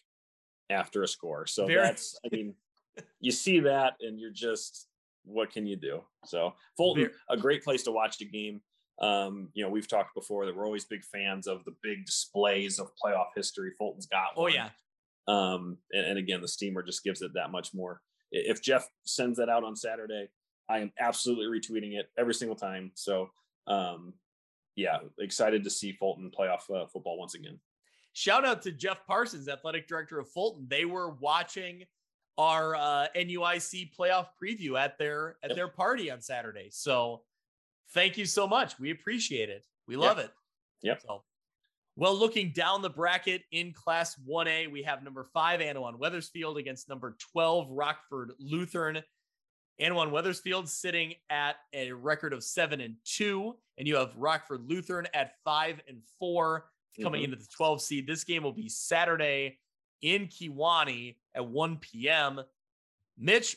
after a score. So Very- that's, I mean, you see that and you're just, what can you do? So Fulton, Very- a great place to watch the game. Um, you know, we've talked before that we're always big fans of the big displays of playoff history. Fulton's got oh, one. Oh yeah. Um, and, and again, the steamer just gives it that much more. If Jeff sends that out on Saturday, I am absolutely retweeting it every single time. So, um, yeah, excited to see Fulton playoff uh, football once again. Shout out to Jeff Parsons, athletic director of Fulton. They were watching our uh, NUIC playoff preview at their at yep. their party on Saturday. So, thank you so much. We appreciate it. We love yep. it. Yep. So, well, looking down the bracket in Class 1A, we have number five, Annawan Wethersfield against number 12, Rockford Lutheran. Annawan Wethersfield sitting at a record of seven and two, and you have Rockford Lutheran at five and four coming mm-hmm. into the 12 seed. This game will be Saturday in Kewanee at 1 p.m. Mitch,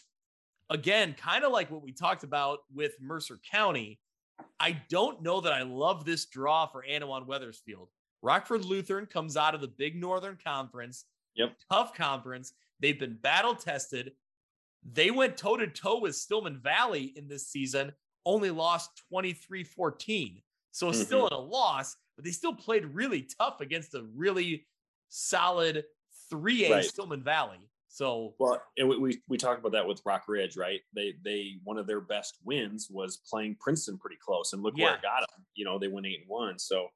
again, kind of like what we talked about with Mercer County. I don't know that I love this draw for Annawan Wethersfield. Rockford Lutheran comes out of the Big Northern Conference. Yep. Tough conference. They've been battle tested. They went toe to toe with Stillman Valley in this season, only lost 23 14. So mm-hmm. still in a loss, but they still played really tough against a really solid 3A right. Stillman Valley. So well, we, we we talked about that with Rockridge, right? They they one of their best wins was playing Princeton pretty close, and look yeah. where it got them. You know, they went eight and one. So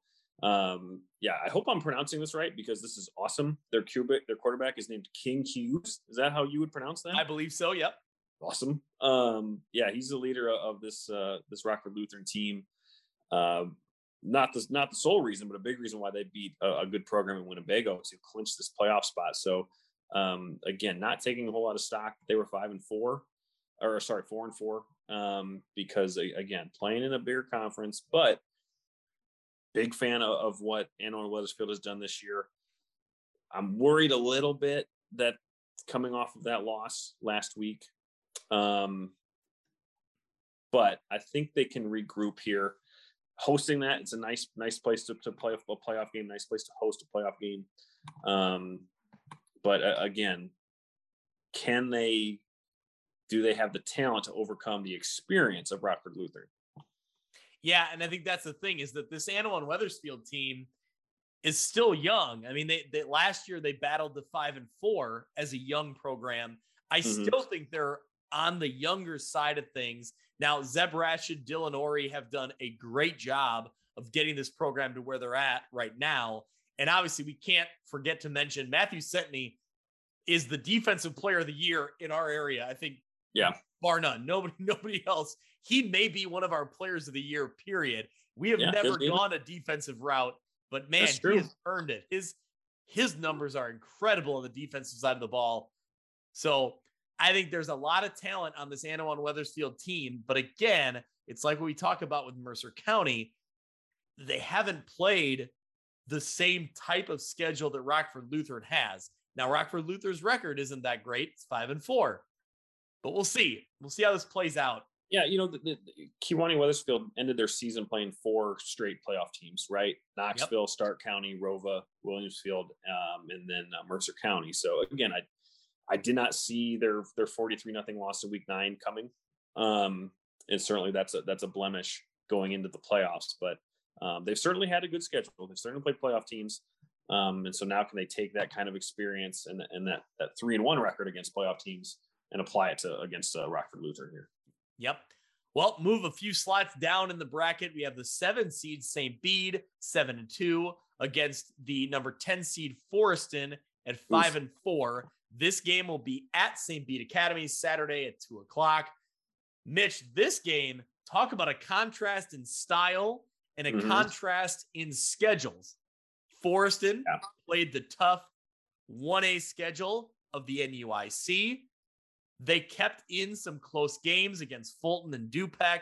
um, yeah, I hope I'm pronouncing this right because this is awesome. Their cubic, their quarterback is named King Hughes. Is that how you would pronounce that? I believe so. Yep. Awesome. Um, yeah, he's the leader of this uh, this Rockford Lutheran team. Uh, not the not the sole reason, but a big reason why they beat a, a good program in Winnebago to clinch this playoff spot. So um, again, not taking a whole lot of stock. They were five and four, or sorry, four and four, um, because again, playing in a bigger conference, but big fan of, of what Annawan Wethersfield has done this year. I'm worried a little bit that coming off of that loss last week. Um, but I think they can regroup here. Hosting that, it's a nice, nice place to, to play a playoff game, nice place to host a playoff game. Um, but uh, again, can they, do they have the talent to overcome the experience of Rockford Lutheran? Yeah, and I think that's the thing is that this Annawan Wethersfield team is still young. I mean, they, they last year they battled the five and four as a young program. I mm-hmm. still think they're on the younger side of things. Now, Zeb Rashid, Dylan Ori have done a great job of getting this program to where they're at right now. And obviously, we can't forget to mention Matthew Setney is the defensive player of the year in our area. I think, yeah, bar none. Nobody, nobody else he may be one of our players of the year, period. We have yeah, never gone a defensive route, but man, he has earned it. His his numbers are incredible on the defensive side of the ball. So I think there's a lot of talent on this Annawan Wethersfield team. But again, it's like what we talk about with Mercer County. They haven't played the same type of schedule that Rockford Lutheran has. Now, Rockford Luther's record isn't that great. It's five and four, but we'll see. We'll see how this plays out. Yeah, you know, the, the, Kewanee Wethersfield ended their season playing four straight playoff teams, right? Knoxville, yep. Stark County, Rova, Williamsfield, um, and then uh, Mercer County. So again, I I did not see their their 43 nothing loss in week nine coming. Um, and certainly that's a that's a blemish going into the playoffs. But um, they've certainly had a good schedule. They've certainly played playoff teams. Um, and so now can they take that kind of experience and, and that, that three and one record against playoff teams and apply it to against uh, Rockford Lutheran here? Yep. Well, move a few slots down in the bracket. We have the seven seed St. Bede, seven and two, against the number 10 seed Forreston at five Oof. and four. This game will be at St. Bede Academy Saturday at two o'clock. Mitch, this game, talk about a contrast in style and a mm-hmm. contrast in schedules. Forreston yeah. played the tough 1A schedule of the NUIC. They kept in some close games against Fulton and Dupec,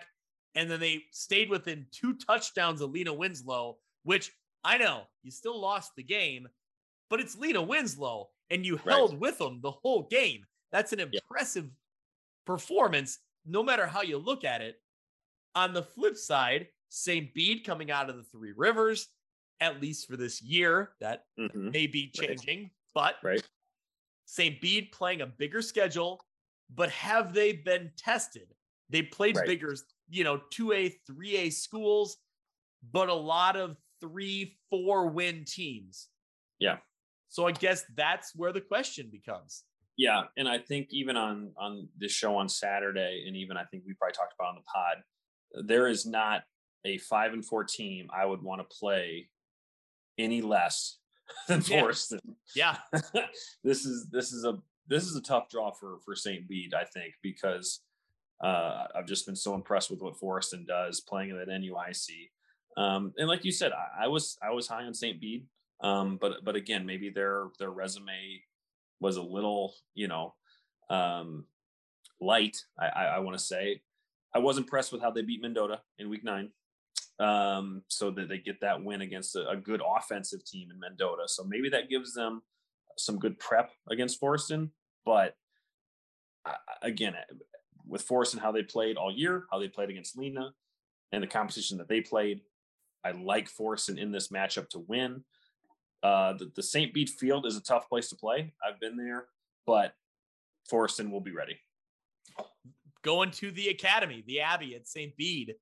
and then they stayed within two touchdowns of Lena Winslow, which I know you still lost the game, but it's Lena Winslow, and you right. held with them the whole game. That's an impressive yeah. performance, no matter how you look at it. On the flip side, St. Bede coming out of the Three Rivers, at least for this year. That mm-hmm. may be changing, right. but right. St. Bede playing a bigger schedule, but have they been tested? They played right. bigger, you know, 2A, 3A schools, but a lot of three, four win teams. Yeah. So I guess that's where the question becomes. Yeah, and I think even on on this show on Saturday, and even I think we probably talked about on the pod, there is not a five and four team I would want to play any less than yeah. Yeah. this is this is a this is a tough draw for for St. Bede, I think, because uh, I've just been so impressed with what Forreston does playing in that NUIC. Um, and like you said, I, I, was I was high on St. Bede, um, but but again, maybe their their resume was a little, you know, um, light. I, I, I want to say I was impressed with how they beat Mendota in Week Nine um, so that they get that win against a, a, good offensive team in Mendota. So maybe that gives them some good prep against Forreston. But uh, again, with Forreston, how they played all year, how they played against Lena, and the competition that they played, I like Forreston in this matchup to win. Uh, the, the St. Bede Field is a tough place to play. I've been there, but Forreston will be ready. Going to the academy, the Abbey at St. Bede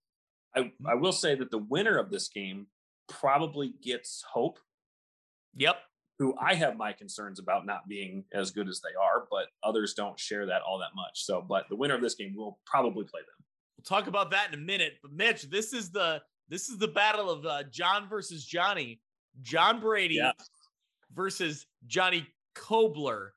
I, I will say that the winner of this game probably gets hope. Yep. Who I have my concerns about not being as good as they are, but others don't share that all that much. So, but the winner of this game will probably play them. We'll talk about that in a minute. But Mitch, this is the this is the battle of uh, John versus Johnny. John Brady yeah. versus Johnny Kobler.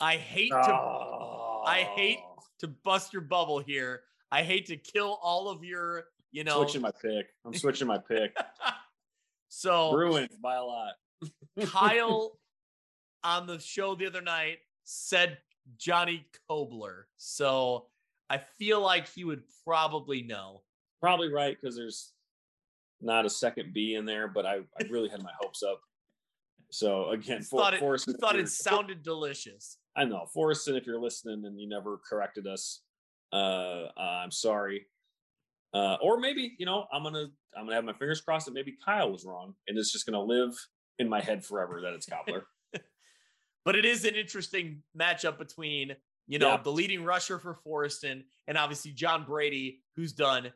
I hate to oh. I hate to bust your bubble here. I hate to kill all of your you know, switching my pick. I'm switching my pick. so Bruins by a lot. Kyle on the show the other night said Johnny Kobler. So I feel like he would probably know. Probably right because there's not a second B in there, but I, I really had my hopes up. So again, for, thought it, Forrest, thought it sounded delicious. I know, Forreston, if you're listening and you never corrected us, uh, uh, I'm sorry. Uh, or maybe you know I'm gonna I'm gonna have my fingers crossed that maybe Kyle was wrong and it's just gonna live in my head forever that it's Cobbler. but it is an interesting matchup between you know yeah. the leading rusher for Forreston and obviously John Brady, who's done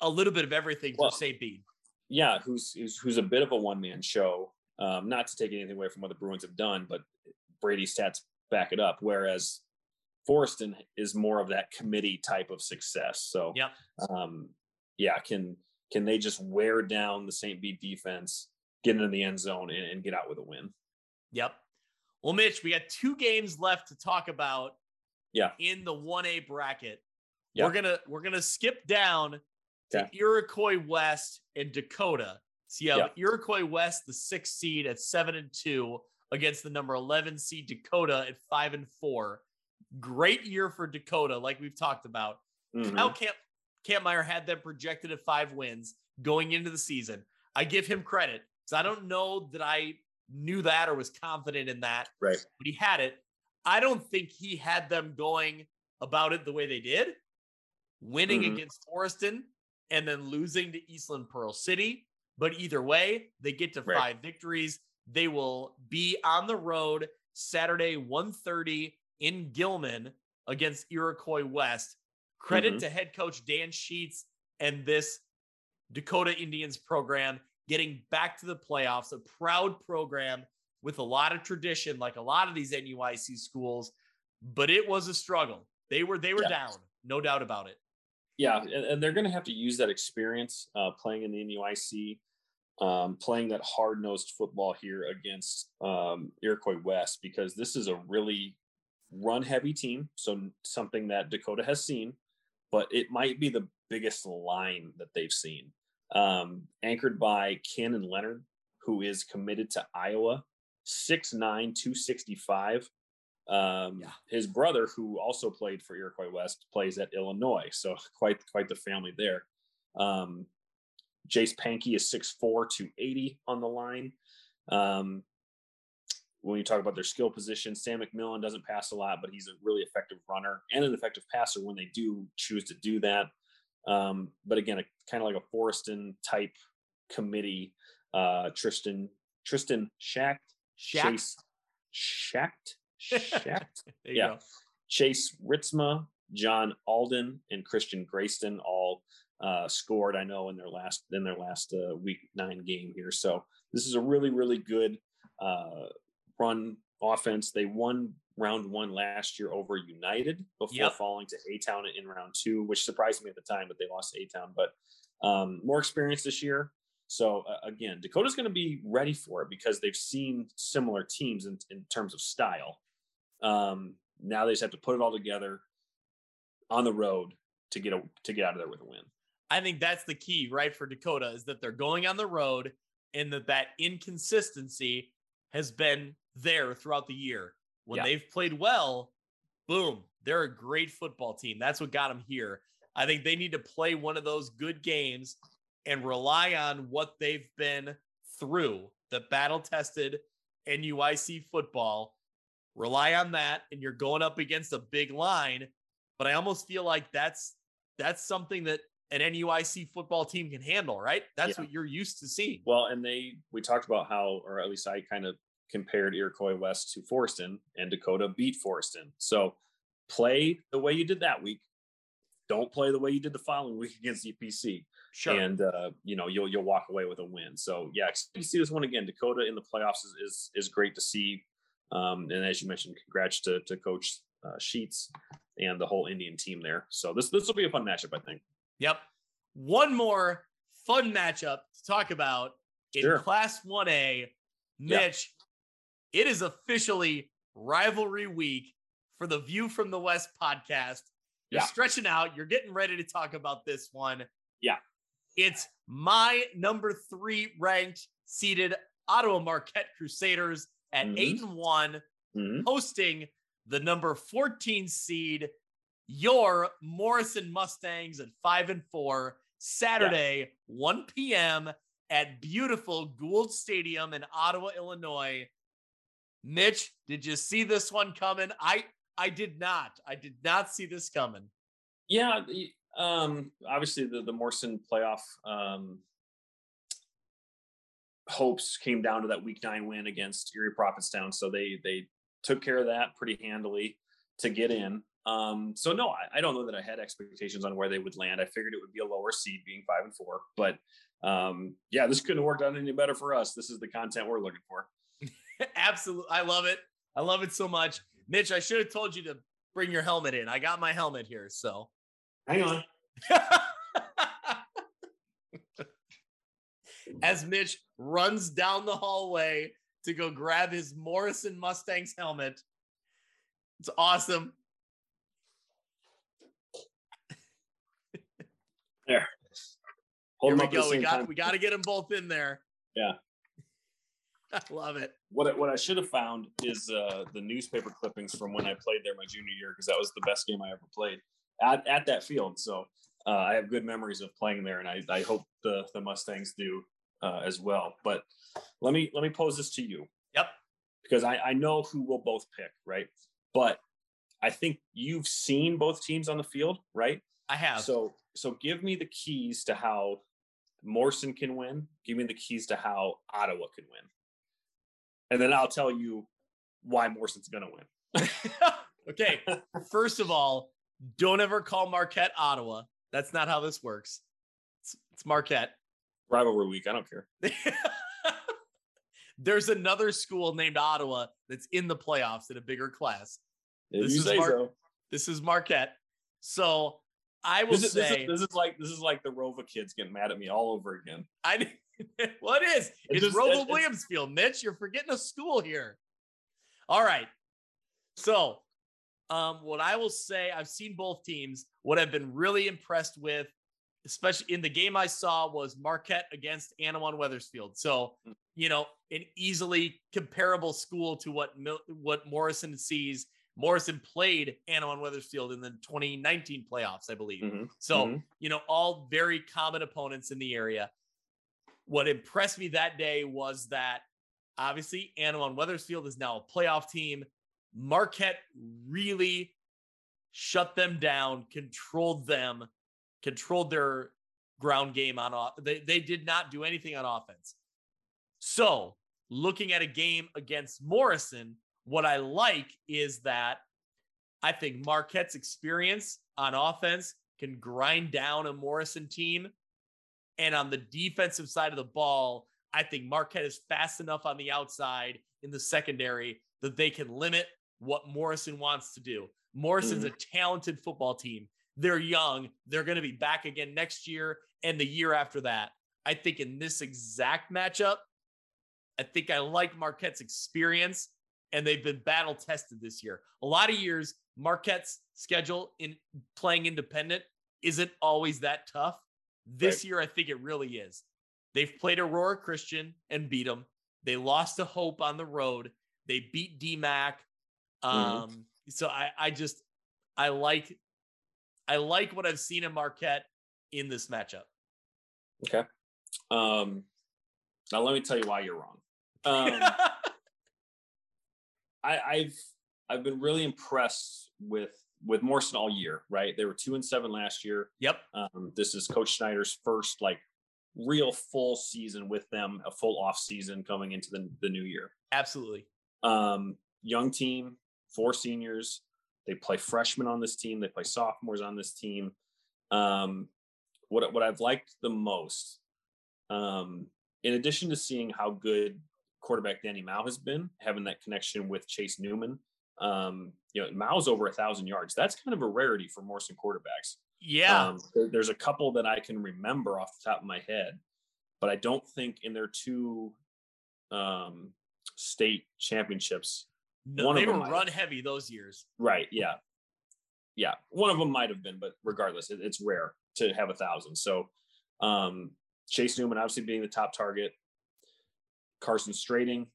a little bit of everything well, for St. Bede. Yeah, who's, who's who's a bit of a one man show. Um, not to take anything away from what the Bruins have done, but Brady's stats back it up. Whereas Forreston is more of that committee type of success. So, yeah, um, yeah, can can they just wear down the St. Bede defense, get into the end zone, and, and get out with a win? Yep. Well, Mitch, we got two games left to talk about. Yeah. In the one A bracket, yep. we're gonna we're gonna skip down to Iroquois West and Dakota. So you have Iroquois West, the sixth seed at seven and two, against the number eleven seed Dakota at five and four. great year for Dakota, like we've talked about. Mhm. Kyle Camp Kampmeyer had them projected at five wins going into the season. I give him credit because I don't know that I knew that or was confident in that, Right. but he had it. I don't think he had them going about it the way they did, winning Mhm. against Forreston and then losing to Eastland Pearl City. But either way, they get to Right. five victories. They will be on the road Saturday, 1:30 in Gilman against Iroquois West. Credit Mhm. to head coach Dan Sheets and this Dakota Indians program getting back to the playoffs, a proud program with a lot of tradition, like a lot of these NUIC schools, but it was a struggle. They were they were Yeah. down, no doubt about it. Yeah, and, and they're going to have to use that experience uh, playing in the NUIC, um, playing that hard nosed football here against um, Iroquois West because this is a really run heavy team. So something that Dakota has seen, but it might be the biggest line that they've seen. Um, anchored by Ken and Leonard, who is committed to Iowa, 6'9, 265. Um, Yeah. His brother, who also played for Iroquois West, plays at Illinois. So quite quite the family there. Um, Jace Pankey is 6'4, 280 on the line. Um, when you talk about their skill position, Sam McMillan doesn't pass a lot, but he's a really effective runner and an effective passer when they do choose to do that. Um, but again, a, kind of like a Forreston type committee. Uh, Tristan Tristan Schacht. Chase Schacht, Schacht, yeah. go. Chase Ritzma, John Alden, and Christian Grayston all uh, scored. I know in their last in their last uh, week nine game here. So this is a really really good uh, run offense. They won round one last year over United before Yep. falling to A Town in round two, which surprised me at the time that they lost to A Town. But um, more experience this year. So uh, again, Dakota's going to be ready for it because they've seen similar teams in, in terms of style. Um, now they just have to put it all together on the road to get a, to get out of there with a win. I think that's the key, right, for Dakota is that they're going on the road and that that inconsistency has been there throughout the year. When Yeah. they've played well, boom, they're a great football team. That's what got them here. I think they need to play one of those good games and rely on what they've been through, the battle tested NUIC football. Rely on that, and you're going up against a big line. But I almost feel like that's that's something that an NUIC football team can handle, right? That's Yeah. what you're used to seeing. Well, and they we talked about how, or at least I kind of compared Iroquois West to Forreston, and Dakota beat Forreston. So play the way you did that week. Don't play the way you did the following week against EPC, Sure. and uh, you know you'll you'll walk away with a win. So yeah, to see this one again. Dakota in the playoffs is is, is great to see. Um, and as you mentioned, congrats to to Coach uh, Sheets and the whole Indian team there. So this this will be a fun matchup, I think. Yep. One more fun matchup to talk about in Sure. Class 1A. Yeah. Mitch, it is officially rivalry week for the View from the West podcast. You're Yeah. stretching out. You're getting ready to talk about this one. Yeah. It's my number three ranked seeded Ottawa Marquette Crusaders at Mhm. eight and one Mhm. hosting the number 14 seed, your Morrison Mustangs at five and four, Saturday, 1 p.m. at beautiful Gould Stadium in Ottawa, Illinois. Mitch, did you see this one coming? I I did not. I did not see this coming. Yeah, um, obviously the the Morrison playoff um, hopes came down to that Week Nine win against Erie Prophetstown, so they they took care of that pretty handily to get in. Um, so no, I, I don't know that I had expectations on where they would land. I figured it would be a lower seed, being five and four, but um, yeah, this couldn't have worked out any better for us. This is the content we're looking for. Absolutely. I love it. I love it so much. Mitch, I should have told you to bring your helmet in. I got my helmet here, so Hang on. As Mitch runs down the hallway to go grab his Morrison Mustangs helmet. It's awesome. There. Hold Here we up at the go. We got time. we got to get them both in there. Yeah. I love it. What I, what I should have found is uh, the newspaper clippings from when I played there my junior year because that was the best game I ever played at, at that field. So uh, I have good memories of playing there, and I, I hope the the Mustangs do uh, as well. But let me let me pose this to you. Yep. Because I, I know who we'll both pick, right? But I think you've seen both teams on the field, right? I have. So so give me the keys to how Morrison can win. Give me the keys to how Ottawa can win. And then I'll tell you why Morrison's gonna win. okay. First of all, don't ever call Marquette Ottawa. That's not how this works. It's, it's Marquette. Rivalry week. I don't care. There's another school named Ottawa that's in the playoffs in a bigger class. If This you is say Mar- so. This is Marquette. So I will This is, say this, is, this is like this is like the ROWVA kids getting mad at me all over again. I well, it is. It's it's- it's- Williamsfield, Mitch. You're forgetting a school here. All right. So, um, what I will say, I've seen both teams. What I've been really impressed with, especially in the game I saw, was Marquette against Annawan Wethersfield. So, Mm. you know, an easily comparable school to what Mil- what Morrison sees. Morrison played Annawan Wethersfield in the 2019 playoffs, I believe. Mhm, So, mhm. you know, all very common opponents in the area. What impressed me that day was that obviously Annawan Wethersfield is now a playoff team. Marquette really shut them down, controlled them, controlled their ground game on off. They, they did not do anything on offense. So, looking at a game against Morrison, what I like is that I think Marquette's experience on offense can grind down a Morrison team. And on the defensive side of the ball, I think Marquette is fast enough on the outside in the secondary that they can limit what Morrison wants to do. Morrison's mm-hmm. a talented football team. They're young. They're going to be back again next year and the year after that. I think in this exact matchup, I think I like Marquette's experience and they've been battle tested this year. A lot of years, Marquette's schedule in playing independent isn't always that tough. This Right. year, I think it really is. They've played Aurora Christian and beat them. They lost to Hope on the road. They beat DMAC. Um, so I, I just I like I like what I've seen in Marquette in this matchup. Okay. Um, now let me tell you why you're wrong. Um, I, I've I've been really impressed with with Morrison all year. Right, they were two and seven last year. yep. Um, this is Coach Schneider's first like real full season with them, a full off season coming into the, the new year. Absolutely. Um, young team, four seniors. They play freshmen on this team. They play sophomores on this team. Um, what what I've liked the most, um, in addition to seeing how good quarterback Danny Mao has been, having that connection with Chase Newman. Um, you know, Mao's over a thousand yards. That's kind of a rarity for Morrison quarterbacks. Yeah. Um, there- there's a couple that I can remember off the top of my head, but I don't think in their two um, state championships. no, one of them were run heavy those years. Right. Yeah. Yeah. One of them might have been, but regardless, it, it's rare to have a thousand. So um, Chase Newman obviously being the top target, Carson Strating,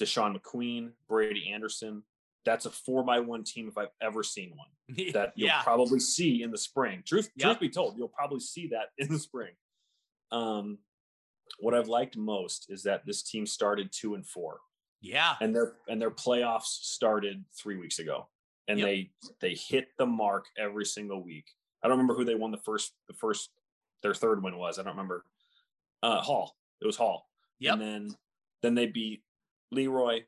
Deshaun McQueen, Brady Anderson. That's a four by one team if I've ever seen one that you'll yeah. probably see in the spring. Truth, Yep. truth be told, you'll probably see that in the spring. Um, what I've liked most is that this team started two and four, yeah. and their and their playoffs started three weeks ago, and Yep. they they hit the mark every single week. I don't remember who they won the first the first their third win was. I don't remember. Uh, Hall. It was Hall. Yep. And then then they beat Leroy,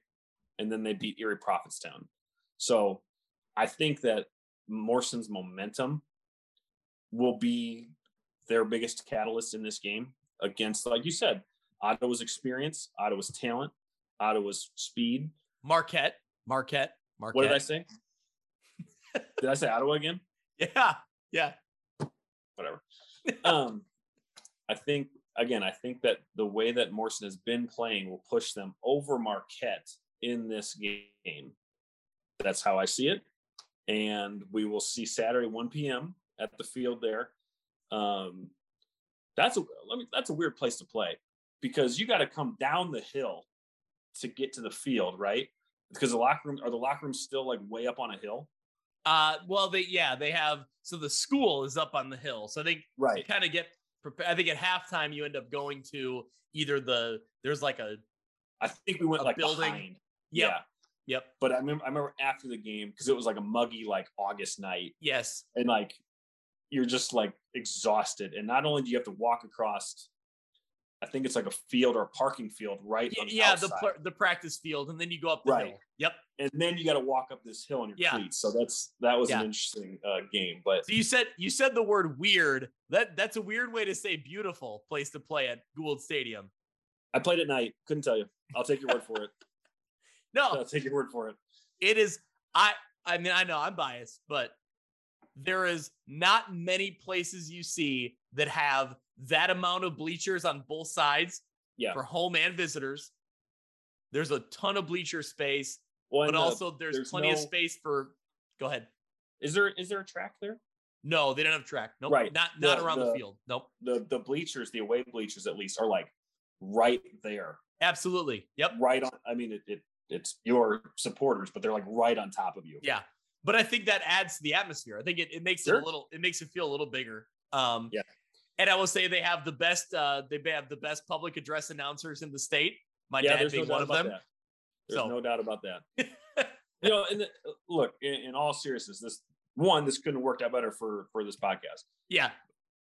and then they beat Erie Prophetstown. So I think that Morrison's momentum will be their biggest catalyst in this game against, like you said, Ottawa's experience, Ottawa's talent, Ottawa's speed. Marquette. Marquette. Marquette. What did I say? did I say Ottawa again? Yeah. Yeah. Whatever. Um, I think again, I think that the way that Morrison has been playing will push them over Marquette in this game. That's how I see it. And we will see Saturday 1 p.m. at the field there. Um, that's a let me that's a weird place to play because you got to come down the hill to get to the field, right? Because the locker room are the locker rooms still like way up on a hill. Uh, well, they yeah, they have so the school is up on the hill, so they Right. kind of get prepared. I think at halftime you end up going to either the there's like a I think we went like building. behind. Yep. Yeah. yep But I remember I remember after the game because it was like a muggy like August night yes and like you're just like exhausted and not only do you have to walk across I think it's like a field or a parking field right Y- on the yeah the the practice field, and then you go up the Right. hill. Yep. and then you got to walk up this hill in your Yeah. cleats. So that's that was Yeah. an interesting uh, game. But So you said you said the word weird. That that's a weird way to say beautiful place to play at Gould Stadium. I played at night. Couldn't tell you. I'll take your word for it. No, I'll take your word for it. it is. I I mean I know I'm biased, but there is not many places you see that have that amount of bleachers on both sides Yeah. for home and visitors. There's a ton of bleacher space, Well, but the- also there's, there's plenty of space for. Go ahead. is there is there a track there? No, they don't have track. Nope. Right. Not not The- around the, the- field. Nope. The the bleachers, the away bleachers at least, are like right there, Absolutely. Yep. right on. I mean, it, it it's your supporters, but they're like right on top of you. Yeah. But I think that adds to the atmosphere. I think it, it makes it a little it makes it feel a little bigger. Um Yeah. And I will say they have the best uh they have the best public address announcers in the state. My yeah, dad being no one of them. that. There's So- no doubt about that. you know, and the, look, in, in all seriousness, this one, this couldn't have worked out better for for this podcast. Yeah.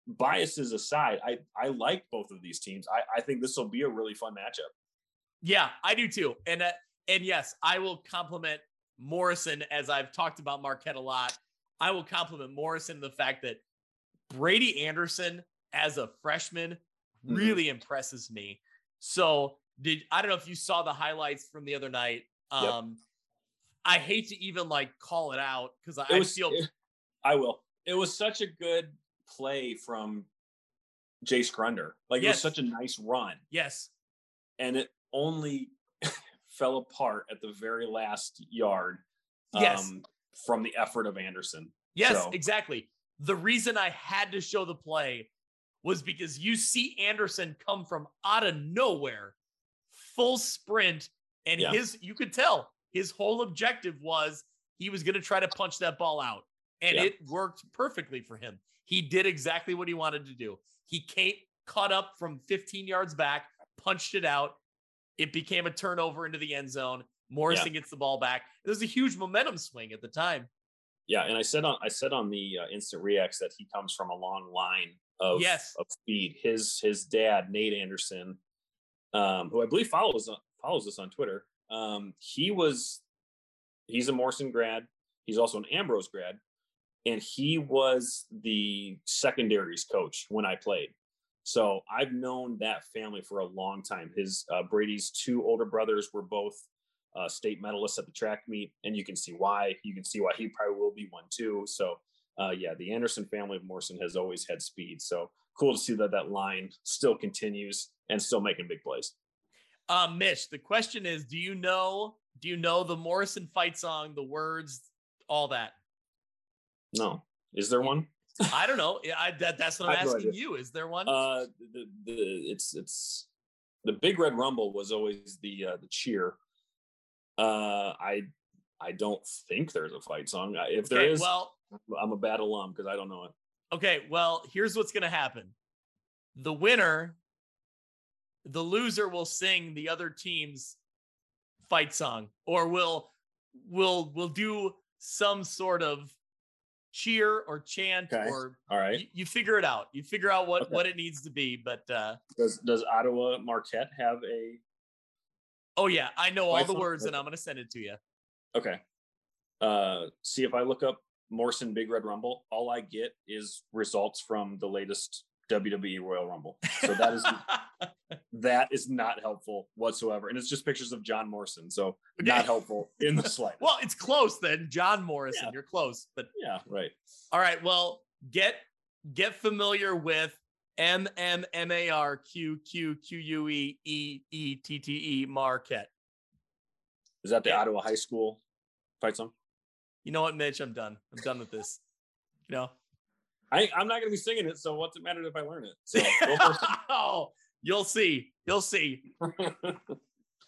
Biases aside, I I like both of these teams. I I think this will be a really fun matchup. Yeah, I do too. And uh, and yes, I will compliment Morrison as I've talked about Marquette a lot. I will compliment Morrison the fact that Brady Anderson as a freshman Mhm. really impresses me. So did I don't know if you saw the highlights from the other night. Yep. Um I hate to even like call it out because I, It I was, feel it- I will. It was such a good play from Jace Grunder. Like it was such a nice run, yes, and it only fell apart at the very last yard. Yes. um, from the effort of Anderson. yes, So- exactly. The reason I had to show the play was because you see Anderson come from out of nowhere, full sprint, and Yeah. his you could tell his whole objective was he was going to try to punch that ball out, and Yeah. it worked perfectly for him. He did exactly what he wanted to do. He came caught up from 15 yards back, punched it out. It became a turnover into the end zone. Morrison gets the ball back. Was a huge momentum swing at the time. Yeah, and I said on I said on the uh, instant reacts that he comes from a long line of Yes. of speed. His his dad Nate Anderson, um, who I believe follows follows us on Twitter. Um, he was he's a Morrison grad. He's also an Ambrose grad, and he was the secondaries coach when I played. So I've known that family for a long time. His uh, Brady's two older brothers were both uh, state medalists at the track meet, and you can see why. You can see why he probably will be one too. So, uh, yeah, the Anderson family of Morrison has always had speed. So cool to see that that line still continues and still making big plays. Um, Mitch, the question is, do you know, do you know the Morrison fight song, the words, all that? No, is there one? I don't know. I, that, that's what I'm asking you. Is there one? Uh, the, the it's it's the Big Red Rumble was always the uh, the cheer. Uh, I I don't think there's a fight song. If there okay, is, well, I'm a bad alum because I don't know it. okay, well, here's what's gonna happen. The winner, the loser will sing the other team's fight song, or will will will do some sort of cheer or chant Okay. or All right. you, you figure it out. You figure out what Okay. what it needs to be. But uh Does does Ottawa Marquette have a oh yeah, I know all the words and I'm gonna send it to you. okay? Uh, see if I look up Morrison Big Red Rumble, all I get is results from the latest WWE Royal Rumble. So that is that is not helpful whatsoever, and it's just pictures of John Morrison. So not helpful in the slightest. well, it's close then. John Morrison, Yeah. you're close. But yeah, right. all right, well, get get familiar with M M M A R Q Q Q U E E E T T E Marquette. Is that the Yeah. Ottawa High School fight song? You know what, Mitch? I'm done. I'm done with this. You know. I, I'm not going to be singing it, so what's it matter if I learn it? So oh, you'll see. You'll see.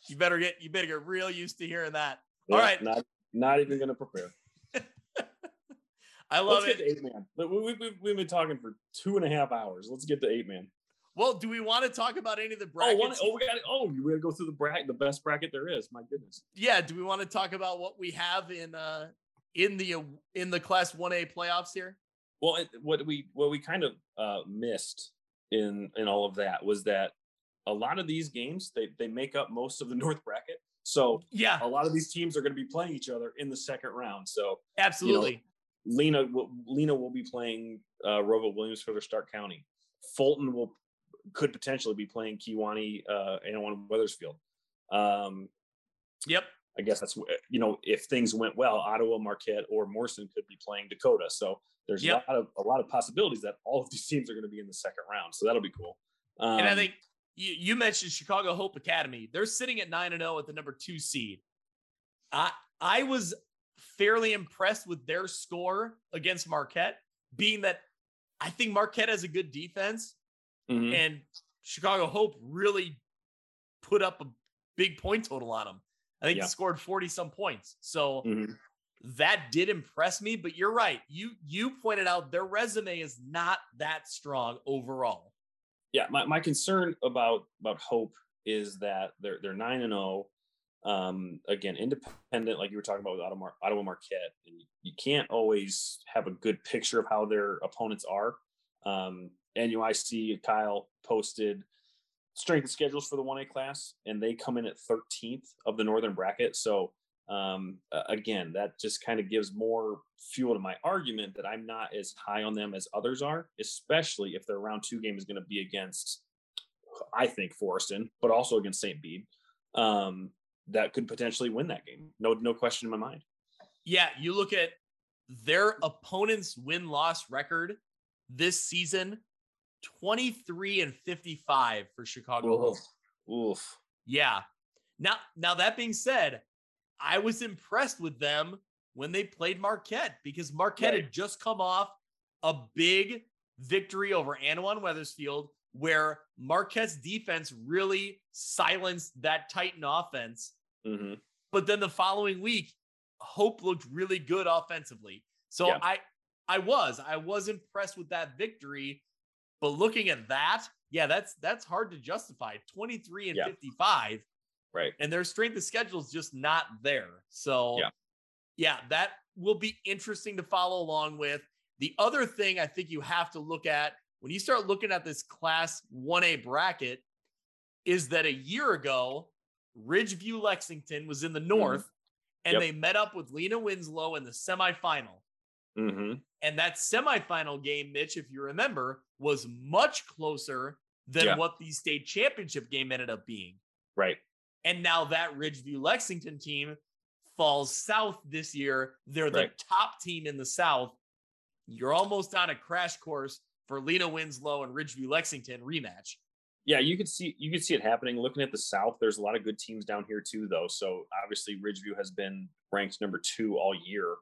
You better get you better get real used to hearing that. All Yeah, right. Not not even going to prepare. I love Let's it. get to eight man. We, we, we, we've been talking for two and a half hours. Let's get to eight man. Well, do we want to talk about any of the Oh, brackets? one, oh, we got Oh, we got to go through the bracket, the best bracket there is. My goodness. yeah, do we want to talk about what we have in uh in the uh, in the class 1A playoffs here? Well, it, what we what we kind of uh, missed in in all of that was that a lot of these games they they make up most of the North bracket. So Yeah, a lot of these teams are going to be playing each other in the second round. So absolutely. Lena will, Lena will be playing uh, ROWVA Williams for their Stark County. Fulton will could potentially be playing Kewanee uh, Annawan Wethersfield. Um, yep. I guess that's you know if things went well, Ottawa, Marquette, or Morrison could be playing Dakota. So there's Yep. a lot of a lot of possibilities that all of these teams are going to be in the second round. So that'll be cool. Um, and I think you, you mentioned Chicago Hope Academy. They're sitting at 9 and 0 at the number 2 seed. I I was fairly impressed with their score against Marquette, being that I think Marquette has a good defense mhm. and Chicago Hope really put up a big point total on them. I think Yeah. they scored 40 some points. So Mhm. that did impress me, but you're right. You you pointed out their resume is not that strong overall. yeah, my, my concern about about Hope is that they're they're nine and zero. Um, again, independent, like you were talking about with Ottawa, Ottawa Marquette, and you can't always have a good picture of how their opponents are. Um, NUIC Kyle posted strength schedules for the 1A class, and they come in at 13th of the Northern bracket. So um, again, that just kind of gives more fuel to my argument that I'm not as high on them as others are, especially if their round two game is going to be against, I think, Forreston, but also against St. Bede. Um, that could potentially win that game. No, no question in my mind. Yeah, you look at their opponent's win loss record this season 23 and 55 for Chicago. Oof. Yeah. Now, now that being said, I was impressed with them when they played Marquette because Marquette Right. had just come off a big victory over Annawan Wethersfield, where Marquette's defense really silenced that Titan offense. hmm But then the following week, Hope looked really good offensively. So Yeah. I, I was, I was impressed with that victory. But looking at that, yeah, that's that's hard to justify. 23 and Yeah. 55 Right. and their strength of schedule is just not there. So, Yeah. yeah, that will be interesting to follow along with. The other thing I think you have to look at when you start looking at this class 1A bracket is that a year ago, Ridgeview Lexington was in the north and Yep. they met up with Lena Winslow in the semifinal. hmm And that semifinal game, Mitch, if you remember, was much closer than Yeah. what the state championship game ended up being. Right. And now that Ridgeview Lexington team falls south this year. They're the Right. top team in the south. You're almost on a crash course for Lena Winslow and Ridgeview Lexington rematch. Yeah, you could see you could see it happening. Looking at the South, there's a lot of good teams down here too, though. So obviously, Ridgeview has been ranked number two all year.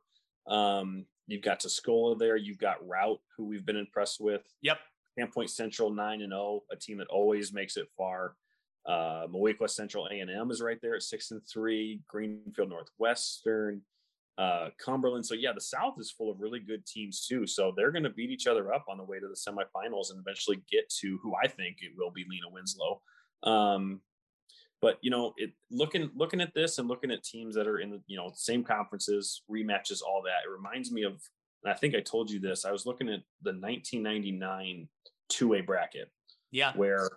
Um, you've got Tuscola there. You've got Routt, who we've been impressed with. Yep. Camp Point Central nine and zero, a team that always makes it far. Uh, Moweaqua Central A and M is right there at six and three. Greenfield Northwestern, uh, Cumberland. So yeah, the South is full of really good teams too. So they're going to beat each other up on the way to the semifinals and eventually get to who I think it will be Lena Winslow. Um, but you know, it looking looking at this and looking at teams that are in the you know same conferences, rematches, all that. It reminds me of, and I think I told you this. I was looking at the 1999 two-way bracket Yeah. where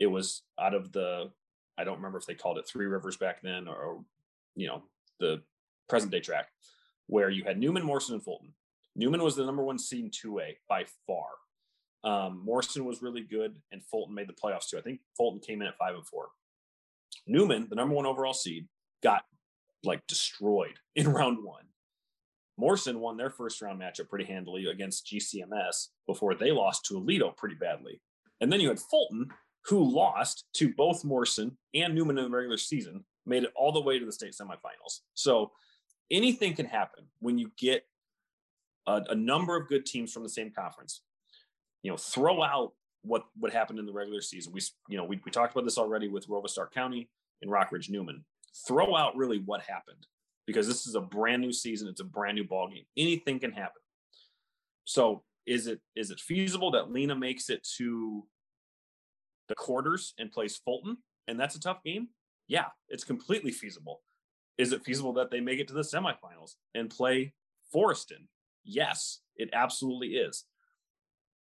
it was out of the I don't remember if they called it Three Rivers back then or you know the present day track where you had Newman, Morrison, and Fulton. Newman was the number one seed in two-way by far. Um, Morrison was really good, and Fulton made the playoffs too. I think Fulton came in at five and four. Newman, the number one overall seed, got like destroyed in round one. Morrison won their first round matchup pretty handily against GCMS before they lost to Aledo pretty badly. And then you had Fulton, who lost to both Morrison and Newman in the regular season, made it all the way to the state semifinals. So anything can happen when you get a, a number of good teams from the same conference. You know, throw out what what happened in the regular season. We you know we, we talked about this already with Rovo County in Rockridge Newman. Throw out really what happened because this is a brand new season. It's a brand new ball game. Anything can happen. So is it is it feasible that Lena makes it to the quarters and plays Fulton? And that's a tough game? Yeah, it's completely feasible. Is it feasible that they make it to the semifinals and play Forreston? Yes, it absolutely is.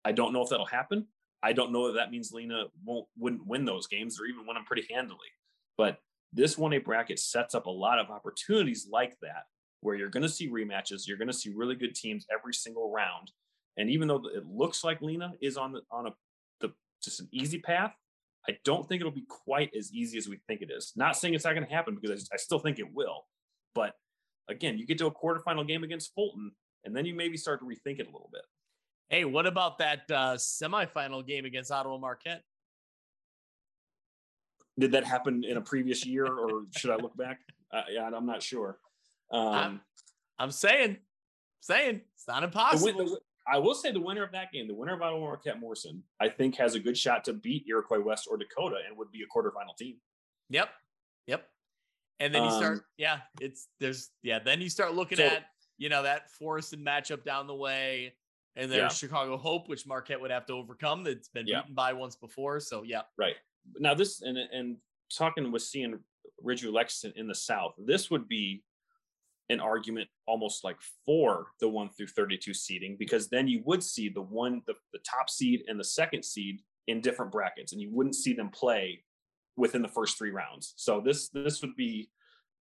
I don't know if that'll happen. I don't know that that means Lena won't wouldn't win those games or even win them pretty handily. But this 1A bracket sets up a lot of opportunities like that where you're going to see rematches, you're going to see really good teams every single round. And even though it looks like Lena is on the on a the just an easy path, I don't think it'll be quite as easy as we think it is. Not saying it's not going to happen because I, I still think it will. But again, you get to a quarterfinal game against Fulton, and then you maybe start to rethink it a little bit. Hey, what about that uh, semifinal game against Ottawa Marquette? Did that happen in a previous year, or should I look back? Uh, yeah, I'm not sure. Um, I'm, I'm saying, saying it's not impossible. The, the, I will say the winner of that game, the winner of Ottawa Marquette Morrison, I think has a good shot to beat Iroquois West or Dakota and would be a quarterfinal team. Yep. Yep. And then you start, um, yeah, it's there's yeah, then you start looking so, at, you know, that Forreston matchup down the way. And there's yeah. Chicago Hope, which Marquette would have to overcome. That's been yeah. beaten by once before. So yeah. Right. Now this and and talking with seeing Ridgeview Lexington in the South, this would be an argument almost like for the one through 32 seeding because then you would see the one the, the top seed and the second seed in different brackets and you wouldn't see them play within the first three rounds so this this would be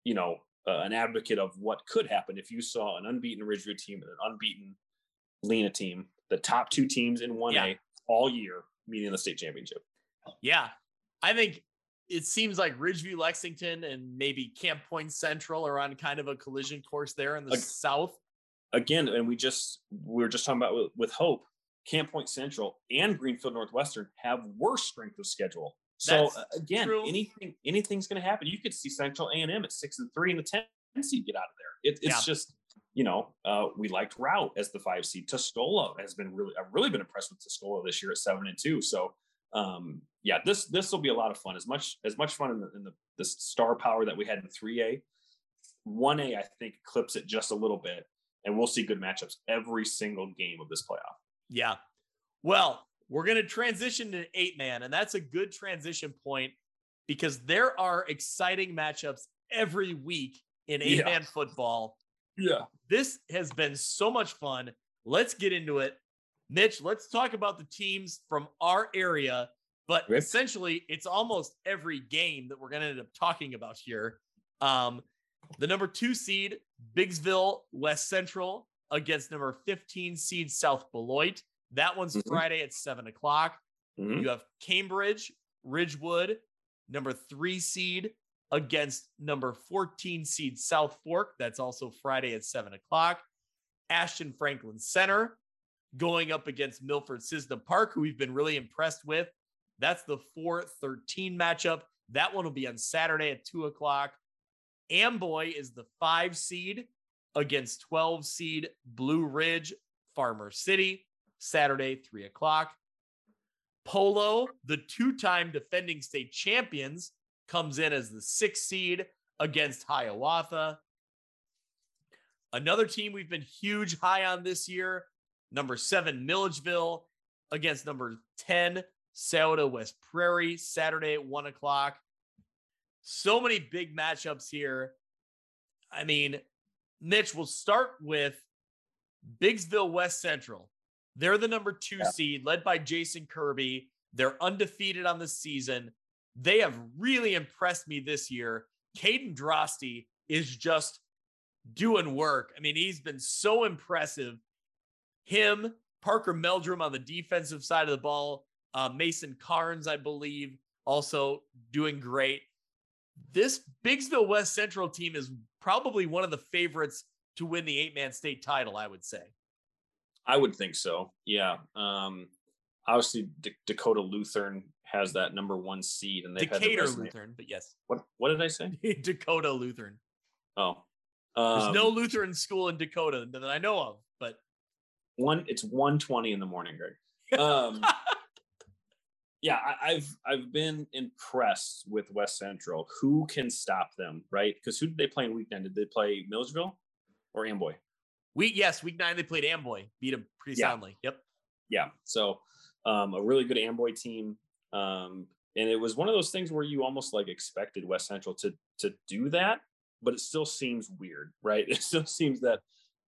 you know uh, an advocate of what could happen if you saw an unbeaten Ridgeview team and an unbeaten Lena team the top two teams in 1A yeah. all year meeting the state championship yeah I think it seems like Ridgeview, Lexington, and maybe Camp Point Central are on kind of a collision course there in the south. Again, and we just we were just talking about with, with Hope, Camp Point Central and Greenfield Northwestern have worse strength of schedule. So uh, again, true. anything anything's going to happen. You could see Central A and M at six and three and the ten seed get out of there. It, it's yeah. just you know uh, we liked Routt as the five seed. Tuscola has been really I've really been impressed with Tuscola this year at seven and two. So um, yeah, this this will be a lot of fun. As much as much fun in the, in the, the star power that we had in 3A, 1A I think clips it just a little bit, and we'll see good matchups every single game of this playoff. Yeah, well, we're going to transition to eight man, and that's a good transition point because there are exciting matchups every week in eight man yeah. football. Yeah, this has been so much fun. Let's get into it. Mitch, let's talk about the teams from our area. But Rip. essentially, it's almost every game that we're going to end up talking about here. Um, the number two seed, Biggsville West Central against number 15 seed South Beloit. That one's mm-hmm. Friday at seven o'clock. Mm-hmm. You have Cambridge, Ridgewood, number three seed against number 14 seed South Fork. That's also Friday at seven o'clock. Ashton Franklin Center going up against Milford Cissna Park, who we've been really impressed with. That's the 4 13 matchup. That one will be on Saturday at 2 o'clock. Amboy is the five seed against 12 seed Blue Ridge Farmer City, Saturday, 3 o'clock. Polo, the two time defending state champions, comes in as the sixth seed against Hiawatha. Another team we've been huge high on this year number seven, Milledgeville against number 10, Sciota West Prairie, Saturday at one o'clock. So many big matchups here. I mean, Mitch, we'll start with Biggsville West Central. They're the number two yeah. seed, led by Jason Kirby. They're undefeated on the season. They have really impressed me this year. Caden Drosty is just doing work. I mean, he's been so impressive him, Parker Meldrum on the defensive side of the ball, uh, Mason Carnes, I believe, also doing great. This Biggsville West Central team is probably one of the favorites to win the eight man state title, I would say. I would think so. Yeah. Um, obviously, D- Dakota Lutheran has that number one seed, and they've Decatur had Lutheran, but yes. What What did I say? Dakota Lutheran. Oh, um, there's no um, Lutheran school in Dakota that I know of, but one it's 120 in the morning greg um yeah, I, have I've been impressed with West Central. Who can stop them, right? Because who did they play in week nine? Did they play Milledgeville or Amboy? Week yes, week nine they played Amboy, beat them pretty yeah. soundly. Yep. Yeah. So um, a really good Amboy team. Um, and it was one of those things where you almost like expected West Central to to do that, but it still seems weird, right? It still seems that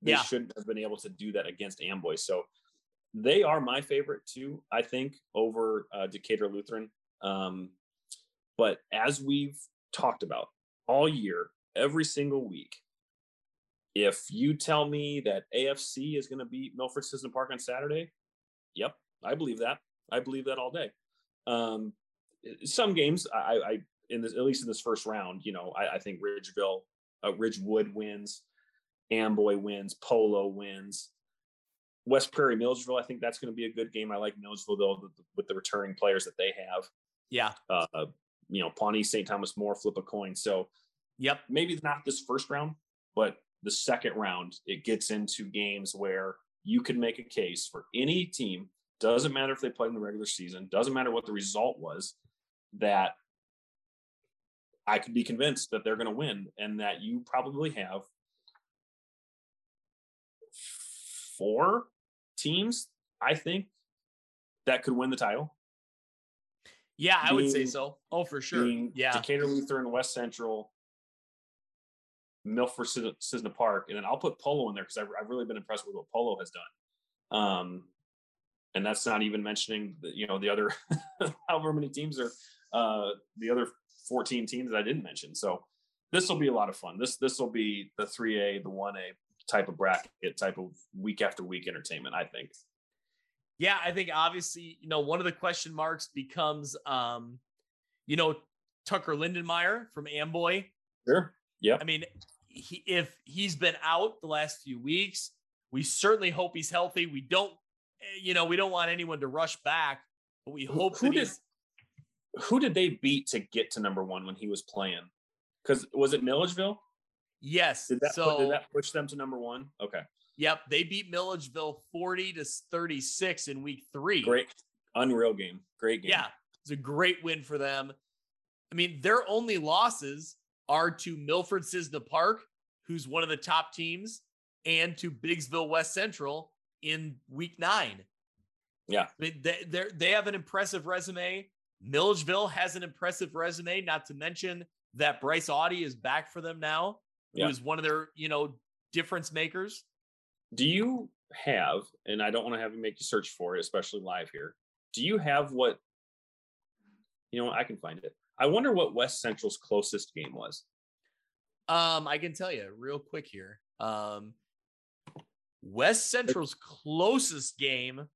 they yeah. shouldn't have been able to do that against Amboy. So they are my favorite too, I think, over uh, Decatur Lutheran. Um, but as we've talked about all year, every single week, if you tell me that AFC is going to beat Milford Cissna Park on Saturday, yep, I believe that. I believe that all day. Um, some games, I, I in this at least in this first round, you know, I, I think Ridgeville, uh, Ridgewood wins, Amboy wins, Polo wins. West Prairie Millsville, I think that's going to be a good game. I like Milledgeville though with the returning players that they have. Yeah. Uh, you know, Pawnee, St. Thomas More, flip a coin. So, yep. Maybe not this first round, but the second round, it gets into games where you can make a case for any team. Doesn't matter if they played in the regular season. Doesn't matter what the result was. That I could be convinced that they're going to win, and that you probably have four teams, I think, that could win the title. Yeah, I being, would say so. Oh, for sure. Yeah. Decatur Lutheran, West Central, Milford Cissna Park, and then I'll put Polo in there because I've, I've, really been impressed with what Polo has done. Um, and that's not even mentioning the, you know the other however many teams are uh, the other 14 teams that I didn't mention. So this will be a lot of fun. This this will be the 3A, the 1A type of bracket, type of week after week entertainment. I think. Yeah, I think obviously, you know, one of the question marks becomes, um, you know, Tucker Lindenmeyer from Amboy. Sure. Yeah. I mean, he, if he's been out the last few weeks, we certainly hope he's healthy. We don't, you know, we don't want anyone to rush back, but we hope who, who did, Who did they beat to get to number one when he was playing? Because was it Milledgeville? Yes. Did that, so, put, did that push them to number one? Okay. Yep. They beat Milledgeville 40 to 36 in week three. Great. Unreal game. Great game. Yeah. It's a great win for them. I mean, their only losses are to Milford Cissna Park, who's one of the top teams, and to Biggsville West Central in week nine. Yeah. They, they, they have an impressive resume. Milledgeville has an impressive resume, not to mention that Bryce Audie is back for them now yeah. who is one of their, you know, difference makers. Do you have, and I don't want to have you make you search for it, especially live here. Do you have what, you know, I can find it. I wonder what West Central's closest game was. Um, I can tell you real quick here. Um, West Central's closest game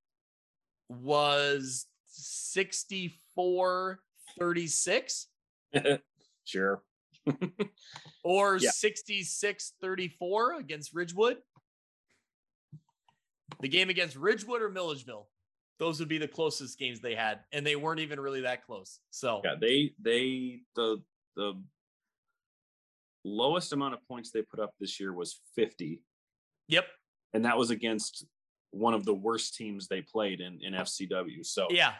was 64 36. sure. or yeah. 66 34 against Ridgewood. The game against Ridgewood or Milledgeville, those would be the closest games they had, and they weren't even really that close. So yeah, they they the the lowest amount of points they put up this year was 50. Yep. And that was against one of the worst teams they played in in FCW. So yeah,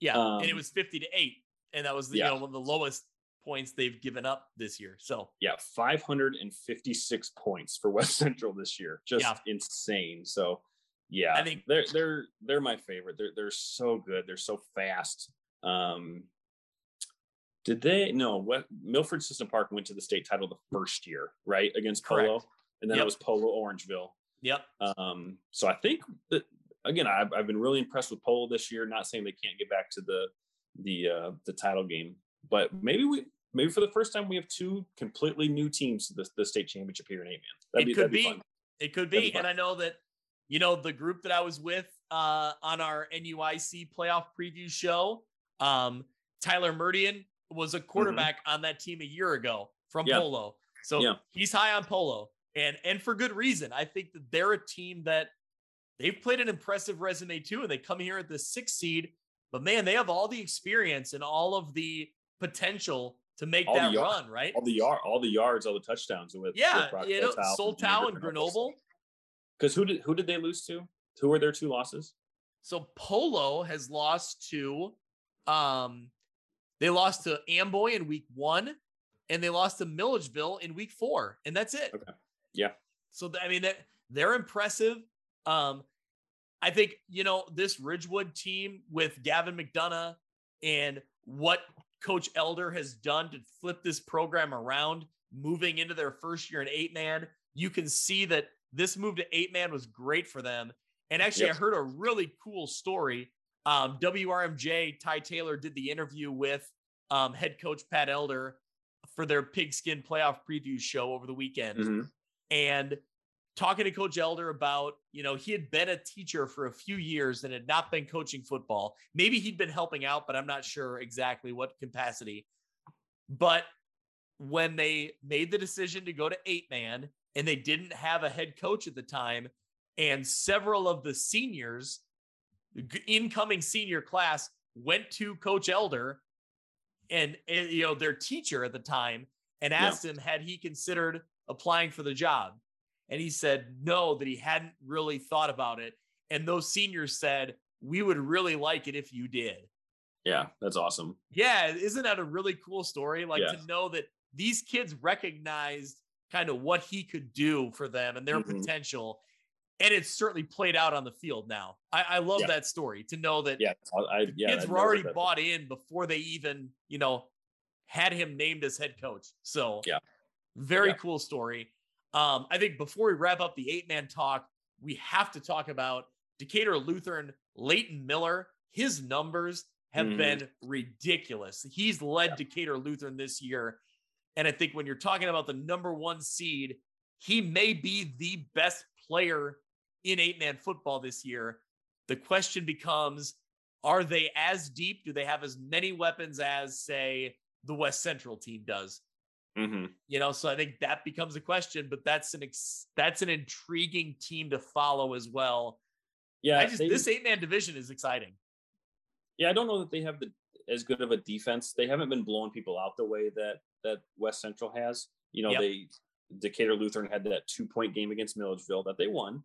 yeah, um, and it um, was 50 to eight, and that was the yeah. you know one of the lowest points they've given up this year. So yeah, 556 points for West Central this year. Just yeah. insane. So yeah, I think they're they're they're my favorite. They're they're so good. They're so fast. Um did they no what Milford Cissna Park went to the state title the first year, right? Against Polo. And then yep. it was Polo Orangeville. Yep. Um, so I think that again, I've, I've been really impressed with Polo this year. Not saying they can't get back to the the uh the title game but maybe we maybe for the first time we have two completely new teams to the, the state championship here in eight man. It be, could be, be it could be, be and I know that you know the group that I was with uh, on our NUIC playoff preview show. Um, Tyler Murdian was a mm-hmm. quarterback mm-hmm. on that team a year ago from yeah. Polo, so yeah. he's high on Polo, and and for good reason. I think that they're a team that they've played an impressive resume too, and they come here at the sixth seed. But man, they have all the experience and all of the potential to make all that yard, run, right? All the yard, all the yards, all the touchdowns with yeah, with you know, Soltau and Grenoble. Because who did who did they lose to? Who were their two losses? So Polo has lost to Um, they lost to Amboy in week one, and they lost to Milledgeville in week four, and that's it. Okay. Yeah. So I mean that they're impressive. Um, I think you know this Ridgewood team with Gavin McDonough and what Coach Elder has done to flip this program around, moving into their first year in eight man. You can see that this move to eight man was great for them. And actually, Yep. I heard a really cool story. Um, WRMJ Ty Taylor did the interview with um, head coach Pat Elder for their pigskin playoff preview show over the weekend Mhm. And talking to coach elder about you know he had been a teacher for a few years and had not been coaching football maybe he'd been helping out but i'm not sure exactly what capacity but when they made the decision to go to eight man and they didn't have a head coach at the time and several of the seniors incoming senior class went to coach elder and, and, you know their teacher at the time and Yeah. asked him had he considered applying for the job and he said no that he hadn't really thought about it and those seniors said we would really like it if you did Yeah, that's awesome. yeah isn't that a really cool story like Yeah. to know that these kids recognized kind of what he could do for them and their Mhm. potential and it's certainly played out on the field now i, I love Yeah. that story to know that Yeah, I, I yeah. kids I've were already bought in before they even, you know, had him named as head coach. So Yeah. Very Yeah. cool story. Um, I think before we wrap up the eight man talk, we have to talk about Decatur Lutheran, Leighton Miller. His numbers have Mhm. been ridiculous. He's led Decatur Lutheran this year. And I think when you're talking about the number one seed, he may be the best player in eight man football this year. The question becomes are they as deep? Do they have as many weapons as, say, the West Central team does? Mhm. You know, so I think that becomes a question, but that's an ex- that's an intriguing team to follow as well. Yeah, I just they- this eight man division is exciting. Yeah, I don't know that they have the as good of a defense. They haven't been blowing people out the way that that West Central has. You know, Yep. they Decatur Lutheran had that two point game against Milledgeville that they won.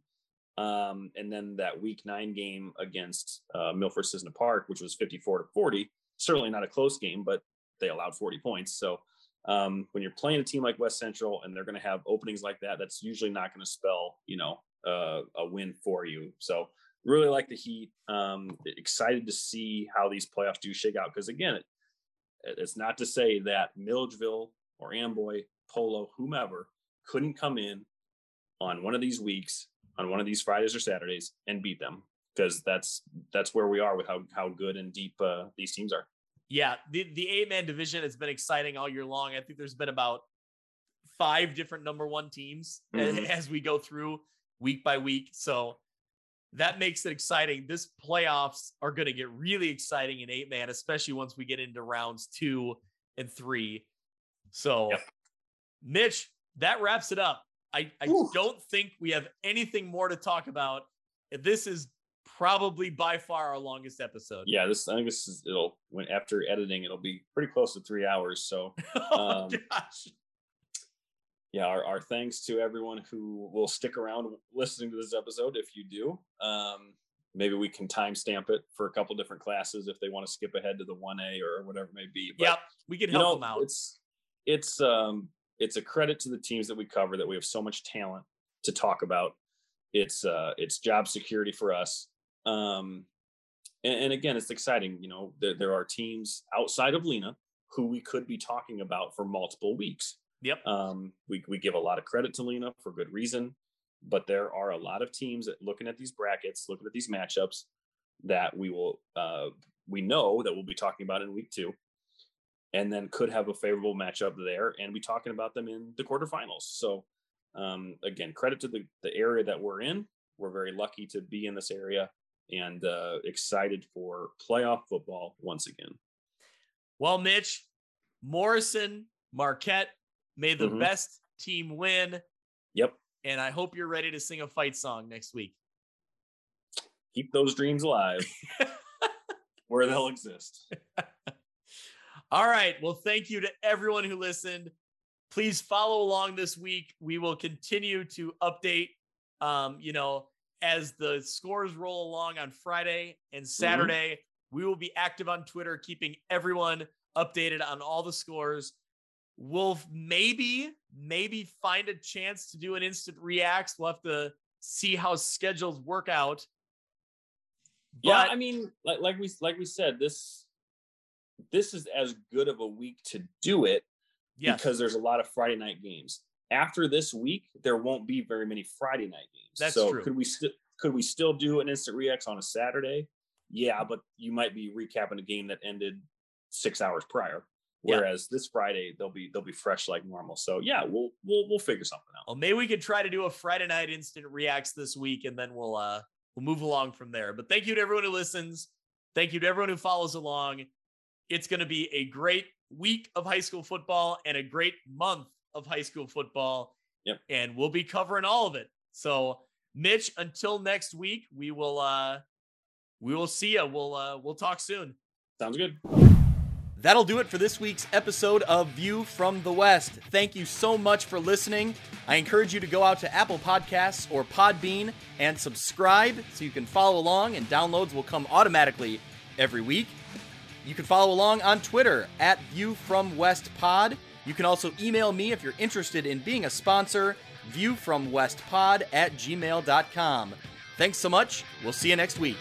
Um, and then that week nine game against uh, Milford Cissna Park, which was 54 to 40. Certainly not a close game, but they allowed 40 points. So um, when you're playing a team like West Central and they're going to have openings like that, that's usually not going to spell, you know, uh, a win for you. So really like the Heat. Um, excited to see how these playoffs do shake out. Because again, it, it's not to say that Milledgeville or Amboy, Polo, whomever couldn't come in on one of these weeks, on one of these Fridays or Saturdays, and beat them. Because that's that's where we are with how how good and deep uh, these teams are. Yeah, the the eight man division has been exciting all year long. I think there's been about five different number one teams a- Mhm. as we go through week by week. So that makes it exciting. This playoffs are going to get really exciting in eight man, especially once we get into rounds two and three. So, Yep. Mitch, that wraps it up. I, I don't think we have anything more to talk about. This is probably by far our longest episode. Yeah, this I think this is it'll when after editing it'll be pretty close to three hours. So oh, Um, gosh. yeah, our, our thanks to everyone who will stick around listening to this episode. If you do, um, maybe we can timestamp it for a couple different classes if they want to skip ahead to the one A or whatever it may be. But, Yep, we can you help know, them out. It's it's um it's a credit to the teams that we cover that we have so much talent to talk about. It's uh it's job security for us. Um and, and again, it's exciting. You know, there, there are teams outside of Lena who we could be talking about for multiple weeks. Yep. Um, we, we give a lot of credit to Lena for good reason, but there are a lot of teams that looking at these brackets, looking at these matchups that we will, uh, we know that we'll be talking about in week two, and then could have a favorable matchup there and be talking about them in the quarterfinals. So, um, again, credit to the, the area that we're in. We're very lucky to be in this area and uh, excited for playoff football once again. Well, Mitch, Morrison, Marquette, may the Mhm. best team win. Yep. And I hope you're ready to sing a fight song next week. Keep those dreams alive where they'll exist. All right. Well, thank you to everyone who listened. Please follow along this week. We will continue to update, um, you know, as the scores roll along on Friday and mm-hmm. Saturday. We will be active on Twitter, keeping everyone updated on all the scores. We'll maybe, maybe find a chance to do an instant reacts. We'll have to see how schedules work out. But, yeah, I mean, like like we like we said, this this is as good of a week to do it yes. because there's a lot of Friday night games. After this week, there won't be very many Friday night games. That's so true. could we still could we still do an instant reacts on a Saturday? Yeah, but you might be recapping a game that ended six hours prior. Whereas yeah. this Friday they'll be they'll be fresh like normal. So yeah, we'll we'll we'll figure something out. Well, maybe we could try to do a Friday night instant reacts this week, and then we'll uh we'll move along from there. But thank you to everyone who listens. Thank you to everyone who follows along. It's going to be a great week of high school football and a great month of high school football. Yep. And we'll be covering all of it. So, Mitch, until next week, we will uh we will see you. We'll uh we'll talk soon. Sounds good. That'll do it for this week's episode of View from the West. Thank you so much for listening. I encourage you to go out to Apple Podcasts or Podbean and subscribe so you can follow along, and downloads will come automatically every week. You can follow along on Twitter at View from West Pod. You can also email me if you're interested in being a sponsor, viewfromwestpod at gmail.com. Thanks so much. We'll see you next week.